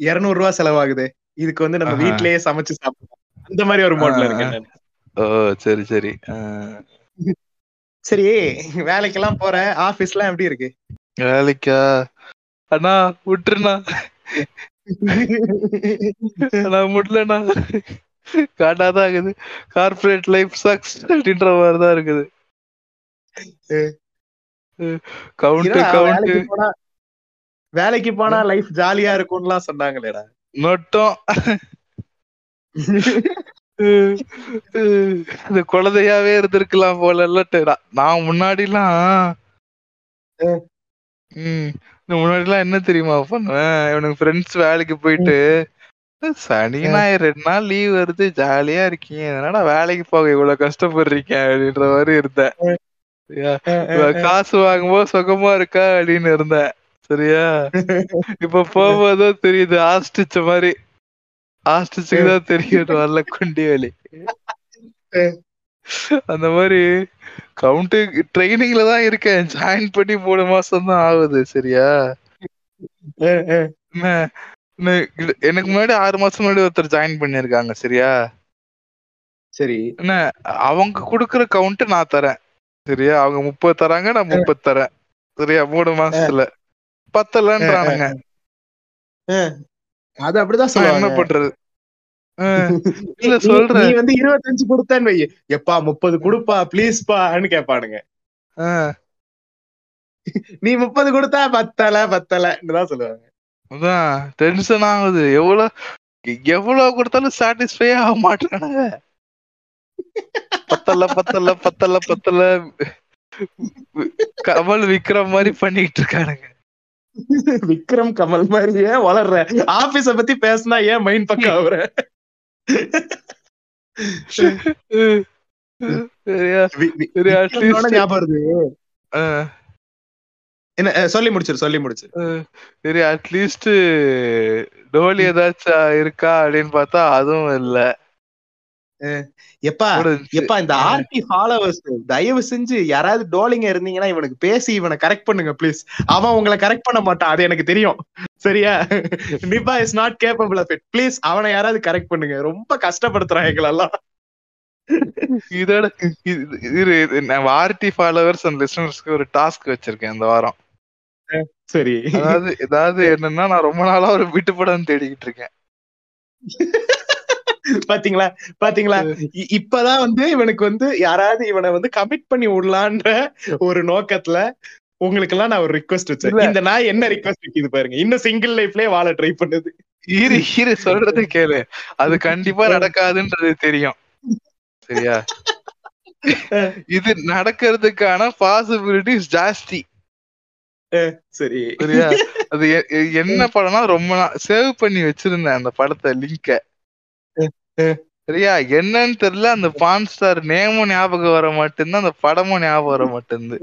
S2: 200 ரூபாய் செலவாகுது. இதுக்கு வந்து நம்ம. வீட்லயே சமைச்சு சாப்பிடலாம். அந்த மாதிரி ஒரு மோட்ல இருக்கேன் நான்.
S3: ஓ சரி சரி.
S2: சரி வேலைக்கெல்லாம் போற? ஆபீஸ்லாம் எப்படி இருக்கு?
S3: வேலைக்கா? அண்ணா விட்டுருண்ணா. அண்ணா முடியலண்ணா காட்டாதான் இருக்குது. கார்பரேட் லைஃப் சக்ஸ் அப்படின்ற மாதிரி தான் இருக்குது கவுண்ட் கவுண்ட்
S2: வேலைக்கு போனா லைஃப் ஜாலியா இருக்கும்லாம் சொன்னாங்களேடா.
S3: நொட்டம். இந்த குழந்தையாவே இருந்திருக்கலாம் போல இல்ல நான் முன்னாடிலாம்
S2: ம்.
S3: ம் நான் முன்னாடிலாம் என்ன தெரியுமா பண்ணுவேன்? இவனுக்கு ஃப்ரெண்ட்ஸ் வேலைக்கு போயிட்டு சனி ஞாயிறு ரெண்டு நாள் லீவ் வருது ஜாலியா இருக்கீங்க. என்னடா வேலைக்கு போக இவ்வளவு கஷ்டப்படுறீங்க? அப்படின்ற மாதிரி இருந்தேன். காசு வாங்கும்போது சுகமா இருக்கா அப்படின்னு இருந்தேன். சரியா? இப்ப போகும்போதும் தெரியுது ஆஸ்டிச்ச மாதிரி. ஆஸ்டிச்சுக்கு தான் தெரியும் வரல குண்டி வேலி. அந்த மாதிரி கவுண்ட் ட்ரைனிங்ல தான் இருக்கேன். ஜாயின் பண்ணி மூணு மாசம் தான் ஆகுது சரியா? எனக்கு முன்னாடி ஆறு மாசம் முன்னாடி ஒருத்தர் ஜாயின் பண்ணிருக்காங்க சரியா?
S2: சரி.
S3: என்ன அவங்க குடுக்குற கவுண்ட் நான் தரேன் சரியா? அவங்க முப்பது தராங்க நான் முப்பது தரேன் சரியா? மூணு மாசத்துல. பத்தலன்றானுங்க.
S2: அது அப்படிதான்
S3: நான் என்ன
S2: சொல்லுவாங்க.
S3: பண்றது? (laughs) இல்ல சொல்றேன்.
S2: நீ வந்து இருபத்தஞ்சு கொடுத்தேன்னு வை எப்பா முப்பது கொடுப்பா ப்ளீஸ்பான்னு கேட்பானுங்க.
S3: அஹ்,
S2: நீ முப்பது கொடுத்தா பத்தல பத்தலன்னு தான் சொல்லுவாங்க.
S3: அதான் டென்ஷன் ஆகுது. எவ்வளவு எவ்வளவு கொடுத்தாலும் சாட்டிஸ்ஃபை ஆக மாட்டானுங்க. பத்தல பத்தல பத்தல பத்தல. கமல் விக்ரம் மாதிரி பண்ணிட்டு இருக்கானுங்க.
S2: விக்ரம் கமல் மாதிரியே வளர்ற. ஆபீஸ பத்தி பேசினா ஏன் மைண்ட் பக்கம் ஆகுற சொல்லி முடிச்சிரு சொல்லி முடிச்சிரு.
S3: சரி அட்லீஸ்ட் டோலி ஏதாச்சும் இருக்கா அப்படின்னு பார்த்தா அதுவும் இல்ல.
S2: எப்பா. எப்பா இந்த ஆர்டி ஃபாலோவர்ஸ் தயவு செஞ்சு யாராவது டோலிங்க இருந்தீங்கன்னா இவனுக்கு பேசி இவனை கரெக்ட் பண்ணுங்க ப்ளீஸ் அவன் உங்களை கரெக்ட் பண்ண மாட்டான் அது எனக்கு தெரியும். சரியா? Nibha is not capable of it please அவனை யாராவது கரெக்ட் பண்ணுங்க. ரொம்ப கஷ்டப்படுத்துறான் எங்களெல்லாம்.
S3: இதோட இது- ஆர்டி ஃபாலோவர்ஸ் அண்ட் லிசனர்ஸ்க்கு ஒரு டாஸ்க் வச்சிருக்கேன் இந்த வாரம்.
S2: சரி.
S3: அதாவது ஏதாவது என்னன்னா நான் ரொம்ப நாளா ஒரு விட்டு படம் தேடிக்கிட்டு இருக்கேன்.
S2: பாத்தீங்களா? பாத்தீங்களா? இப்பதான் வந்து இவனுக்கு வந்து யாராவது இவனை வந்து கமிட் பண்ணி விடலான்ற ஒரு நோக்கத்துல உங்களுக்கு எல்லாம் நான் ஒரு ரிக்வஸ்ட் வச்சேன். இந்த நாய் என்ன ரிக்வஸ்ட் வைக்குது பாருங்க. இன்னும் சிங்கிள் லைஃப்லயே வாழ ட்ரை பண்ணுது.
S3: இரு இரு சொல்றது கேளு. அது கண்டிப்பா நடக்காதுன்றது தெரியும். சரியா? இது நடக்கிறதுக்கான பாசிபிலிட்டிஸ் ஜாஸ்தி.
S2: சரி.
S3: சரியா? அது என்ன படம்னா ரொம்ப சேவ் பண்ணி வச்சிருந்தேன் அந்த படத்தை லிங்க. சரியா என்னன்னு தெரியல அந்த பான் ஸ்டார் நேமும் ஞாபகம் வர மாட்டேங்குது அந்த படமும் ஞாபகம் வர மாட்டேங்குது.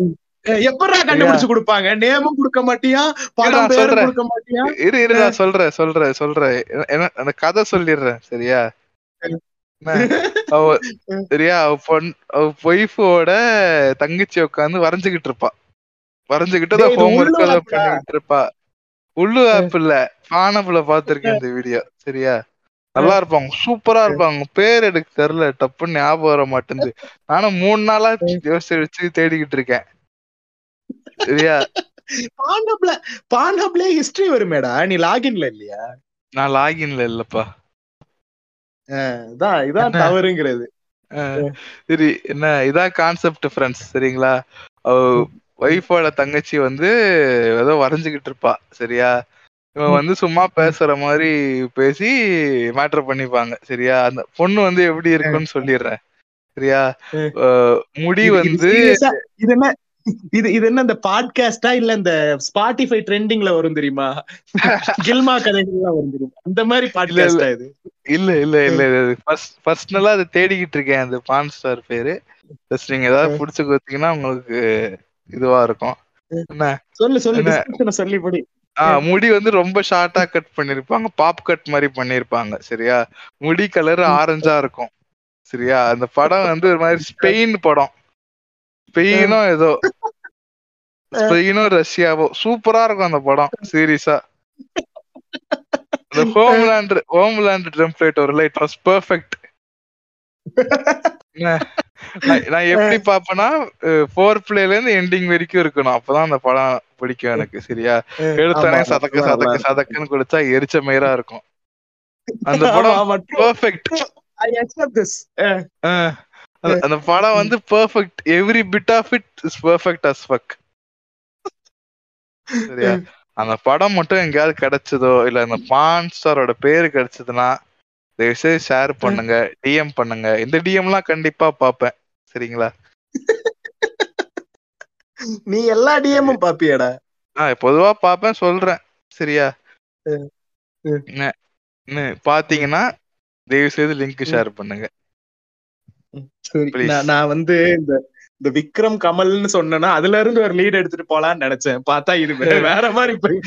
S2: எப்படா கண்டுபிடிச்சு கொடுப்பாங்க? நேமும் கொடுக்க மாட்டியா? படம். கொடுக்க மாட்டியா?
S3: இரு இரு நான் சொல்றேன் சொல்றேன் சொல்றேன். அந்த கதை சொல்லிடுறேன் சரியா? அவ சரியா? அவ பொன் அவ ஒய்ஃபோட தங்கச்சி உட்காந்து வரைஞ்சுகிட்டு இருப்பா. வரைஞ்சுகிட்டு
S2: டேய்,
S3: அதை
S2: இது
S3: ஹோம் ஒர்க்
S2: உள்ளூர் app-டா?
S3: பண்ணிக்கிட்டு இருப்பா. உள்ளு ஆப் இல்ல பானப்புல பாத்திருக்கேன் இந்த வீடியோ சரியா? நல்லா இருப்பாங்க சூப்பரா இருப்பாங்க. பேர் எனக்கு தெரியல டப்புன்னு ஞாபகம் வர மாட்டேங்குது. நானும் மூணு நாளா யோசிச்சு வச்சு தேடிக்கிட்டு இருக்கேன். சரியா?
S2: பாண்டப்ல பாண்டப்ல ஹிஸ்டரி வருமேடா. நீ லாகின்ல இல்லையா?
S3: நான் லாகின்ல இல்லப்பா.
S2: இதான் இதான்? தவறுங்கிறது.
S3: சரி என்ன இதான் கான்செப்ட் ஃப்ரெண்ட்ஸ் சரிங்களா? ஒய்ஃபோட தங்கச்சி வந்து ஏதோ வரைஞ்சுகிட்டு இருப்பா சரியா? இவன் வந்து சும்மா பேசுற மாதிரி பேசி மேட்டர் பண்ணிப்பாங்க. சரியா? அந்த பொண்ணு வந்து எப்படி இருக்குன்னு சொல்லிடுறேன். சரியா? முடி
S2: இது- இது
S3: வந்து
S2: இது என்ன இது இது என்ன இந்த பாட்காஸ்டா இல்ல இந்த ஸ்பாட்டிஃபை ட்ரெண்டிங்ல வரும் தெரியுமா? (laughs) கில்மா கதைகள்லாம் வரும் தெரியுமா? அந்த மாதிரி பாட்காஸ்டா இது.
S3: இல்ல இல்ல இல்ல ஃபர்ஸ்ட் பர்சனலா அதை தேடிக்கிட்டு இருக்கேன். அந்த பான் ஸ்டார் பேரு. ஜஸ்ட் நீங்க ஏதாவது புடிச்சு கொடுத்தீங்கன்னா உங்களுக்கு இதுவா இருக்கும். என்ன?
S2: சொல்லு சொல்லு
S3: என்ன?
S2: டிஸ்கிரிப்ஷனை சொல்லி படி
S3: ஆ முடி வந்து ரொம்ப ஷார்ட்டா கட் பண்ணிருப்பாங்க பாப் கட் மாதிரி பண்ணிருப்பாங்க. சரியா? முடி கலர் ஆரஞ்சா இருக்கும். சரியா? அந்த படம் வந்து ஒரு மாதிரி ஸ்பெயின் படம். ஸ்பெயினோ ஏதோ. ஸ்பெயினோ ரஷ்யாவோ. சூப்பரா இருக்கும் அந்த படம் சீரியஸா அந்த ஹோம்லேண்ட் ஹோம்லேண்ட் டெம்ப்ளேட் ஒரு இட் வாஸ் பெர்ஃபெக்ட் நான் எப்படி பாப்பேன்னா ஃபோர் பிளேல இருந்து எண்டிங் வரைக்கும் இருக்கணும். அப்பதான் அந்த படம் பிடிக்கும் எனக்கு சரியா? எடுத்தானே சதக்கு சதக்கு. சதக்குன்னு குடிச்சா எரிச்ச மயிரா இருக்கும். அந்த படம். பெர்ஃபெக்ட் அந்த படம் வந்து perfect every bit of it is perfect as fuck சரியா? அந்த படம் மட்டும் எங்கேயாவது கிடைச்சதோ இல்ல அந்த பான் ஸ்டாரோட பேரு கிடைச்சதுன்னா தயவுசெய்து ஷேர் பண்ணுங்க டிஎம் பண்ணுங்க. இந்த டிஎம்லாம் கண்டிப்பா பாப்பேன் சரிங்களா?
S2: நீ எல்லா டிஎம்மும் பாப்பியாடா.
S3: நான் பொதுவா பாப்பேன் சொல்றேன். சரியா? பாத்தீங்கன்னா தயவு செய்து லிங்க் ஷேர் பண்ணுங்க.
S2: நான் வந்து இந்த இந்த விக்ரம் கமல்னு சொன்னேன்னா அதுல இருந்து ஒரு லீட் எடுத்துட்டு போலான்னு நினைச்சேன். பார்த்தா இது வேற மாதிரி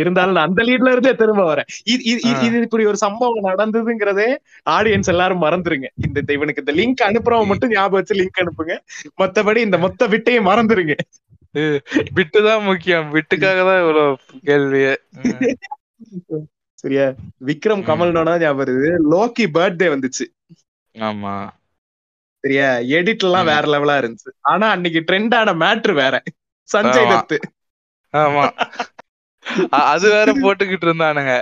S2: இருந்தாலும் நான் அந்த லீட்ல இருந்தே திரும்ப வரேன். இது இப்படி ஒரு சம்பவம் நடந்ததுங்கிறதே ஆடியன்ஸ் எல்லாரும் மறந்துருங்க. இந்த இவனுக்கு இந்த லிங்க் அனுப்புறவன் மட்டும் ஞாபகம் வச்சு லிங்க் அனுப்புங்க. மத்தபடி இந்த மொத்த விட்டையும் மறந்துருங்க.
S3: பிட்டு தான் முக்கியம். பிட்டுக்காக தான் இவ்வளவு கேள்வியே.
S2: சரியா? விக்ரம். கமல்னோட ஞாபகம் வருது. லோக்கி பர்த்டே வந்துச்சு.
S3: ஆமா.
S2: சரியா எடிட் எல்லாம். வேற லெவலா இருந்துச்சு. ஆனா அன்னைக்கு ட்ரெண்ட் ஆன மேட்ரு வேற. சஞ்சய். தத்து
S3: ஆமா. அது வேற போட்டுக்கிட்டு இருந்தானுங்க.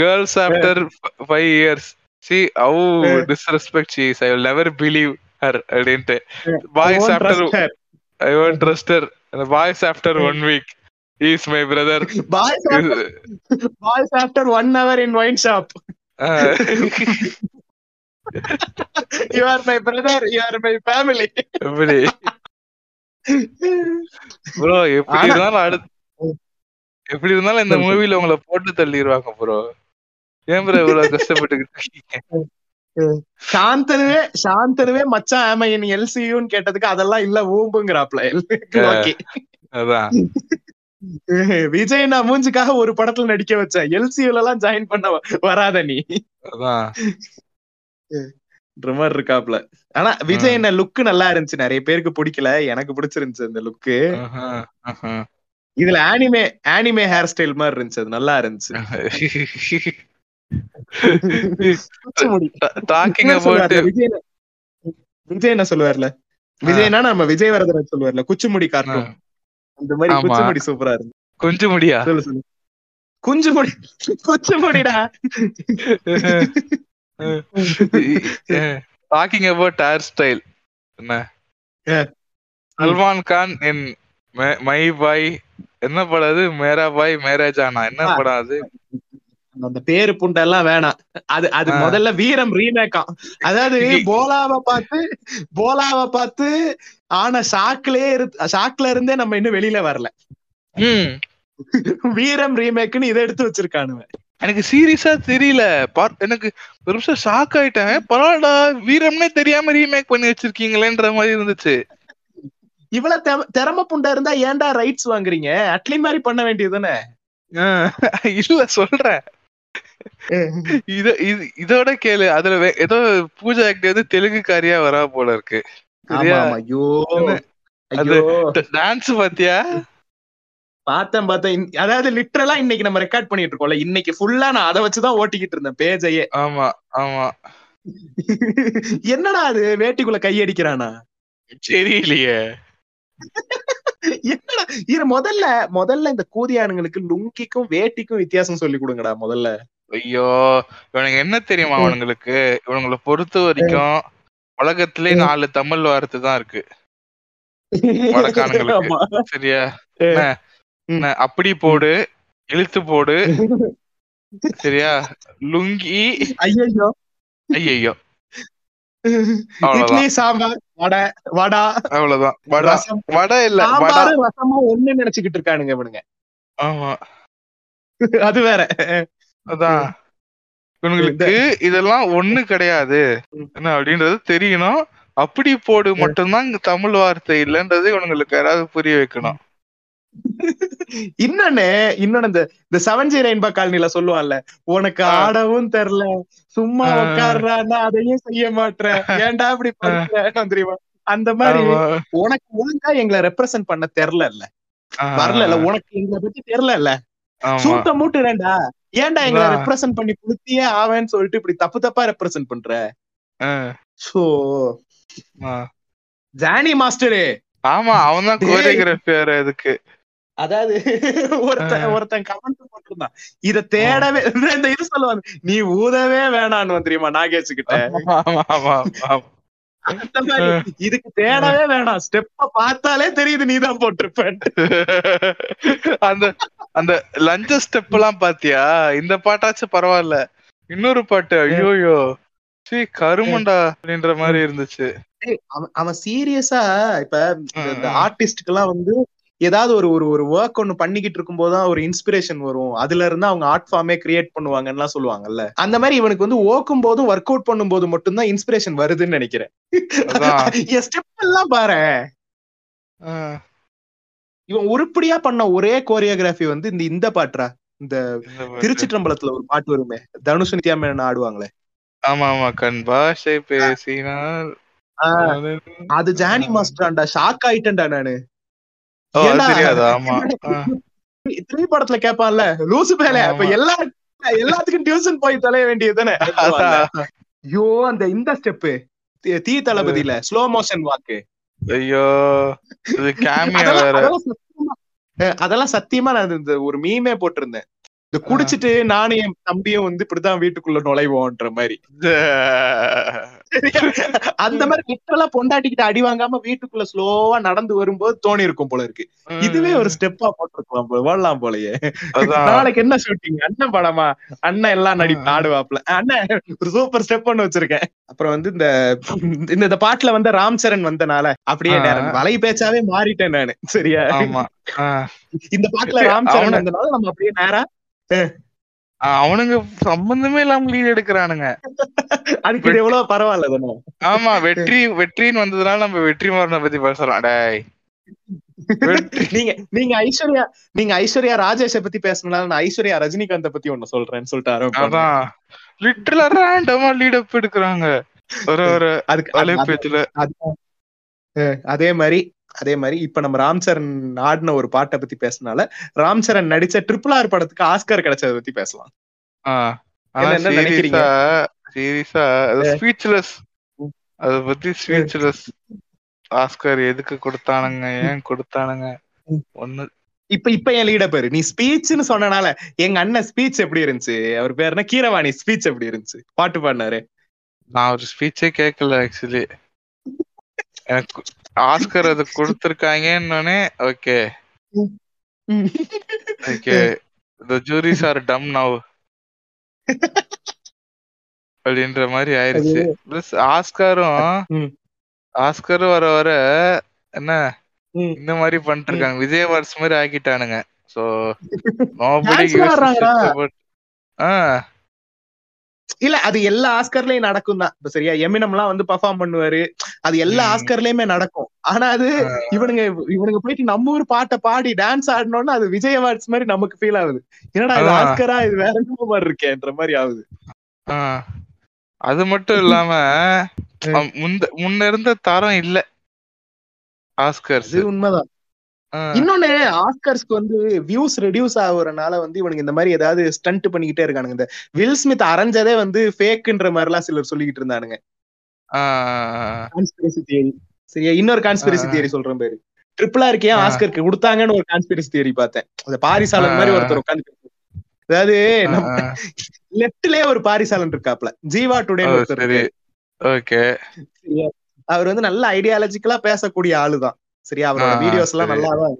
S3: Girls after five years see how disrespect she I will never believe her அப்படின்ட்டு. Boys after I won't trust her boys after one week is my. Brother
S2: boys boys after one hour in wine shop you are my brother you are my family
S3: எப்படி? Bro எப்படி இருந்தாலும் அடுத்து எப்படி இருந்தாலும் இந்த மூவில உங்களை போட்டு தள்ளிடுவாங்க ப்ரோ ஏன் ப்ரோ இவ்வளவு கஷ்டப்பட்டுக்கிட்டு இருக்கீங்க?
S2: சாந்தனுவே சாந்தனுவே மச்சான் ஆமா என் எல்சியூன்னு கேட்டதுக்கு அதெல்லாம் இல்ல ஊம்புங்கிறாப்ல
S3: அதான்.
S2: விஜய் நான் மூஞ்சுக்காக ஒரு படத்துல நடிக்க வச்சேன். எல்சியூல எல்லாம் ஜாயின் பண்ண வராத நீ.
S3: அதான்.
S2: மாதிரி இருக்காப்ல. ஆனா விஜய் என்ன லுக் நல்லா இருந்துச்சு. நிறைய பேருக்கு பிடிக்கல. எனக்கு பிடிச்சிருந்துச்சு அந்த லுக்கு
S3: ஆஹா.
S2: இதுல ஆனிமே ஆனிமே ஹேர் ஸ்டைல் மாதிரி இருந்துச்சு. அது நல்லா இருந்துச்சு.
S3: டாக்கிங்
S2: சொல்லுவார்ல, விஜய் என்ன- சொல்லுவார்ல? விஜய்னா நம்ம விஜய் வரதராஜ் சொல்லுவார்ல? குச்சிமுடி கார்ட்டூன். அந்த மாதிரி. குச்சிமுடி சூப்பரா
S3: கொஞ்சம் முடியா
S2: சொல்லு சொல்லு. குஞ்சுமுடி குச்சிமுடிடா.
S3: டாக்கிங் அபவுட் ஹேர் ஸ்டைல் என்ன. Salman Khan in my boy. என்ன படம் அது? மேரா பாய் மேரா ஜானா. என்ன. படம் அது?
S2: அந்த பேரு புண்டெல்லாம் வேணாம். அது அது. முதல்ல வீரம் ரீமேக்கா அதாவது போலாவை பார்த்து போலாவை பார்த்து ஆனா ஷாக்லயே இரு ஷாக்ல இருந்தே நம்ம இன்னும் வெளியில வரல. வீரம் ரீமேக்னு இதை எடுத்து வச்சிருக்கானுங்க
S3: எனக்கு சீரியஸா தெரியல. எனக்கு ஒரு நிமிஷம் ஷாக் ஆயிட்டேன். பரவாயில்லடா வீரம்னே தெரியாம ரீமேக் பண்ணி வச்சிருக்கீங்களேன்ற மாதிரி இருந்துச்சு.
S2: இவ்வளவு திறமை புண்டா இருந்தா ஏன்டா ரைட்ஸ் வாங்குறீங்க? அட்லி மாதிரி பண்ண வேண்டியதுதானே
S3: இல்ல சொல்றேன். இத இது இதோட கேளு. அதுல ஏதோ பூஜா ஆக்டி வந்து தெலுங்கு காரியா வரா போல இருக்கு. டான்ஸ் பாத்தியா?
S2: பார்த்தேன் பார்த்தேன். அதாவது லிட்டரலா இன்னைக்கு நம்ம ரெக்கார்ட் பண்ணிட்டு இருக்கோம்ல. இன்னைக்கு ஃபுல்லா நான் அதை வச்சுதான் ஓட்டிக்கிட்டு இருந்தேன் பேஜையே.
S3: ஆமா ஆமா. (laughs)
S2: என்னடா அது? வேட்டிக்குள்ள கையடிக்கிறானா
S3: தெரியலையே.
S2: என்னடா? இது முதல்ல முதல்ல இந்த கூதியானுங்களுக்கு லுங்கிக்கும் வேட்டிக்கும் வித்தியாசம் சொல்லி கொடுங்கடா முதல்ல.
S3: ஐயோ இவனுங்க என்ன தெரியுமா அவனுங்களுக்கு? இவனுங்களை பொறுத்த வரைக்கும் உலகத்திலே நாலு தமிழ் வார்த்தை தான் இருக்கு. வடக்கானுங்களுக்கு. சரியா? அப்படி போடு இழுத்து போடு. (laughs) சரியா? லுங்கி. ஐயோ அவ்வளவுதான்.
S2: இட்லி சாம்பார் வடை வடா.
S3: அவ்வளவுதான். வடை.
S2: ரசம்.
S3: வடை இல்ல வடை.
S2: ரசமும் ஒண்ணு நினைச்சுக்கிட்டு இருக்கானுங்க இவனுங்க.
S3: ஆமா. (laughs)
S2: அது வேற.
S3: அதான். இவங்களுக்கு இதெல்லாம் ஒண்ணு கிடையாது. என்ன அப்படின்றது தெரியணும். அப்படி போடு மட்டும்தான் இங்க தமிழ் வார்த்தை இல்லைன்றது இவனுங்களுக்கு யாராவது புரிய வைக்கணும். (laughs)
S2: இன்னொன்னு இன்னொன்னு இந்த செவன் ஜி ரெயின்பா காலனில சொல்லுவான்ல உனக்கு. ஆடவும் தெரியல சும்மா
S3: ஆ.
S2: உட்கார்றான்னா அதையும் செய்ய மாட்டேன் ஏன்டா இப்படி பண்ற தெரியுமா அந்த மாதிரி. உனக்கு ஒழுங்கா எங்களை ரெப்ரசென்ட் பண்ண தெரியல
S3: ஆ,
S2: வரல உனக்கு எங்களை பத்தி தெரியல
S3: ஆமா.
S2: சூட்ட மூட்டுறேன்டா ஏன்டா எங்களை. ரெப்ரசென்ட் பண்ணி புளுத்தியே ஆவேன்னு சொல்லிட்டு இப்படி தப்பு தப்பா ரெப்ரசென்ட் பண்ற சோ. ஜானி மாஸ்டரு
S3: ஆமா அவன் தான். கோரியோகிராஃபியர் இதுக்கு
S2: அதாவது ஒருத்தன். ஒருத்தன் கமெண்ட் போட்டிருந்தான். இத தேடவே இந்த இது சொல்லுவாங்க நீ ஊதவே வேணான்னு தெரியுமா நாகேஷ் கிட்ட? இதுக்கு தேடவே வேணாம். ஸ்டெப்ப பார்த்தாலே தெரியுது நீதான் போட்டிருப்பேன்
S3: அந்த அந்த லஞ்ச ஸ்டெப் எல்லாம் பாத்தியா? இந்த பாட்டாச்சும் பரவாயில்ல. இன்னொரு பாட்டு ஐயோயோ சீ கருமண்டா அப்படின்ற மாதிரி இருந்துச்சு.
S2: அவன் சீரியஸா இப்ப இந்த-. ஆர்டிஸ்டுக்கு எல்லாம் வந்து ஏதாவது ஒரு ஒரு ஒரு ஒர்க் ஒண்ணு பண்ணிக்கிட்டு இருக்கும்போது தான் ஒரு இன்ஸ்பிரேஷன் வரும். அதுல இருந்து அவங்க ஆர்ட் ஃபார்மே கிரியேட் பண்ணுவாங்கன்னு சொல்லுவாங்கல்ல. அந்த மாதிரி இவனுக்கு வந்து ஓக்கும் போதும் ஒர்க் அவுட் பண்ணும்போது மட்டும்தான் இன்ஸ்பிரேஷன் வருதுன்னு நினைக்கிறேன். ஸ்டெப் (laughs) எல்லாம் பாரு. இவன் உருப்படியா பண்ண ஒரே கோரியோகிராஃபி வந்து இந்த இந்த பாட்டுரா இந்த. திருச்சிற்றம்பலத்துல ஒரு பாட்டு வருமே. தனுஷ் நித்யா மேனன் ஆடுவாங்களே.
S3: ஆமா ஆமா. கண் பாஷை பேசினால்
S2: அது ஜானி மாஸ்டராண்டா ஷாக் ஆயிட்டேன்டா நானு. த்ரீ படத்துல கேட்பான்ல லூசு பேல இப்ப. எல்லா எல்லாத்துக்கும் டியூஷன் போய் தொலைய வேண்டியதுதானே. ஐயோ அந்த இந்த ஸ்டெப்பு தீ தளபதியில ஸ்லோ மோஷன் வாக்கு
S3: ஐயோ (laughs)
S2: அதெல்லாம் சத்தியமா நான் இந்த ஒரு மீமே போட்டிருந்தேன். இந்த குடிச்சிட்டு நானும் என் தம்பியும் வந்து இப்படிதான் வீட்டுக்குள்ள நுழைவோன்ற மாதிரி. அந்த மாதிரி லிட்டரலா பொண்டாட்டிக்கிட்ட அடி வாங்காம வீட்டுக்குள்ள ஸ்லோவா நடந்து வரும்போது தோணி இருக்கும் போல இருக்கு. இதுவே ஒரு ஸ்டெப்பா போட்டிருக்கலாம் போல ஓடலாம் போலயே. நாளைக்கு என்ன ஷூட்டிங் அண்ணன் படமா? அண்ணன் எல்லாம் நடி ஆடுவாப்ல அண்ணன் ஒரு சூப்பர் ஸ்டெப் ஒண்ணு வச்சிருக்கேன். அப்புறம் வந்து இந்த இந்த பாட்டுல வந்து ராம் சரண் வந்தனால அப்படியே. நேரம் வலை பேச்சாவே மாறிட்டேன் நானு. சரியா. இந்த பாட்டுல ராம் சரண் வந்தனால நம்ம அப்படியே நேரா
S3: அவனுங்க சம்பந்தமே இல்லாம லீட் எடுக்கிறானுங்க.
S2: அதுக்கு இது எவ்வளவு பரவாயில்ல தானே
S3: ஆமா வெற்றி வெற்றின்னு வந்ததுனால நம்ம வெற்றி மாறனை பத்தி பேசுறோம். டேய்.
S2: நீங்க நீங்க ஐஸ்வர்யா நீங்க ஐஸ்வர்யா ராஜேஷ பத்தி பேசணும்னால நான் ஐஸ்வர்யா ரஜினிகாந்த பத்தி ஒண்ணு சொல்றேன்னு சொல்லிட்டு.
S3: அதான். லிட்டரலா ரேண்டமா லீட் அப் எடுக்கிறாங்க. ஒரு ஒரு
S2: அதுக்கு அது- அது- மாதிரி அதே மாதிரி இப்ப நம்ம ராம் சரண் ஆடின ஒரு பாட்டை பத்தி பேசினால ராம் சரண் நடிச்ச ட்ரிபிள் ஆர் படத்துக்கு ஆஸ்கர் கிடைச்சத பத்தி பேசலாம்.
S3: சீரியஸா ஸ்பீச்லெஸ் அத பத்தி ஸ்பீச்லெஸ் ஆஸ்கர் எதுக்கு கொடுத்தானுங்க? ஏன் கொடுத்தானுங்க? ஒண்ணு.
S2: இப்ப இப்ப என் லீட பேரு. நீ ஸ்பீச்னு சொன்னனால எங்க அண்ணன் ஸ்பீச் எப்படி இருந்துச்சு? அவர் பேர் என்ன? கீரவாணி ஸ்பீச் எப்படி இருந்துச்சு? பாட்டு பாடினாரு.
S3: நான் ஒரு ஸ்பீச்சே கேட்கல ஆக்சுவலி எனக்கு ஆஸ்கர் அது கொடுத்திருக்காங்கன்னு okay okay the juries are dumb now அப்படின்ற மாதிரி ஆயிருச்சு பிளஸ் ஆஸ்காரும். ஆஸ்காரும் வர வர என்ன. இந்த மாதிரி பண்ணிட்டு இருக்காங்க விஜய் அவார்ட்ஸ் மாதிரி ஆக்கிட்டானுங்க. சோ
S2: இல்ல அது எல்லா ஆஸ்கர்லயும் நடக்கும் தான் இப்ப சரியா எமினம்லாம் வந்து பெர்ஃபார்ம் பண்ணுவாரு. அது எல்லா. ஆஸ்கர்லயுமே நடக்கும். ஆனா அது இவனுங்க இவனுங்க போயிட்டு நம்ம ஊர் பாட்டை பாடி டான்ஸ் ஆடணும்னா அது விஜய் அவார்ட்ஸ் மாதிரி நமக்கு ஃபீல் ஆகுது. என்னடா இது. ஆஸ்கரா இது வேற என்னமோ மாதிரி இருக்கேன்ற மாதிரி ஆகுது.
S3: அது மட்டும் (laughs) இல்லாம முந்த முன்ன இருந்த தரம் இல்ல. ஆஸ்கர்ஸ்.
S2: உண்மைதான். இன்னொன்னு ஆஸ்கர்ஸ்க்கு வந்து வியூஸ் ரெடியூஸ் ஆகுறனால வந்து இவனுங்க இந்த மாதிரி ஏதாவது ஸ்டண்ட் பண்ணிக்கிட்டே இருக்கானுங்க. இந்த வில் ஸ்மித் அரைஞ்சதே வந்து ஃபேக்குன்ற மாதிரி எல்லாம் சிலர் சொல்லிக்கிட்டு இருந்தானுங்க. கான்ஸ்பிரசி தியரி சரியா இன்னொரு கான்ஸ்பிரசி. தியரி சொல்றேன் பேரு ட்ரிபிளா இருக்கே
S3: ஆ.
S2: ஆஸ்கருக்கு கொடுத்தாங்கன்னு ஒரு கான்ஸ்பிரசி தியரி பார்த்தேன் அந்த பாரிசாலன் மாதிரி. ஒருத்தர் உட்காந்து அதாவது லெப்ட்லயே ஒரு பாரிசாலன் இருக்காப்ல ஜீவா டுடே ஒருத்தர்.
S3: ஓகே?
S2: அவர் வந்து நல்ல ஐடியாலஜிக்கலா பேசக்கூடிய ஆளுதான் சரியா அவரோட வீடியோஸ் எல்லாம். நல்லா தான்.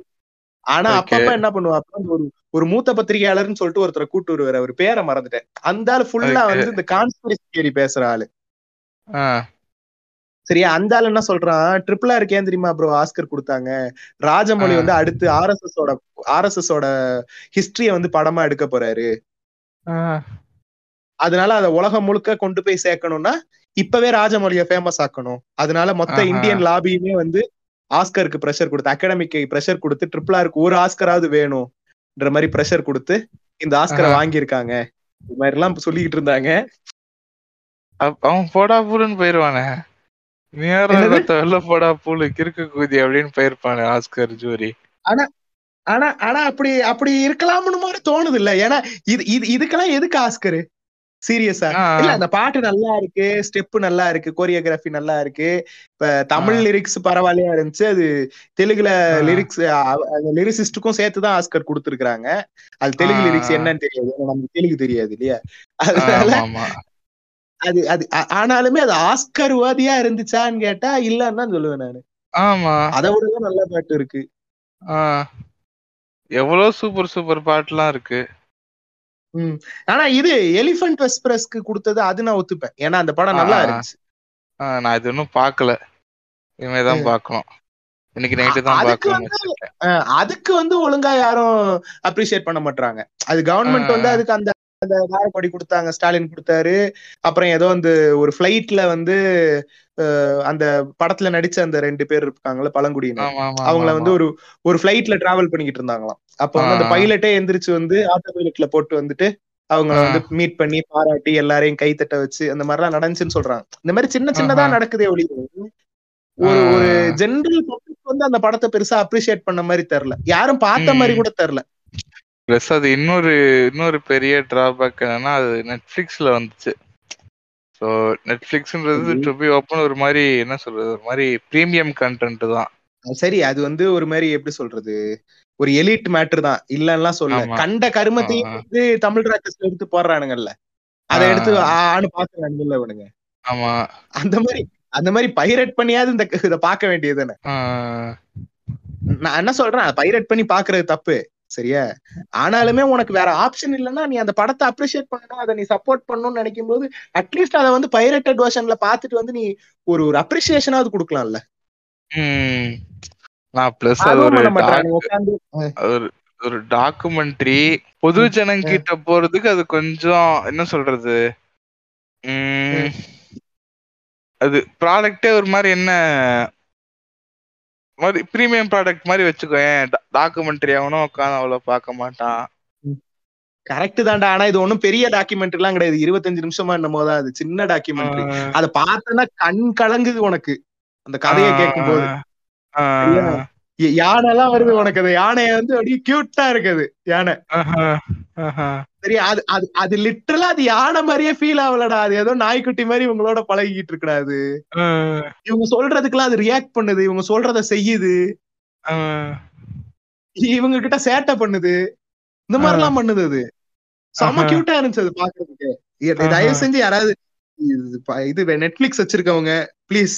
S2: ஆனா. அப்பப்ப என்ன பண்ணுவாப்ல ஒரு ஒரு மூத்த பத்திரிகையாளர்னு சொல்லிட்டு ஒருத்தரை கூட்டு வருவாரு அவர் பேரை மறந்துட்டேன் அந்த ஆளு ஃபுல்லா. வந்து இந்த கான்ஸ்பிரசி தியரி பேசுற ஆளு சரியா? அந்த ஆள் என்ன சொல்றான்? ட்ரிபிளா இருக்கேன் தெரியுமா ப்ரோ ஆஸ்கர் கொடுத்தாங்க. ராஜமௌழி. வந்து அடுத்து ஆர்எஸ்எஸ் ஓட ஹிஸ்டரிய வந்து படமா எடுக்க போறாரு. அதனால அத உலகம் முழுக்க கொண்டு போய் சேர்க்கணும்னா இப்பவே ராஜமௌலிய ஃபேமஸ் ஆக்கணும். அதனால மொத்த. இந்தியன் லாபியுமே வந்து ஆஸ்கருக்கு ப்ரெஷர் கொடுத்து அகாடமிக்கு ப்ரெஷர் கொடுத்து ட்ரிபிள் ஆருக்கு ஒரு ஆஸ்கராவது வேணும்ன்ற மாதிரி ப்ரெஷர் கொடுத்து இந்த ஆஸ்கரை. வாங்கியிருக்காங்க. இது மாதிரி எல்லாம் சொல்லிக்கிட்டு இருந்தாங்க.
S3: அவன் போடா பூலுன்னு போயிருவானே. பூலு கிறுக்கு கூதி அப்படின்னு போயிருப்பானே ஆஸ்கர் ஜூரி.
S2: ஆனா ஆனா அப்படி அப்படி இருக்கலாம்னு மாதிரி தோணுது இல்ல ஏன்னா இது இது இதுக்கெல்லாம் எதுக்கு ஆஸ்கரு? சீரியஸா?
S3: ஆ.
S2: இல்ல அந்த பாட்டு நல்லா இருக்கு ஸ்டெப் நல்லா இருக்கு கோரியோகிராஃபி நல்லா இருக்கு. இப்ப தமிழ். லிரிக்ஸ் பரவாயில்லையா இருந்துச்சு. அது தெலுங்குல. லிரிக்ஸ் அந்த லிரிசிஸ்டுக்கும் சேர்த்துதான் ஆஸ்கர் கொடுத்திருக்காங்க அது தெலுங்கு. லிரிக்ஸ் என்னன்னு தெரியாது. நமக்கு தெலுங்கு தெரியாது இல்லையா? அதனால அது அது ஆனாலுமே அது ஆஸ்கர் வாதியா இருந்துச்சான்னு கேட்டா இல்லன்னு தான் சொல்லுவேன் நானு.
S3: ஆமா.
S2: அதை விட நல்ல பாட்டு இருக்கு.
S3: எவ்வளவு சூப்பர் சூப்பர் பாட்டுலாம் இருக்கு.
S2: ம். ஆனா இது எலிஃபண்ட் எக்ஸ்பிரஸ்க்கு கொடுத்தது அது நான் ஒத்துப்பேன். ஏன்னா அந்த படம் நல்லா. இருந்துச்சு.
S3: நான் இது இன்னும் பார்க்கல இனிமேதான் பார்க்கணும் இன்னைக்கு நைட்டு தான் பார்க்கணும்
S2: அதுக்கு வந்து ஒழுங்கா யாரும் அப்ரிஷியேட் பண்ண மாட்டாங்க அது கவர்மெண்ட். வந்து அதுக்கு அந்த அந்த வாரப்படி கொடுத்தாங்க ஸ்டாலின் கொடுத்தாரு அப்புறம் ஏதோ வந்து ஒரு ஃபிளைட்ல வந்து அந்த படத்துல நடிச்ச அந்த ரெண்டு பேர் இருக்காங்கல்ல பழங்குடியினர் அவங்கள வந்து ஒரு ஒரு ஃபிளைட்ல டிராவல் பண்ணிக்கிட்டு இருந்தாங்களாம் அப்ப வந்து அந்த. பைலட்டே எந்திரிச்சு வந்து ஆட்டோ பைலட்ல போட்டு வந்துட்டு அவங்கள
S3: ஆ.
S2: வந்து மீட் பண்ணி பாராட்டி எல்லாரையும் கைத்தட்ட வச்சு அந்த மாதிரி எல்லாம் நடந்துச்சுன்னு சொல்றாங்க இந்த மாதிரி சின்ன சின்னதா. நடக்குதே ஒளி ஒரு. ஒரு ஜெனரல் பப்ளிக் வந்து அந்த படத்தை பெருசா அப்ரிஷியேட் பண்ண மாதிரி தெரியல யாரும் பார்த்த மாதிரி. கூட தெரியல
S3: பிளஸ் அது இன்னொரு இன்னொரு பெரிய டிராபேக் என்னன்னா அது நெட்ஃபிளிக்ஸ்ல வந்துச்சு ஸோ நெட்ஃபிளிக்ஸ்ன்றது. டு பி ஓப்பன் ஒரு மாதிரி என்ன சொல்றது ஒரு மாதிரி ப்ரீமியம் கண்டென்ட் தான்
S2: சரி அது வந்து ஒரு மாதிரி எப்படி சொல்றது ஒரு எலிட் மேட்டர் தான் இல்லன்னா சொல்ல. கண்ட கருமத்தையும். வந்து தமிழ் ராக்கர்ஸ்ல எடுத்து போடுறானுங்கல்ல அதை. எடுத்து ஆன்னு பாக்குறானுங்கல்ல இவனுங்க
S3: ஆமா
S2: அந்த மாதிரி அந்த மாதிரி பைரட் பண்ணியாவது இந்த இதை பார்க்க வேண்டியது. நான் என்ன சொல்றேன் பைரட் பண்ணி பாக்குறது தப்பு சரியா? ஆனாலுமே உனக்கு வேற ஆப்ஷன் இல்லைன்னா நீ அந்த படத்தை அப்ரிஷியேட் பண்ணணும் அதை நீ சப்போர்ட் பண்ணணும்னு நினைக்கும் போது அட்லீஸ்ட் அதை வந்து பைரட்டட் வெர்ஷன்ல பாத்துட்டு வந்து நீ ஒரு ஒரு அப்ரிசியேஷனாவது கொடுக்கலாம்ல.
S3: ம். நான் பிளஸ் அது ஒரு ஒரு டாக்குமெண்ட்ரி பொது ஜனங்கிட்ட போறதுக்கு அது கொஞ்சம் என்ன சொல்றது? ம், அது ப்ராடக்டே ஒரு மாதிரி என்ன மாதிரி ப்ரீமியம் ப்ராடக்ட் மாதிரி வச்சுக்கோயேன். டாக்குமெண்ட்ரி அவனும் உட்காந்து அவ்வளவு பார்க்க மாட்டான்.
S2: கரெக்ட் தான்டா. ஆனா இது ஒண்ணும் பெரிய டாக்குமெண்ட்ரி எல்லாம் கிடையாது. இருபத்தஞ்சு நிமிஷமா என்னமோ தான். அது சின்ன டாக்குமெண்ட்ரி அத பார்த்தனா கண் கலங்குது உனக்கு. அந்த கதையை கேட்கும் போது யானை எல்லாம் வருது உனக்கு. அது யானைய வந்து அப்படியே கியூட்டா இருக்குது. யானை. சரியா அது அது அது லிட்டரலா அது யானை மாதிரியே ஃபீல் ஆகலடா. அது ஏதோ நாய்க்குட்டி மாதிரி இவங்களோட பழகிட்டு
S3: ஆ,
S2: இவங்க சொல்றதுக்கெல்லாம் அது ரியாக்ட் பண்ணுது. இவங்க சொல்றத செய்யுது. இவங்க கிட்ட சேட்டை பண்ணுது. இந்த மாதிரி எல்லாம் பண்ணுது அது. செம. கியூட்டா இருந்துச்சு அது பாக்குறதுக்கு. தயவு செஞ்சு யாராவது இது நெட்ஃபிளிக்ஸ் வச்சிருக்கவங்க ப்ளீஸ்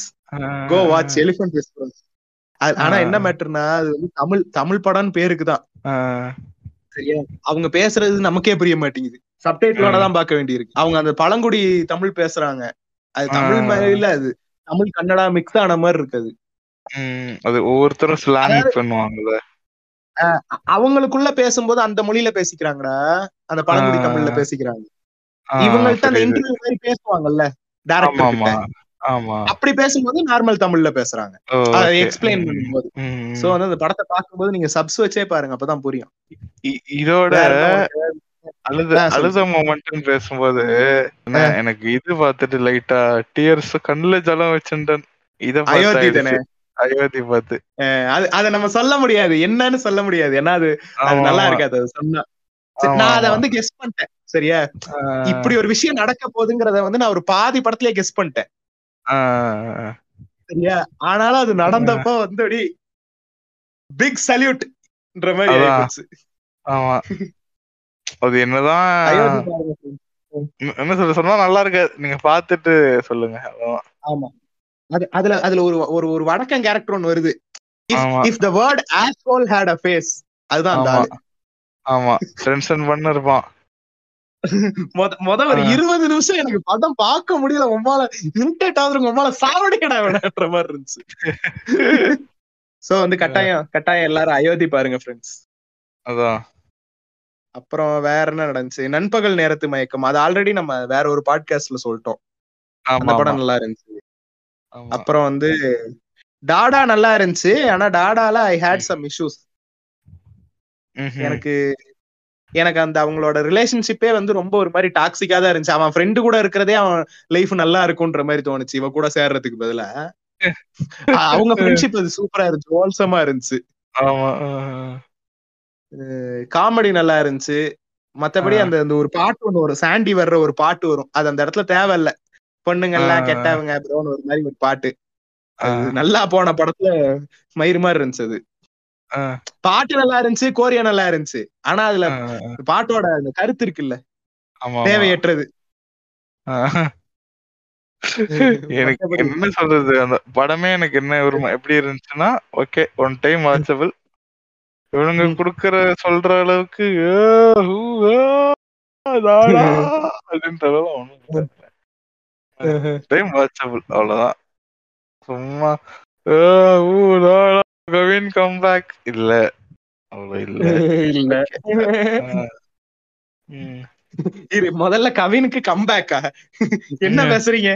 S2: கோ வாட்ச் எலிஃபன்ட் ஆனா. என்ன மேட்டர்னா அது வந்து தமிழ் தமிழ் படம்னு பேருக்கு தான்.
S3: ஆ.
S2: சரியா? அவங்க பேசுறது நமக்கே புரிய மாட்டேங்குது. சப்டைட்டிலோட தான் பார்க்க வேண்டியிருக்கு. அவங்க அந்த பழங்குடி தமிழ் பேசுறாங்க. அது தமிழ். மாதிரி இல்ல அது. தமிழ் கன்னடா மிக்ஸ் ஆன மாதிரி இருக்குது
S3: அது. ஒவ்வொருத்தரும் ஸ்லாங் பண்ணுவாங்கல்ல.
S2: அவங்களுக்குள்ள பேசும்போது அந்த மொழியில பேசிக்கிறாங்கடா. அந்த பழங்குடி. தமிழ்ல பேசிக்கிறாங்க. இவங்கள்ட்ட அந்த. இன்டர்வியூ மாதிரி பேசுவாங்கல்ல டேரக்டர் அப்படி பேசும்போது நார்மல் தமிழ்ல பேசுறாங்க. எக்ஸ்பிளைன் பண்ணும்போது. சோ வந்து அந்த படத்தை பார்க்கும்போது நீங்க சப்ஸ் வச்சே பாருங்க அப்பதான் புரியும்.
S3: இதோட? அழுத அழுத. மொமெண்ட்னு பேசும்போது எனக்கு இது பார்த்துட்டு லைட்டா டியர்ஸ் கண்ணுல ஜலம் வச்சுட்டேன் இத
S2: அயோத்தி. தானே
S3: அயோத்தி பார்த்து
S2: அது அதை நம்ம சொல்ல முடியாது. என்னன்னு சொல்ல முடியாது. ஏன்னா அது
S3: ஆமா,
S2: நல்லா
S3: ஆமா.
S2: இருக்காது அது சொன்னா.
S3: ஆமா,
S2: நான் அதை
S3: ஆமா.
S2: வந்து கெஸ் பண்ணிட்டேன். சரியா? இப்படி ஒரு விஷயம் நடக்க போகுதுங்கிறத வந்து நான் ஒரு பாதி படத்திலேயே கெஸ் பண்ணிட்டேன். சரியா? ஆனாலும் அது நடந்தப்போ வந்து அப்படி பிக் சல்யூட்ன்ற மாதிரி
S3: ஆமா. அது என்னதான். என்ன- சொல்ற சொன்னா நல்லா இருக்காது. நீங்க பாத்துட்டு சொல்லுங்க.
S2: ஆமா. அது அதுல அதுல ஒரு ஒரு ஒரு வடக்கன் கேரக்டர் ஒன்னு வருது. If the word asshole had a face அதுதான்
S3: ஆமா. டென்ஷன் பண்ண இருப்பான்.
S2: மொத மொத ஒரு. இருபது நிமிஷம் எனக்கு படம் பார்க்க முடியல. உமால இரிட்டேட் ஆகுது உமால சாவடிக்கடா வேணான்ற மாதிரி இருந்துச்சு. சோ வந்து கட்டாயம் கட்டாயம் எல்லாரும் அயோத்தி பாருங்க ஃப்ரெண்ட்ஸ்
S3: அதான்
S2: அப்புறம் வேற என்ன நடந்துச்சு? நண்பகல் நேரத்து மயக்கம். அது ஆல்ரெடி நம்ம வேற ஒரு பாட்காஸ்ட்ல சொல்லிட்டோம். அந்த படம் நல்லா இருந்துச்சு. அப்புறம் வந்து டாடா நல்லா இருந்துச்சு. ஆனா டாடால ஐ ஹேட் சம் இஷ்யூஸ். எனக்கு எனக்கு அந்த அவங்களோட ரிலேஷன்ஷிப்பே வந்து ரொம்ப ஒரு மாதிரி டாக்ஸிக்கா தான் இருந்துச்சு. அவன் ஃப்ரெண்டு கூட இருக்கிறதே அவன் லைஃப் நல்லா இருக்கும்ன்ற மாதிரி தோணுச்சு. இவ கூட சேர்றதுக்கு பதிலா. (laughs) அவங்க ஃப்ரெண்ட்ஷிப் அது சூப்பரா இருந்துச்சு. ஹோல்சமா இருந்துச்சு. காமெடி நல்லா இருந்துச்சு. மத்தபடி. அந்த அந்த ஒரு பாட்டு ஒண்ணு வரும். சாண்டி வர்ற ஒரு பாட்டு வரும். அது அந்த இடத்துல தேவையில்ல. பொண்ணுங்கெல்லாம்
S3: ஆ.
S2: கெட்டவங்க ப்ரோன்னு ஒரு மாதிரி ஒரு பாட்டு. நல்லா போன படத்துல மயிறு மாதிரி இருந்துச்சு அது. பாட்டு நல்லா இருந்துச்சு கோரியா நல்லா இருந்துச்சு. ஆனா அதுல. பாட்டோட அந்த கருத்து இருக்குல்ல. தேவையற்றது.
S3: எனக்கு என்ன சொல்றது? அந்த படமே எனக்கு என்ன ஒரு ம- எப்படி இருந்துச்சுன்னா ஓகே ஒன் டைம் வாட்சபிள் இவனுங்க. குடுக்கற சொல்ற அளவுக்கு ஒண்ணும் டைம் வாட்சபிள் அவ்வளவுதான். சும்மா கவின் கம் பேக் இல்ல. அவ்வளவு இல்ல. (laughs)
S2: இல்ல. இரு முதல்ல கவினுக்கு கம்பேக்கா என்ன. பேசுறீங்க?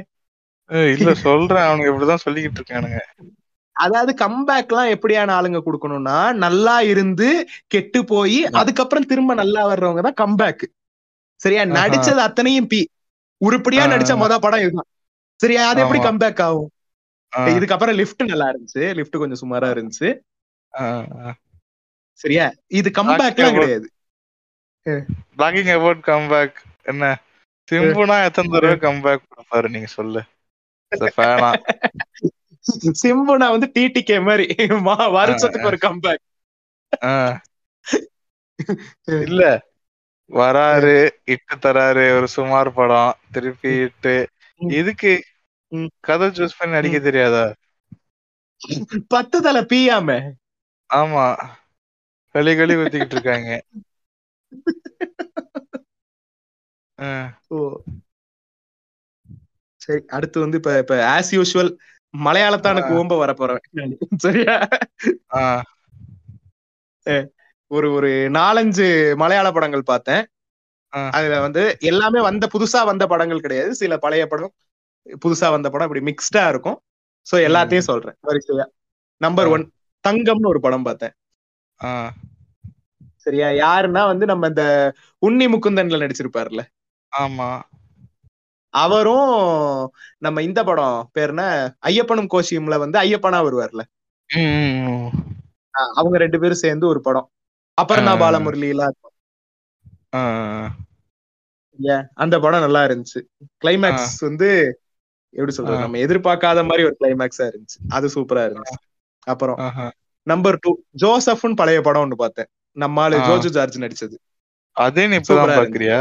S3: இல்ல சொல்றேன். அவனுங்க இப்படிதான் சொல்லிக்கிட்டு இருக்கானுங்க.
S2: அதாவது கம்பேக் எல்லாம் எப்படியான ஆளுங்க கொடுக்கணும்னா நல்லா இருந்து கெட்டு போய் அதுக்கப்புறம் திரும்ப நல்லா வர்றவங்க தான் கம்பேக் சரியா. நடிச்சது அத்தனையும் பி. உருப்படியா. நடிச்ச மொத படம் இதுதான். சரியா? அது எப்படி. கம்பேக் ஆகும்? இதுக்கப்புறம் லிஃப்ட் நல்லா இருந்துச்சு. லிஃப்ட் கொஞ்சம் சுமாரா இருந்துச்சு. சரியா? இது கம்பேக் எல்லாம்
S3: about-
S2: கிடையாது.
S3: டாக்கிங் அபவுட் கம்பேக் என்ன? சிம்புனா எத்தனை தடவை கம்பேக் கொடுப்பாரு? நீங்க சொல்லு. ஃபேனா (laughs)
S2: சிம்புனா வந்து டிடிகே மாதிரி. மா- வருஷத்துக்கு ஒரு கம்பேக்
S3: இல்ல. வராரு இட்டு தராரு ஒரு சுமார் படம். திருப்பி இட்டு. எதுக்கு
S2: ம்.
S3: கதை சூஸ் பண்ணி அடிக்க தெரியாதா?
S2: பத்து தலை பியாம.
S3: ஆமா. களி களி ஊத்திக்கிட்டு இருக்காங்க. (laughs)
S2: ஓ. சரி அடுத்து வந்து இப்ப இப்ப ஆஸ் யூஷுவல் மலையாளத்தானுக்கு ஓம்ப வர போறேன் (laughs) சரியா ஒரு ஒரு நாலஞ்சு மலையாள படங்கள் பார்த்தேன். அதுல வந்து எல்லாமே வந்த புதுசா வந்த படங்கள் கிடையாது. சில பழைய படம் புதுசா வந்த படம் இப்படி மிக்ஸ்டா இருக்கும். சோ எல்லாத்தையும் சொல்றேன். வரிசையா. நம்பர். ஒன் தங்கம்னு ஒரு படம் பார்த்தேன். சரியா? யாருன்னா வந்து நம்ம இந்த உன்னி முகுந்தன்ல நடிச்சிருப்பாருல்ல
S3: ஆமா.
S2: அவரும் நம்ம இந்த படம் பேர் என்ன ஐயப்பனும் கோஷியம்ல வந்து ஐயப்பனா வருவார்ல. அவங்க ரெண்டு பேரும் சேர்ந்து ஒரு படம். அபர்ணா. பாலமுரளி எல்லாம் இருக்கும். அந்த படம் நல்லா இருந்துச்சு. கிளைமேக்ஸ் வந்து எப்படி சொல்றது. நம்ம எதிர்பார்க்காத மாதிரி ஒரு கிளைமேக்ஸா இருந்துச்சு அது சூப்பரா இருந்துச்சு அப்புறம். நம்பர் டூ ஜோசப்னு பழைய படம் ஒண்ணு பார்த்தேன் நம்ம ஆளு
S3: ஆ.
S2: ஜோஜு ஜார்ஜ் நடிச்சது
S3: அதே நீ. பாக்குறியா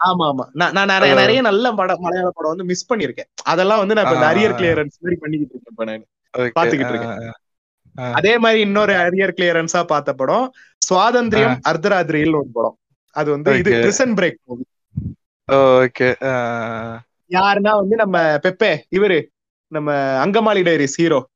S2: ஆமா ஆமா நான் நிறைய. நிறைய நல்ல படம் மலையாள படம் வந்து மிஸ் பண்ணிருக்கேன் அதெல்லாம் வந்து நான் இப்ப. அரியர் கிளியரன்ஸ் மாதிரி பண்ணிக்கிட்டு இருக்கேன் நான். பாத்துக்கிட்டு இருக்கேன். அதே மாதிரி இன்னொரு அரியர் கிளியரன்ஸா பார்த்த படம் சுவாதந்திரியம் அர்த்தராத்திரியில் ஒரு படம் அது வந்து இது. பிரிசன் பிரேக் மூவி
S3: ஓகே
S2: யாருன்னா வந்து நம்ம பெப்பே இவரு நம்ம அங்கமாலி டைரிஸ் ஹீரோ.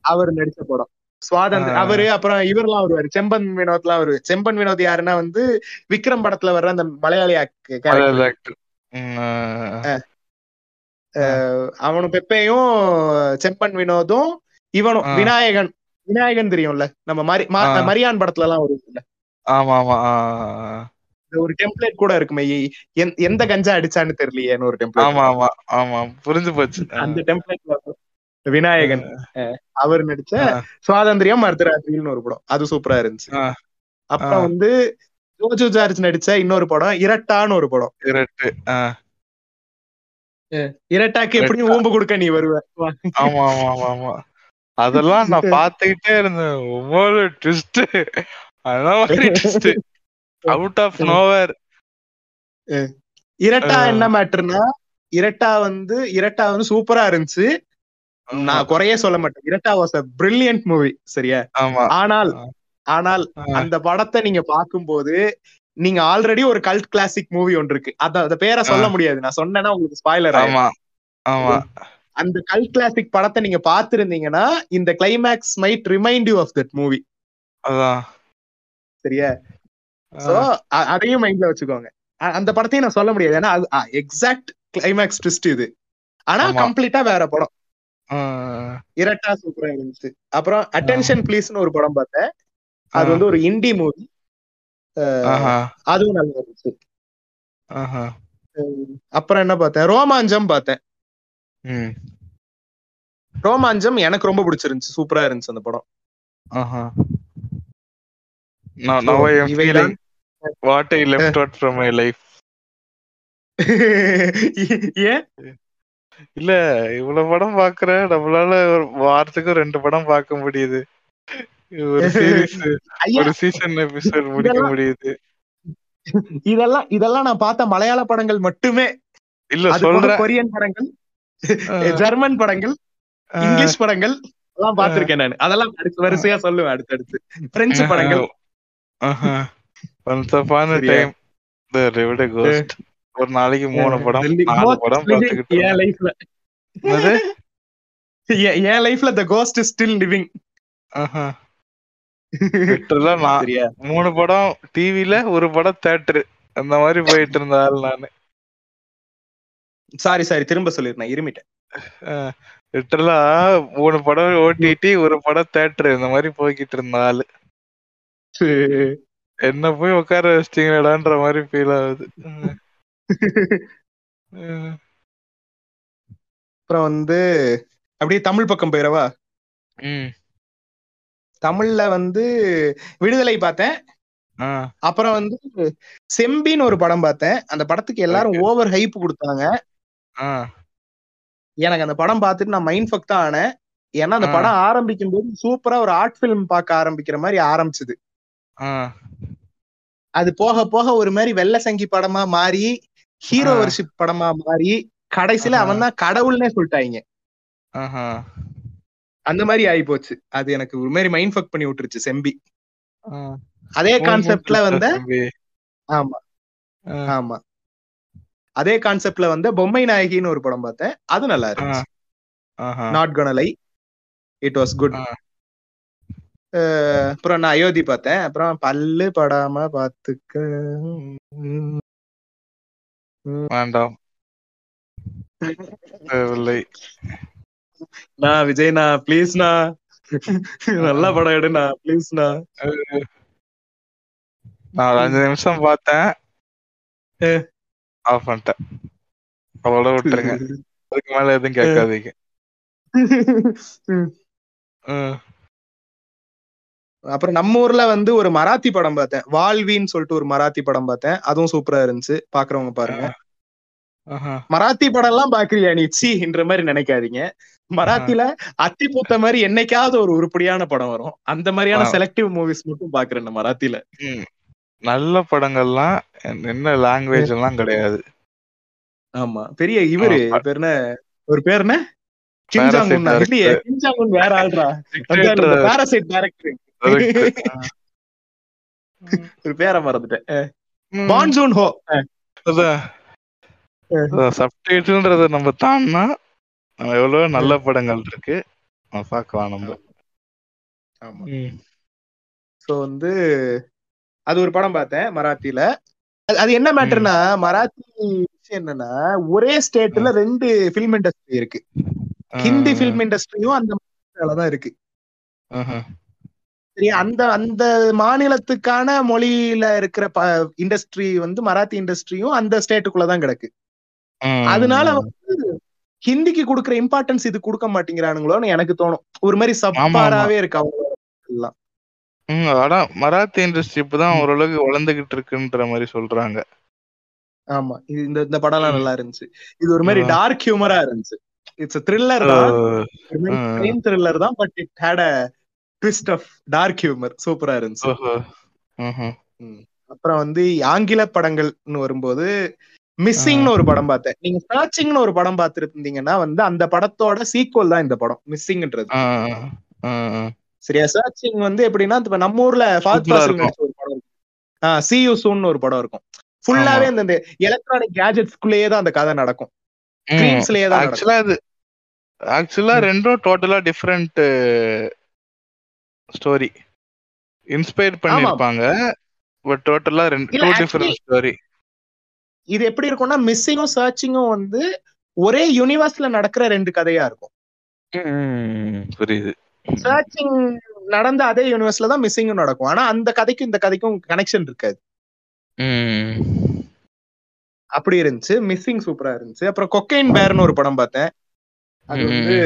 S2: அவர் நடிச்ச படம். சுவாதந்திர
S3: ஆ.
S2: அவரு அப்புறம் இவர்லாம் வருவாரு. செம்பன் வினோத்லாம் வருவாரு. செம்பன் வினோத் யாருன்னா வந்து விக்ரம் படத்துல வர்ற அந்த மலையாளி அவனும் பெப்பையும் செம்பன் வினோதும் இவனும். விநாயகன். விநாயகன் தெரியும்ல? நம்ம. மரியான் படத்துல எல்லாம் வரும்ல?
S3: ஆமா ஆமா
S2: ஒரு டெம்ப்ளேட் கூட இருக்குமே எந்த- கஞ்சா அடிச்சான்னு தெரியலையேன்னு ஒரு. டெம்ப்ளேட்
S3: ஆமா ஆமா ஆமா புரிஞ்சு போச்சு.
S2: அந்த டெம்ப்ளேட்ல விநாயகன் அவர் நடிச்ச. சுவாதந்திரியம் அர்த்தராத்திரின்னு ஒரு படம் அது சூப்பரா இருந்துச்சு. அப்புறம். வந்து ஜோஜோ ஜார்ஜ் நடிச்ச இன்னொரு படம் இரட்டான்னு ஒரு படம்
S3: இரட்டு.
S2: இரட்டாக்கு எப்படியும் ஊம்பு கொடுக்க நீ வருவ.
S3: ஆமா ஆமா ஆமா ஆமா அதெல்லாம் நான் (laughs) பாத்துக்கிட்டே இருந்தேன் ஒவ்வொரு ட்விஸ்ட் அதான் அவுட் ஆஃப் நோவர்
S2: இரட்டா. என்ன மேட்டர்னா இரட்டா வந்து இரட்டா வந்து சூப்பரா இருந்துச்சு. நான் குறையே சொல்ல மாட்டேன். Iratta was a brilliant movie சரியா? ஆனால் ஆனால். அந்த படத்தை நீங்க பார்க்கும்போது நீங்க ஆல்ரெடி ஒரு கல்ட் கிளாசிக் மூவி ஒன்று இருக்கு. அத அந்த பேரை சொல்ல. முடியாது. நான் சொன்னேன்னா உங்களுக்கு ஸ்பாய்லர்
S3: ஆமா. ஆமா.
S2: அந்த கல்ட் கிளாசிக் படத்தை நீங்க பார்த்திருந்தீங்கன்னா இந்த climax might remind you of that movie
S3: அதான்.
S2: சரியா. சோ அதையும் மைண்ட்ல வச்சுக்கோங்க. அந்த படத்தையும் நான் சொல்ல முடியாது. ஏன்னா எக்ஸாக்ட் கிளைமேக்ஸ் ட்விஸ்ட் இது. ஆனா. கம்ப்ளீட்டா வேற படம். இரட்டா சூப்பரா இருந்துச்சு. அப்புறம் அட்டென்ஷன் ப்ளீஸ்னு ஒரு படம் பார்த்தேன். அது. வந்து ஒரு இந்தி மூவி
S3: ஆஹா.
S2: அதுவும் நல்லா இருந்துச்சு. அப்புறம் என்ன பார்த்தேன்? ரோமாஞ்சம் பார்த்தேன். ரோமாஞ்சம் எனக்கு ரொம்ப பிடிச்சிருந்துச்சு. சூப்பரா இருந்துச்சு அந்த படம்.
S3: ஆஹா. Now, now I am
S2: இவைதான்
S3: feeling. What I left out from my life. (laughs)
S2: ஏன்
S3: இல்ல இவ்வளவு படம் பாக்குறேன் நம்மளால ஒரு வாரத்துக்கு ரெண்டு படம் பார்க்க முடியுது. ஒரு (laughs) சீரிஸ்
S2: ஐயா
S3: ஒரு சீசன் எபிசோட் முடிக்க முடியுது.
S2: இதெல்லாம் இதெல்லாம் நான் பார்த்த மலையாள படங்கள் மட்டுமே.
S3: இல்ல சொல்றேன்
S2: கொரியன் படங்கள். ஜெர்மன் படங்கள். இங்கிலீஷ் படங்கள் எல்லாம் பார்த்திருக்கேன் நான். அதெல்லாம் அடுத்து வரிசையா சொல்லுவேன் அடுத்தடுத்து. பிரெஞ்சு படங்கள்.
S3: A
S2: சரியா?
S3: time, the River Ghost. ஒரு நாளைக்கு மூணு படம் நாலு படம்
S2: living
S3: பார்த்துக்கிட்டு
S2: என். லைஃப்ல
S3: என்னது?
S2: என் லைஃப்ல த கோஸ்ட் ஸ்டில் லிவிங்
S3: ஆஹா. (laughs) நான் மூணு படம் டிவில ஒரு படம் தேட்டரு அந்த மாதிரி போயிட்டு இருந்த ஆள் நானு
S2: சாரி சாரி திரும்ப சொல்லிருந்தேன் இருமிட்டேன்
S3: லிட்டரலா மூணு படம் ஓடிடி ஒரு படம் தேட்டரு இந்த மாதிரி போய்கிட்டு இருந்த ஆளு (laughs) என்ன போய் உட்கார வச்சிட்டீங்களான்ற மாதிரி ஃபீல் ஆகுது. (laughs)
S2: அப்புறம் வந்து அப்படியே தமிழ் பக்கம் போயிடவா. தமிழ்ல வந்து விடுதலை பார்த்தேன் அப்புறம் வந்து செம்பின்னு ஒரு படம் பார்த்தேன் அந்த படத்துக்கு எல்லாரும். ஓவர் ஹைப் கொடுத்தாங்க எனக்கு அந்த படம் பார்த்துட்டு நான் மைண்ட் ஃபக் தான் ஆனேன் ஏன்னா அந்த. படம் ஆரம்பிக்கும் போது சூப்பரா ஒரு ஆர்ட் ஃபிலிம் பார்க்க ஆரம்பிக்கிற மாதிரி ஆரம்பிச்சது அது போக போக ஒரு மாதிரி வெள்ள சங்கி படமா மாறி ஹீரோ. வர்ஷிப் படமா மாறி கடைசியில. அவன் தான் கடவுள்னே சொல்லிட்டாங்க. அந்த மாதிரி ஆகி போச்சு அது எனக்கு ஒரு மாதிரி மைண்ட் ஃபக் பண்ணி விட்டுருச்சு செம்பி. அதே கான்செப்ட்ல வந்த. ஆமா ஆமா அதே கான்செப்ட்ல வந்து பொம்மை நாயகின்னு ஒரு படம் பார்த்தேன் அது நல்லா. இருந்துச்சு. Not gonna lie it was good. அப்புறம் நான் அயோத்தி பார்த்தேன். அப்புறம் பல்லு படாம பாத்துக்க.
S3: வேண்டாம்.
S2: நான் விஜய்னா ப்ளீஸ்ண்ணா நல்ல படம் எடுண்ணா ப்ளீஸ்ண்ணா
S3: நான் அஞ்சு நிமிஷம் பார்த்தேன். ஆஃப் பண்ணிட்டேன். அவ்வளோ விட்டுருங்க. அதுக்கு மேல எதுவும் கேட்காதீங்க. (laughs)
S2: அப்புறம் நம்ம ஊர்ல வந்து ஒரு மராத்தி படம் பார்த்தேன். வால்வின்னு சொல்லிட்டு ஒரு மராத்தி படம் பார்த்தேன். அதுவும் சூப்பரா இருந்துச்சு. பாக்குறவங்க பாருங்க. மராத்தி படம் எல்லாம் பாக்குறியா நீ சீன்ற மாதிரி நினைக்காதீங்க. மராத்தில அத்தி பூத்த மாதிரி என்னைக்காவது ஒரு உருப்படியான படம் வரும். அந்த மாதிரியான. செலக்டிவ் மூவிஸ் மட்டும் பாக்குறேன் மராத்தில.
S3: நல்ல படங்கள்லாம் என்ன லாங்குவேஜ் எல்லாம் கிடையாது.
S2: ஆமா. பெரிய இவரு பேர் என்ன ஒரு பேர் என்ன? Kim Jong Un. இல்லையே கிம் ஜாங் உன் வேற
S3: Dictator.
S2: Parasite director. (laughs) ஒரு பேரை மறந்துட்டேன். பான்சூன் ஹோ
S3: சப்டைட்டில்ன்றத நம்ம தாண்டினா நம்ம எவ்வளவு நல்ல படங்கள் இருக்கு. நம்ம பார்க்கலாம் நம்ம.
S2: ஆமா. சோ வந்து அது ஒரு படம் பார்த்தேன் மராத்தில. அது- என்ன மேட்டர்னா மராத்தி விஷயம் என்னன்னா ஒரே ஸ்டேட்ல ரெண்டு ஃபிலிம் இண்டஸ்ட்ரி இருக்கு. ஹிந்தி ஃபிலிம் இண்டஸ்ட்ரியும் அந்த தான் இருக்கு.
S3: ஆஹா.
S2: சரியா அந்த அந்த மாநிலத்துக்கான மொழியில இருக்கிற இண்டஸ்ட்ரி வந்து மராத்தி இண்டஸ்ட்ரியும் அந்த ஸ்டேட்டுக்குள்ளதான் கிடக்கு. அதனால வந்து ஹிந்திக்கு கொடுக்குற இம்பார்ட்டன்ஸ் இது கொடுக்க மாட்டேங்கிறானுங்களோன்னு எனக்கு தோணும். ஒரு மாதிரி சப்பாராவே இருக்கு அவங்க
S3: ஆனா மராத்தி இண்டஸ்ட்ரி இப்பதான் ஓரளவுக்கு வளர்ந்துகிட்டு இருக்குன்ற மாதிரி சொல்றாங்க.
S2: ஆமா இது இந்த இந்த படம்லாம் நல்லா இருந்துச்சு. இது ஒரு மாதிரி. டார்க் ஹியூமரா இருந்துச்சு. இட்ஸ் த்ரில்லர் தான். த்ரில்லர் தான் but it had a twist of dark humour சூப்பரா இருந்துச்சு. அப்புறம் வந்து ஆங்கில படங்கள்னு வரும்போது மிஸ்ஸிங்னு ஒரு படம் பார்த்தேன். நீங்க சர்ச்சிங்னு ஒரு படம் பார்த்துருந்தீங்கன்னா வந்து அந்த படத்தோட சீக்வல் தான் இந்த படம் மிஸ்ஸிங்ன்றது. சரியா? சர்ச்சிங் வந்து எப்படின்னா இப்ப நம்ம ஊர்ல ஃபாத் ஒரு படம் இருக்கும். சி யூ சூன் ஒரு படம் இருக்கும். ஃபுல்லாவே. இந்த எலக்ட்ரானிக் கேஜெட்ஸ்குள்ளேயே தான் அந்த கதை நடக்கும். ஸ்கிரீன்ஸ்லயே தான் நடக்கும்.
S3: ஆக்சுவலா அது ஆக்சுவலா. ரெண்டும் டோட்டலா டிஃப்ரெண்ட் ஸ்டோரி இன்ஸ்பயர் பண்ணிருப்பாங்க பட் டோட்டலா ரெண்டு டூ டிஃப்ரெண்ட் ஸ்டோரி
S2: இது எப்படி இருக்கும்னா மிஸ்ஸிங்கும் சர்ச்சிங்கும் வந்து ஒரே யூனிவர்ஸ்ல நடக்கிற ரெண்டு கதையா இருக்கும்.
S3: புரியுது.
S2: சர்ச்சிங் நடந்த அதே யூனிவர்ஸ்ல தான் மிஸ்ஸிங்கும் நடக்கும். ஆனா அந்த கதைக்கும் இந்த கதைக்கும் கனெக்ஷன் இருக்காது. அப்படி இருந்துச்சு. மிஸ்ஸிங் சூப்பரா இருந்துச்சு. அப்புறம் கொக்கைன் பேர்னு ஒரு படம் பார்த்தேன். அது வந்து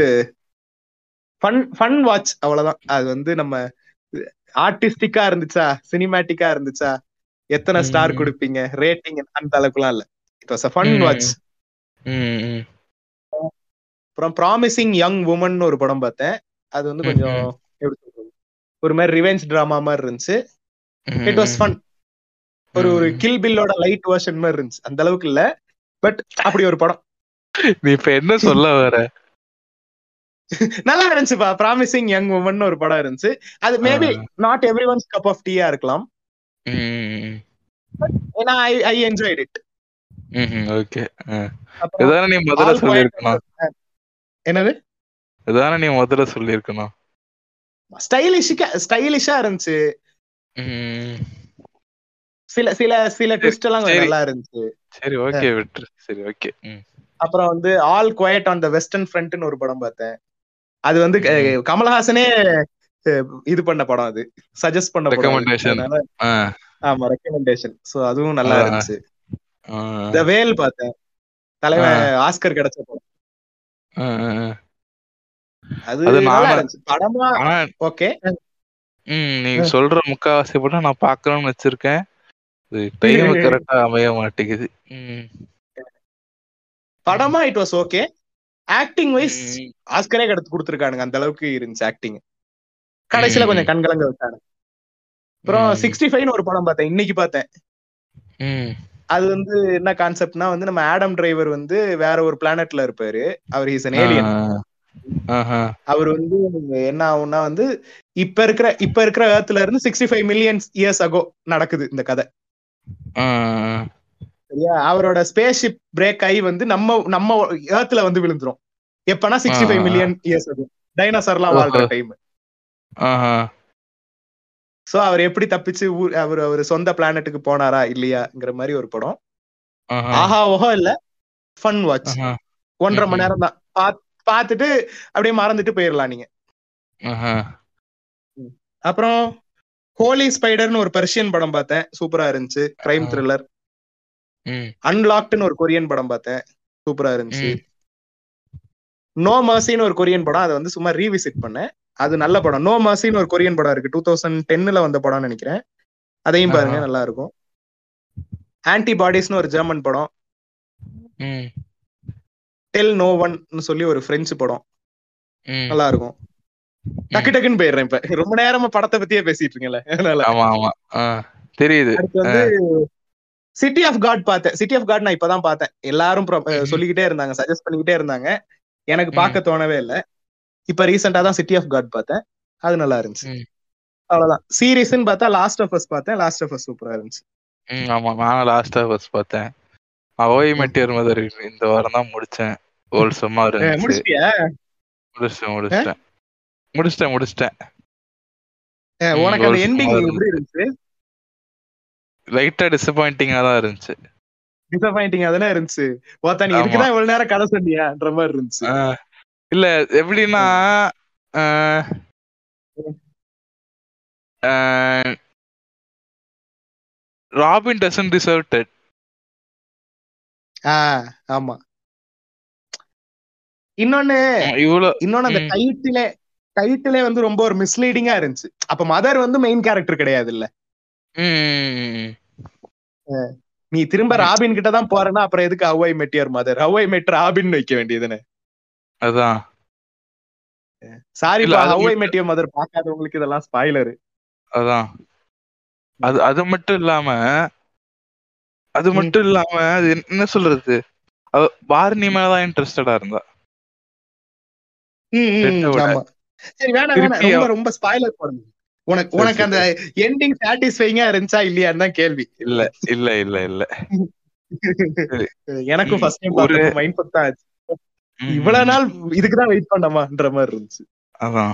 S2: ஃபன் ஃபன் வாட்ச் அவ்வளவுதான். அது வந்து நம்ம ஆர்டிஸ்டிக்கா இருந்துச்சா? சினிமேட்டிக்கா இருந்துச்சா? எத்தனை ஸ்டார். கொடுப்பீங்க? ரேட்டிங் அந்த அளவுக்குலாம் இல்ல. It was fun
S3: hmm.
S2: Watch. அப்புறம் ப்ராமிசிங் யங் உமன் ஒரு படம் பார்த்தேன். அது வந்து கொஞ்சம் எப்படி சொல்றது? ஒரு மாதிரி ரிவெஞ்ச் டிராமா மாதிரி இருந்துச்சு. இட் வாஸ் ஃபன் ஒரு ஒரு. கில் பில்லோட லைட் வெர்ஷன் மாதிரி இருந்துச்சு. அந்த அளவுக்கு இல்ல. பட் அப்படி ஒரு படம்.
S3: நீ இப்ப என்ன சொல்ல வர?
S2: நல்லா இருந்துச்சுப்பா. ப்ராமிசிங் யங் உமன் ஒரு படம் இருந்துச்சு. அது maybe not everyone's cup of டீயா இருக்கலாம். ஏன்னா I I enjoyed it
S3: okay இதான நீ முதல்ல சொல்லியிருக்கணும்.
S2: என்னது?
S3: இதான நீ முதல்ல சொல்லியிருக்கணும்.
S2: ஸ்டைலிஷா ஸ்டைலிஷா இருந்துச்சு. சில சில சில ட்விஸ்ட் எல்லாம் கொஞ்சம். நல்லா இருந்துச்சு.
S3: சரி ஓகே விட்டுரு. சரி ஓகே
S2: அப்புறம் வந்து all quiet on the western ஃப்ரண்ட்னு ஒரு படம் பார்த்தேன். அது வந்து. கமலஹாசனே இது பண்ண படம் அது. சஜஸ்ட் பண்ண படம்.
S3: ஆ,
S2: ஆமா ரெக்கமெண்டேஷன் சோ அதுவும் நல்லா. இருந்துச்சு. த வேல் பார்த்தேன். தலைவன் ஆஸ்கர் கிடைச்ச படம். அது படமா? ஓகே.
S3: ம் நீ சொல்ற முக்காவாசி படம் நான் பார்க்கணும்னு வச்சிருக்கேன். டைம் கரெக்டா (laughs) அமைய மாட்டேங்குது.
S2: படமா it was okay acting wise. ஆஸ்கரே கிடைச்சு கொடுத்துருக்கானுங்க அந்த அளவுக்கு இருந்துச்சு ஆக்டிங் கடைசியில. கொஞ்சம் கண்கலங்க விட்டாங்க அப்புறம். சிக்ஸ்டி ஃபைவ்னு ஒரு படம் பார்த்தேன் இன்னைக்கு பார்த்தேன். அது வந்து என்ன கான்செப்ட்னா வந்து நம்ம ஆடம் டிரைவர் வந்து வேற ஒரு பிளானட்ல இருப்பாரு அவர் இஸ் an ஏலியன். அவர் வந்து என்ன ஆகும்னா வந்து இப்ப இருக்கிற இப்ப இருக்கிற ஏர்த்ல இருந்து sixty five million years ago நடக்குது இந்த கதை. சரியா அவரோட ஸ்பேஸ் ஷிப் பிரேக் ஆகி வந்து நம்ம நம்ம ஏர்த்ல வந்து விழுந்துரும் எப்பனா sixty five. Million years ago டைனோசர்லாம் வாழ்ற. டைம். சோ அவர் எப்படி தப்பிச்சு ஊர் அவர் அவர் சொந்த பிளானட்டுக்கு போனாரா இல்லையாங்கிற மாதிரி ஒரு படம்
S3: ஆஹா.
S2: ஓஹோ இல்ல ஃபன் வாட்ச். ஒன்றரை மணி. நேரம் தான் பார்த்துட்டு அப்படியே மறந்துட்டு போயிடலாம் நீங்க. அப்புறம் ஹோலி ஸ்பைடர்னு ஒரு பெர்ஷியன் படம் பார்த்தேன் சூப்பரா இருந்துச்சு கிரைம். த்ரில்லர். அன்லாக்ட்னு ஒரு கொரியன் படம் பார்த்தேன். சூப்பரா இருந்துச்சு. நோ மர்சின்னு ஒரு கொரியன் படம். அதை வந்து சும்மா ரீவிசிட் பண்ணேன். அது நல்ல படம். நோ மர்சின்னு ஒரு கொரியன் படம் இருக்கு. டூ தௌசண்ட் டென்னுல வந்த படம்னு நினைக்கிறேன். அதையும் பாருங்க. நல்லா இருக்கும் ஆன்டிபாடிஸ்னு ஒரு ஜெர்மன் படம். டெல் நோ ஒன்னு சொல்லி ஒரு பிரெஞ்சு படம். நல்லா இருக்கும் டக்கு டக்குன்னு போயிடுறேன் இப்ப. ரொம்ப நேரமா படத்தை பத்தியே பேசிட்டு இருக்கீங்கல்ல.
S3: தெரியுது.
S2: சிட்டி ஆஃப் காட் பார்த்தேன். சிட்டி ஆஃப் காட் நான் இப்பதான் பார்த்தேன். எல்லாரும். சொல்லிக்கிட்டே இருந்தாங்க சஜஸ்ட் பண்ணிக்கிட்டே இருந்தாங்க. எனக்கு. பார்க்க தோணவே இல்ல. இப்ப ரீசெண்டா தான் சிட்டி ஆஃப் காட் பார்த்தேன். அது நல்லா இருந்துச்சு. அவ்வளவுதான். சீரீஸ்னு பார்த்தா லாஸ்ட் ஆஃப் அஸ் பார்த்தேன். லாஸ்ட் ஆஃப் அஸ் சூப்பரா இருந்துச்சு.
S3: ஆமா. நானும் லாஸ்டா ஃபர்ஸ்ட் பார்த்தேன். அவோய் மெட்டியர் மதர் இந்த வாரம் தான் முடிச்சேன். ஹோல்சமா இருந்துச்சு.
S2: முடிச்சிட்டியா?
S3: முடிச்சிட்டேன் முடிச்சிட்டேன். முடிச்சிட்டேன் முடிச்சிட்டேன்.
S2: உனக்கு அந்த எண்டிங் எப்படி இருந்துச்சு?
S3: லைட்டா டிசப்பாயிண்டிங்கா தான் இருந்துச்சு.
S2: டிசப்பாயிண்டிங் அதெல்லாம் இருந்துச்சு. ஓத்தா நீ
S3: ஆமா.
S2: இதுக்குதான் இவ்வளவு நேரம் கதை சொன்னியான்ற மாதிரி இருந்துச்சு.
S3: இல்ல எப்படின்னா ராபின் டசன் டிசர்வ் டெட்
S2: ஆமா. இன்னொன்னு
S3: இவ்வளவு
S2: இன்னொன்னு அந்த. டைட்டிலே டைட்டிலே வந்து ரொம்ப ஒரு மிஸ்லீடிங்கா இருந்துச்சு. அப்ப மதர் வந்து மெயின் கேரக்டர் கிடையாது இல்ல நீ திரும்ப ராபின் கிட்ட தான் போறேன்னா அப்புறம் எதுக்கு ஹவ்வாய் மெட்டியர் மதர் ஹவ்வாய் மெட் ராபின் வைக்க வேண்டியதுன்னு.
S3: அதான்.
S2: சாரி
S3: மட்டும்-
S2: மெட்டியர் மதர் பார்க்காதவங்களுக்கு இதெல்லாம் ஸ்பாய்லர்
S3: அதான். அது அது மட்டும் இல்லாம அது மட்டும் இல்லாம அது என்ன- சொல்றது? பார்னி மேலதான் இன்ட்ரெஸ்டடா இருந்தா.
S2: சரி வேணாம் ரொம்ப ரொம்ப ஸ்பாய்லர் போடுங்க. உனக்கு உனக்கு. அந்த எண்டிங் சாட்டிஸ்ஃபைங்கா இருந்துச்சா இல்லையான்னு தான் கேள்வி.
S3: இல்ல இல்ல இல்ல இல்ல.
S2: எனக்கும் ஃபர்ஸ்ட் டைம்
S3: ஒரு-
S2: மைண்ட் பத்தா ஆச்சு.
S3: ம்,
S2: இவ்வளவு நாள் இதுக்கு தான் வெயிட் பண்ணமான்ற மாதிரி இருந்துச்சு.
S3: அதான்.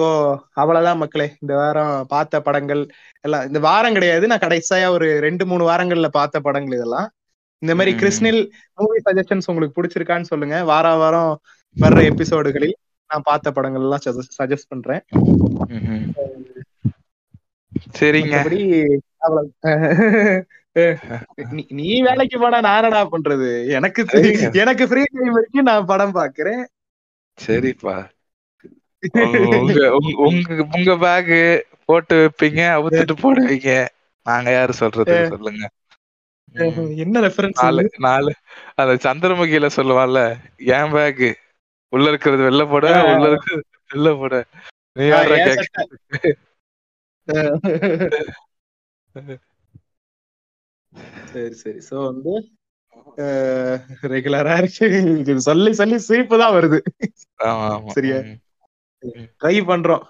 S2: சோ அவ்வளவுதான் மக்களே. இந்த வாரம் பார்த்த படங்கள் எல்லாம் இந்த வாரம் கிடையாது. நான் கடைசியா ஒரு ரெண்டு மூணு வாரங்கள்ல பார்த்த படங்கள் இதெல்லாம். இந்த மாதிரி. கிறிஸ்னில் மூவி சஜஷன்ஸ் உங்களுக்கு பிடிச்சிருக்கான்னு சொல்லுங்க. வார வாரம் வர்ற எபிசோடுகளில் நான் பார்த்த படங்கள் எல்லாம் சஜஸ்ட் பண்றேன்.
S3: சரிங்க. (laughs)
S2: நீ- வேலைக்கு போனா நான் என்னடா பண்றது? எனக்கு. எனக்கு ஃப்ரீ டைம் வரைக்கும் நான் படம் பாக்குறேன்.
S3: சரிப்பா. (laughs) உங்க உங்க- பேக் போட்டு வைப்பீங்க அவுத்துட்டு போடுவீங்க. நாங்க யாரு சொல்றது? சொல்லுங்க.
S2: என்ன ரெஃபரன்ஸ்
S3: நாலு நாலு அந்த சந்திரமுகியில சொல்லுவான்ல என் பேக் உள்ள இருக்கிறது வெளில போட. உள்ள இருக்கிறது வெளில போட. நீ யாரா
S2: ஏன் சரி சரி. சோ வந்து ரெகுலரா இருக்கு. சொல்லி சொல்லி சிரிப்பு தான் வருது. சரியா? ட்ரை பண்றோம்.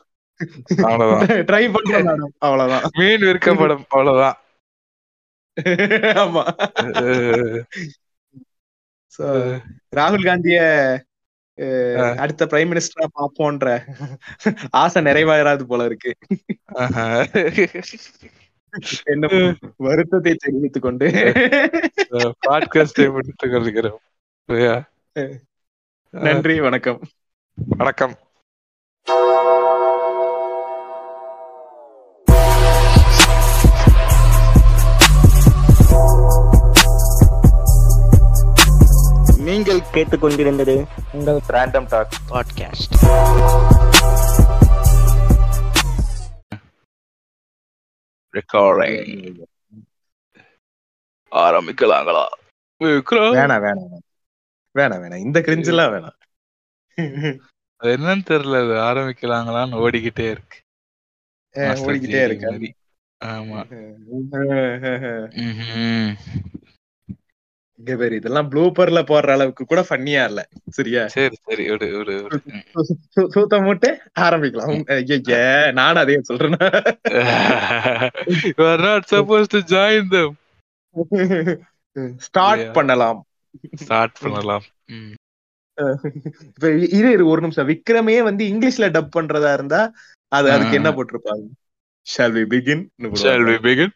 S2: ட்ரை பண்றோம் அவ்வளவுதான்.
S3: மீன் விற்கப்படும். அவ்வளவுதான்.
S2: ஆமா. ராகுல் காந்திய. அடுத்த பிரைம் மினிஸ்டரா பாப்போன்ற ஆசை நிறைவேறாது போல இருக்கு. (laughs) என்ன வருத்தத்தை தெரிவித்துக் கொண்டு.
S3: பாட்காஸ்டை முடித்துக் கொள்கிறோம்?
S2: நன்றி வணக்கம்.
S3: வணக்கம்.
S1: நீங்கள் கேட்டுக்கொண்டிருந்தது உங்கள்
S3: ரேண்டம் டாக்
S1: பாட்காஸ்ட்
S3: ரெக்கார்டிங் ஆரம்பிக்கலாங்களா.
S2: வேணாம் வேணாம் வேணாம். வேணாம் வேணாம். இந்த கிரிஞ்சு எல்லாம் வேணாம்.
S3: அது என்னன்னு தெரியல அது ஆரம்பிக்கலாங்களான்னு ஓடிக்கிட்டே இருக்கு.
S2: ஓடிக்கிட்டே இருக்கு.
S3: ஆமா.
S2: இங்க பேரு இதெல்லாம் ப்ளூப்பர்ல போடுற அளவுக்கு கூட ஃபன்னியா இல்ல. சரியா?
S3: சரி சரி ம்.
S2: சு- சூத்த மூட்டு ஆரம்பிக்கலாம். ஐயையே, நானும் அதே சொல்றேன்.
S3: You are not supposed to join them.
S2: Start. பண்ணலாம்.
S3: ஸ்டார்ட் பண்ணலாம்.
S2: இப்ப இரு இரு ஒரு நிமிஷம். விக்ரமே வந்து இங்கிலீஷ்ல டப் பண்றதா இருந்தா அது அதுக்கு. என்ன போட்டிருப்பாங்க? Shall we begin
S3: Shall we begin?